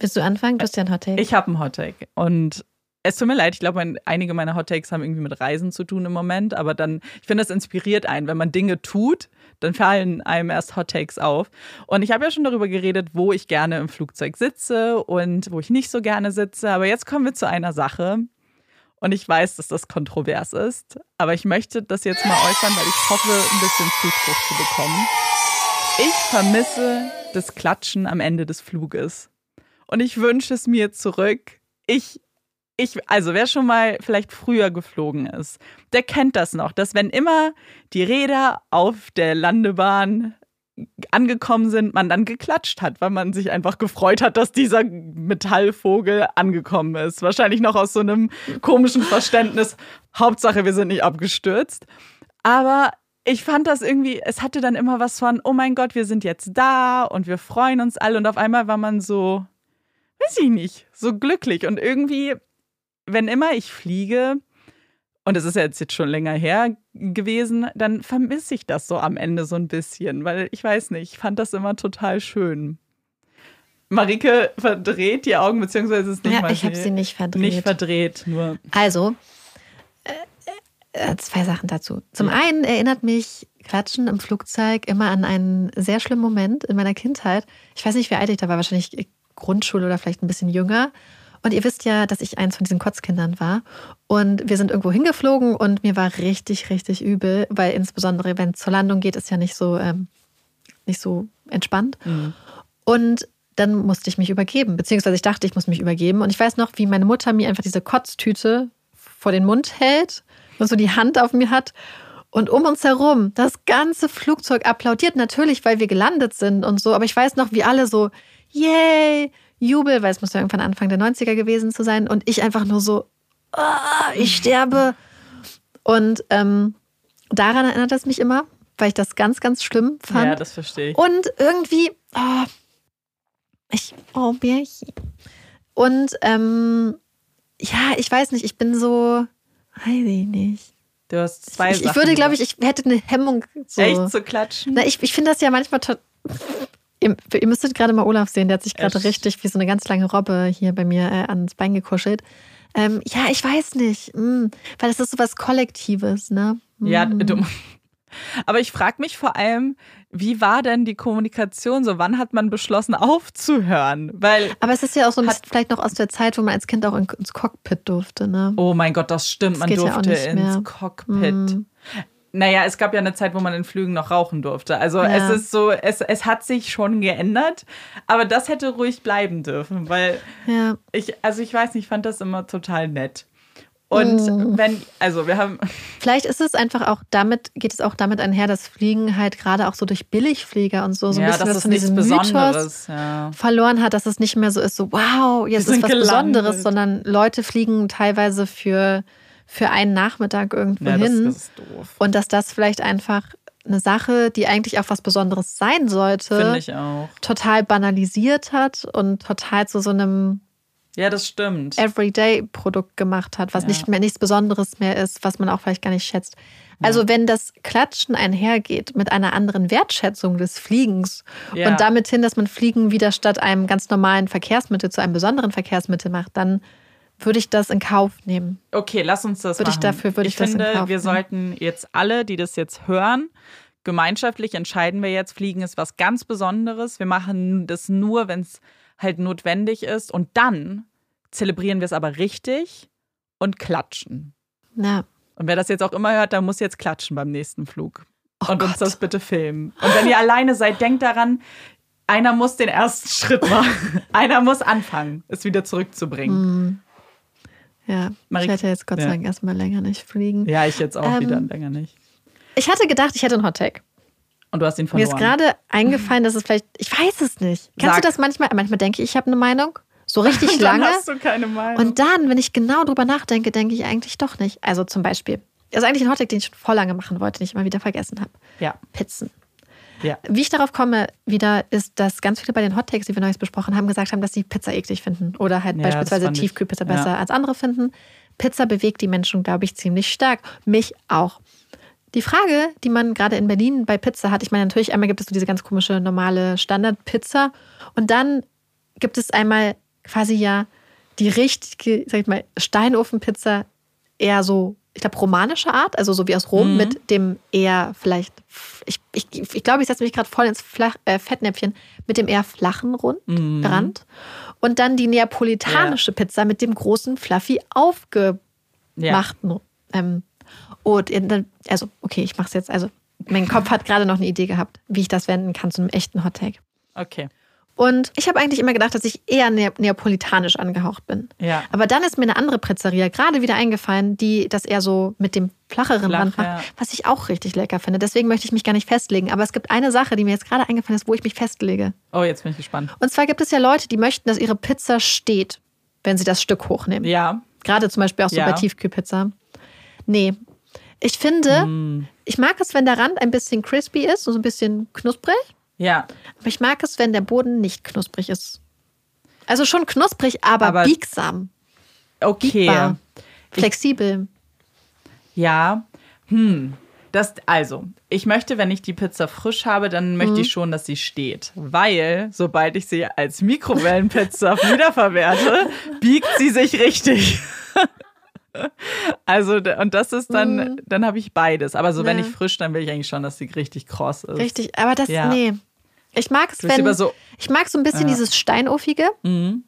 Willst du anfangen? Du hast ja ein Hot Take. Ich habe einen Hot Take. Und es tut mir leid, ich glaube, mein, einige meiner Hot Takes haben irgendwie mit Reisen zu tun im Moment. Aber dann, ich finde, das inspiriert einen. Wenn man Dinge tut, dann fallen einem erst Hot Takes auf. Und ich habe ja schon darüber geredet, wo ich gerne im Flugzeug sitze und wo ich nicht so gerne sitze. Aber jetzt kommen wir zu einer Sache. Und ich weiß, dass das kontrovers ist. Aber ich möchte das jetzt mal äußern, weil ich hoffe, ein bisschen Zuspruch zu bekommen. Ich vermisse das Klatschen am Ende des Fluges. Und ich wünsche es mir zurück. Ich, ich, also wer schon mal vielleicht früher geflogen ist, der kennt das noch, dass wenn immer die Räder auf der Landebahn angekommen sind, man dann geklatscht hat, weil man sich einfach gefreut hat, dass dieser Metallvogel angekommen ist. Wahrscheinlich noch aus so einem komischen Verständnis. Hauptsache, wir sind nicht abgestürzt. Aber ich fand das irgendwie, es hatte dann immer was von, oh mein Gott, wir sind jetzt da und wir freuen uns alle. Und auf einmal war man so, weiß ich nicht, so glücklich. Und irgendwie, wenn immer ich fliege, und es ist ja jetzt, jetzt schon länger her gewesen, dann vermisse ich das so am Ende so ein bisschen, weil ich weiß nicht, ich fand das immer total schön. Marike verdreht die Augen, beziehungsweise ist nicht ja, ich habe sie nicht verdreht. nicht verdreht, nur. Also, äh, äh, zwei Sachen dazu. Zum Ja. einen erinnert mich Klatschen im Flugzeug immer an einen sehr schlimmen Moment in meiner Kindheit. Ich weiß nicht, wie alt ich da war, wahrscheinlich Grundschule oder vielleicht ein bisschen jünger. Und ihr wisst ja, dass ich eins von diesen Kotzkindern war. Und wir sind irgendwo hingeflogen und mir war richtig, richtig übel, weil insbesondere, wenn es zur Landung geht, ist ja nicht so, ähm, nicht so entspannt. Mhm. Und dann musste ich mich übergeben, beziehungsweise ich dachte, ich muss mich übergeben. Und ich weiß noch, wie meine Mutter mir einfach diese Kotztüte vor den Mund hält und so die Hand auf mir hat. Und um uns herum, das ganze Flugzeug applaudiert natürlich, weil wir gelandet sind und so. Aber ich weiß noch, wie alle so, yay, Jubel, weil es muss ja irgendwann Anfang der 90er gewesen zu sein. Und ich einfach nur so, ah, ich sterbe. Und ähm, daran erinnert es mich immer, weil ich das ganz, ganz schlimm fand. Ja, das verstehe ich. Und irgendwie, oh, ich, oh, Bärchen. Und ähm, ja, ich weiß nicht, ich bin so, weiß ich nicht. Du hast zwei Ich, ich würde, glaube ich, ich hätte eine Hemmung. So. Echt zu klatschen? Na, ich ich finde das ja manchmal to- Ihr, ihr müsstet gerade mal Olaf sehen, der hat sich gerade richtig wie so eine ganz lange Robbe hier bei mir äh, ans Bein gekuschelt. Ähm, ja, ich weiß nicht, mm, weil es ist so was Kollektives, ne? Ja, Mm. du. <laughs> Aber ich frage mich vor allem, wie war denn die Kommunikation so? Wann hat man beschlossen, aufzuhören? Weil, Aber es ist ja auch so ein bisschen vielleicht noch aus der Zeit, wo man als Kind auch in- ins Cockpit durfte, ne? oh mein Gott, das stimmt, Das man ja durfte nicht ins. Cockpit. Mm. Naja, es gab ja eine Zeit, wo man in Flügen noch rauchen durfte. Also Ja. es ist so, es, es hat sich schon geändert, aber das hätte ruhig bleiben dürfen, weil Ja. ich, also ich weiß nicht, ich fand das immer total nett. Und Mm. wenn, also wir haben, <laughs> Vielleicht ist es einfach auch damit, geht es auch damit einher, dass Fliegen halt gerade auch so durch Billigflieger und so, so ein ja, bisschen was von diesem Mythos Besonderes. Ja. verloren hat, dass es nicht mehr so ist, so wow, jetzt ist was gelandet. Besonderes, sondern Leute fliegen teilweise für, für einen Nachmittag irgendwo Ja, hin. das ist doof. und dass das vielleicht einfach eine Sache, die eigentlich auch was Besonderes sein sollte, total banalisiert hat und total zu so einem Ja, das stimmt. Everyday-Produkt gemacht hat, was Ja. nicht mehr nichts Besonderes mehr ist, was man auch vielleicht gar nicht schätzt. Also wenn das Klatschen einhergeht mit einer anderen Wertschätzung des Fliegens Ja. und damit hin, dass man Fliegen wieder statt einem ganz normalen Verkehrsmittel zu einem besonderen Verkehrsmittel macht, dann würde ich das in Kauf nehmen. Okay, lass uns das Würde ich machen. dafür- würde ich das in finde, wir nehmen. sollten jetzt alle, die das jetzt hören, gemeinschaftlich entscheiden wir jetzt, Fliegen ist was ganz Besonderes. Wir machen das nur, wenn es halt notwendig ist. Und dann zelebrieren wir es aber richtig und klatschen. Ja. Und wer das jetzt auch immer hört, der muss jetzt klatschen beim nächsten Flug. Oh und uns Gott. das bitte filmen. Und wenn ihr alleine seid, denkt daran, einer muss den ersten <laughs> Schritt machen. einer muss anfangen, es wieder zurückzubringen. Mm. Ja, Marie- ich hätte jetzt Gott sei Ja. Dank erstmal länger nicht fliegen. Ja, ich jetzt auch Ähm, wieder länger nicht. Ich hatte gedacht, ich hätte einen Hottag. Und du hast ihn Mir verloren. ist gerade eingefallen, dass es vielleicht, ich weiß es nicht. Kennst Sag. du das manchmal? Manchmal denke ich, ich habe eine Meinung, so richtig <laughs> Dann lange. hast du keine Meinung. Und dann, wenn ich genau drüber nachdenke, denke ich eigentlich doch nicht. Also zum Beispiel, das ist eigentlich ein Hottag, den ich schon vor lange machen wollte, den ich immer wieder vergessen habe. ja. Pizzen. Ja. Wie ich darauf komme, wieder, ist, dass ganz viele bei den Hot Takes, die wir neues besprochen haben, gesagt haben, dass sie Pizza eklig finden. Oder halt Ja, beispielsweise ich- Tiefkühlpizza besser ja. als andere finden. Pizza bewegt die Menschen, glaube ich, ziemlich stark. Mich auch. Die Frage, die man gerade in Berlin bei Pizza hat, ich meine, natürlich einmal gibt es so diese ganz komische normale Standardpizza und dann gibt es einmal quasi ja die richtige, sag ich mal, Steinofenpizza eher so, ich glaube, romanische Art, also so wie aus Rom Mhm. mit dem eher vielleicht, ich, ich, ich glaube, ich setze mich gerade voll ins Flach, äh, Fettnäpfchen, mit dem eher flachen Rund, Mhm. Rand. Und dann die neapolitanische Pizza mit dem großen, fluffy, aufgemachten. Ähm, und dann, also, okay, ich mache es jetzt. Also, mein Kopf hat gerade noch eine Idee gehabt, wie ich das wenden kann zu einem echten Hottake. Okay. Und ich habe eigentlich immer gedacht, dass ich eher ne neapolitanisch angehaucht bin. Ja. Aber dann ist mir eine andere Pizzeria gerade wieder eingefallen, die das eher so mit dem flacheren Flach, Rand macht, ja. was ich auch richtig lecker finde. Deswegen möchte ich mich gar nicht festlegen. Aber es gibt eine Sache, die mir jetzt gerade eingefallen ist, wo ich mich festlege. Oh, jetzt bin ich gespannt. Und zwar gibt es ja Leute, die möchten, dass ihre Pizza steht, wenn sie das Stück hochnehmen. Ja. Gerade zum Beispiel auch so Ja. bei Tiefkühlpizza. Nee. Ich finde, Mm. ich mag es, wenn der Rand ein bisschen crispy ist, so ein bisschen knusprig. Ja. Aber ich mag es, wenn der Boden nicht knusprig ist. Also schon knusprig, aber, Aber- biegsam, Okay. biegbar, flexibel. Ja. Hm. Das, also, ich möchte, wenn ich die Pizza frisch habe, dann möchte Mhm. ich schon, dass sie steht. Weil, sobald ich sie als Mikrowellenpizza <laughs> wiederverwerte, biegt sie sich richtig. <laughs> <laughs> Also, und das ist dann, Mhm. dann habe ich beides. Aber so, wenn Ja. ich frisch, dann will ich eigentlich schon, dass sie richtig kross ist. Richtig, aber das, Ja. nee. Ich mag es, wenn, so- ich mag so ein bisschen Ja. dieses Steinofige Mhm.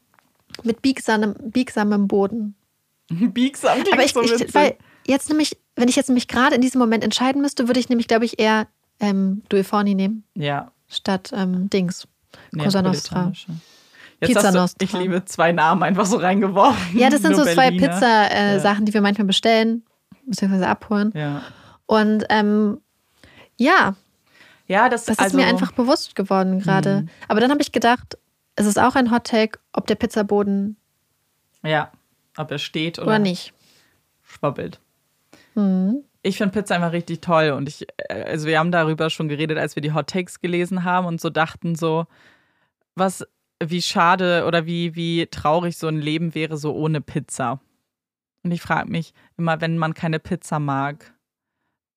mit biegsamem, biegsamem Boden. <laughs> Biegsam klingt Aber ich, so ich weil jetzt nämlich, wenn ich jetzt nämlich gerade in diesem Moment entscheiden müsste, würde ich nämlich, glaube ich, eher ähm, Due Forni nehmen, ja. statt ähm, Dings. Cosa Nostra. Jetzt Pizza du, Nostra. Ich liebe zwei Namen einfach so reingeworfen. Ja, das sind Nur so zwei. Pizza-Sachen, die wir manchmal bestellen, beziehungsweise abholen. Ja. Und ähm, ja, Ja, das, das also, ist mir einfach bewusst geworden gerade. Mhm. Aber dann habe ich gedacht, es ist auch ein Hottake, ob der Pizzaboden Ja, ob er steht oder, oder nicht. schwabbelt. Mhm. Ich finde Pizza einfach richtig toll und ich, äh, also wir haben darüber schon geredet, als wir die Hot Takes gelesen haben und so dachten so, was, wie schade oder wie, wie traurig so ein Leben wäre so ohne Pizza. Und ich frage mich immer, wenn man keine Pizza mag,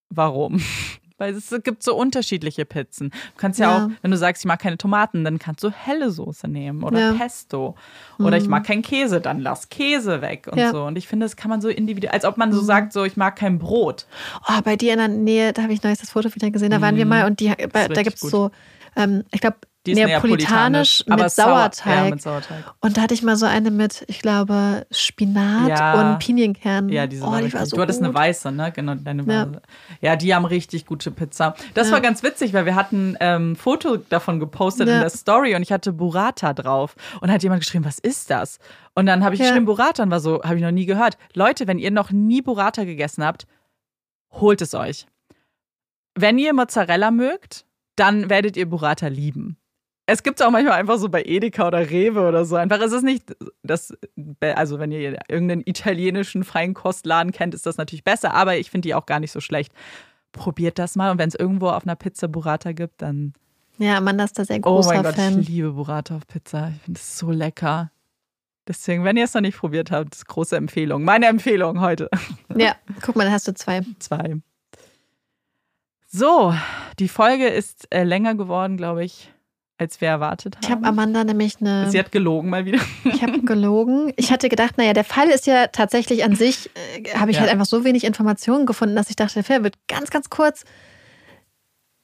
warum? <laughs> Weil es gibt so unterschiedliche Pizzen. Du kannst ja, Ja. auch, wenn du sagst, ich mag keine Tomaten, dann kannst du helle Soße nehmen oder Ja. Pesto. Oder ich Mhm. mag keinen Käse, dann lass Käse weg und Ja. so. Und ich finde, das kann man so individuell, als ob man so sagt, so ich mag kein Brot. Oh, bei dir in der Nähe, da habe ich neues das Foto wieder gesehen, da waren wir mal und die, da gibt es so, ähm, ich glaube, Die ist neapolitanisch, mit sauer- Sauerteig. Ja, mit Sauerteig. Und da hatte ich mal so eine mit, ich glaube, Spinat Ja. und Pinienkernen. Ja, diese oh, die war so Du hattest eine gut. weiße, ne? Genau, deine Ja. ja. ja, die haben richtig gute Pizza. Das Ja. war ganz witzig, weil wir hatten ähm, ein Foto davon gepostet in der Story und ich hatte Burrata drauf. Und hat jemand geschrieben, was ist das? Und dann habe ich geschrieben, Burrata und war so, habe ich noch nie gehört. Leute, wenn ihr noch nie Burrata gegessen habt, holt es euch. Wenn ihr Mozzarella mögt, dann werdet ihr Burrata lieben. Es gibt es auch manchmal einfach so bei Edeka oder Rewe oder so. Einfach, es ist nicht das, also wenn ihr irgendeinen italienischen Feinkostladen kennt, ist das natürlich besser, aber ich finde die auch gar nicht so schlecht. Probiert das mal und wenn es irgendwo auf einer Pizza Burrata gibt, dann. Ja, Amanda ist da sehr Oh großer mein Gott, Fan. ich liebe Burrata auf Pizza. Ich finde es so lecker. Deswegen, wenn ihr es noch nicht probiert habt, ist große Empfehlung. Meine Empfehlung heute. Ja, guck mal, da hast du zwei. Zwei. So, die Folge ist äh, länger geworden, glaube ich, als wir erwartet haben. Ich habe Amanda nämlich eine. Sie hat gelogen mal wieder. Ich habe gelogen. Ich hatte gedacht, naja, der Fall ist ja tatsächlich an sich, äh, habe ich Ja. halt einfach so wenig Informationen gefunden, dass ich dachte, der Fall wird ganz, ganz kurz.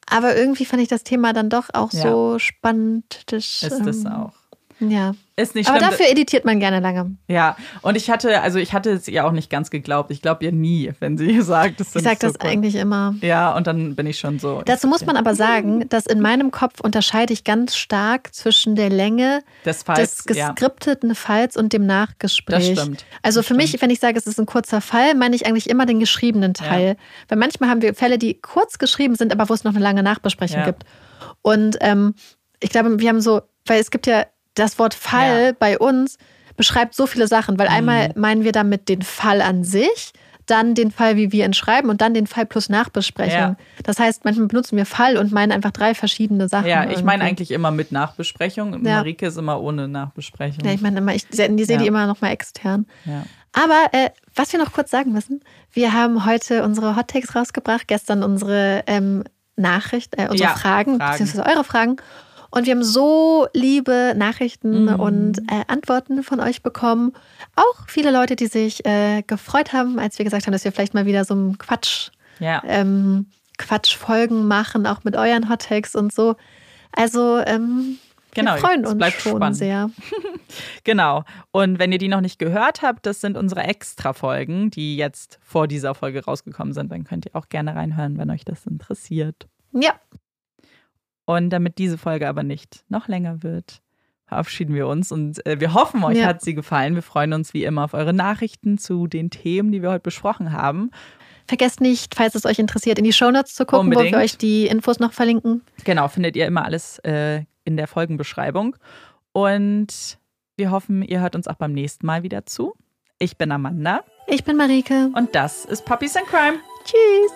Aber irgendwie fand ich das Thema dann doch auch Ja. so spannend. Das, Ist das ähm, auch. Ja. Ist nicht Aber schlimm. dafür editiert man gerne lange. Ja, und ich hatte, also ich hatte es ihr auch nicht ganz geglaubt. Ich glaube ihr nie, wenn sie <laughs> sagt, das Ich sind sage so das eigentlich immer. Ja, und dann bin ich schon so. Dazu muss man aber sagen, dass in meinem Kopf unterscheide ich ganz stark zwischen der Länge des Falls, des ja, geskripteten Falls und dem Nachgespräch. das stimmt. Also für mich, wenn ich sage, es ist ein kurzer Fall, meine ich eigentlich immer den geschriebenen Teil. Weil manchmal haben wir Fälle, die kurz geschrieben sind, aber wo es noch eine lange Nachbesprechung Ja. gibt. Und ähm, ich glaube, wir haben so, weil es gibt ja das Wort Fall Ja. bei uns beschreibt so viele Sachen, weil einmal meinen wir damit den Fall an sich, dann den Fall, wie wir ihn schreiben und dann den Fall plus Nachbesprechung. Ja. Das heißt, manchmal benutzen wir Fall und meinen einfach drei verschiedene Sachen. Ja, ich meine eigentlich immer mit Nachbesprechung. Ja. Marike ist immer ohne Nachbesprechung. Ja, ich meine immer, ich sehe Ja. die immer noch mal extern. Ja. Aber äh, was wir noch kurz sagen müssen, wir haben heute unsere Hot Takes rausgebracht, gestern unsere ähm, Nachricht, äh, unsere Fragen, Fragen. beziehungsweise eure Fragen. Und wir haben so liebe Nachrichten Mhm. und äh, Antworten von euch bekommen. Auch viele Leute, die sich äh, gefreut haben, als wir gesagt haben, dass wir vielleicht mal wieder so einen Quatsch, ja. ähm, Quatschfolgen machen, auch mit euren Hot Takes und so. Also ähm, Genau, wir freuen uns bleibt schon spannend. sehr. <laughs> Genau. Und wenn ihr die noch nicht gehört habt, das sind unsere Extra-Folgen, die jetzt vor dieser Folge rausgekommen sind. Dann könnt ihr auch gerne reinhören, wenn euch das interessiert. Ja, und damit diese Folge aber nicht noch länger wird, verabschieden wir uns und äh, wir hoffen, euch ja. hat sie gefallen. Wir freuen uns wie immer auf eure Nachrichten zu den Themen, die wir heute besprochen haben. Vergesst nicht, falls es euch interessiert, in die Shownotes zu gucken, Unbedingt. wo wir euch die Infos noch verlinken. Genau, findet ihr immer alles äh, in der Folgenbeschreibung. Und wir hoffen, ihr hört uns auch beim nächsten Mal wieder zu. Ich bin Amanda. Ich bin Marike. Und das ist Puppies and Crime. Tschüss.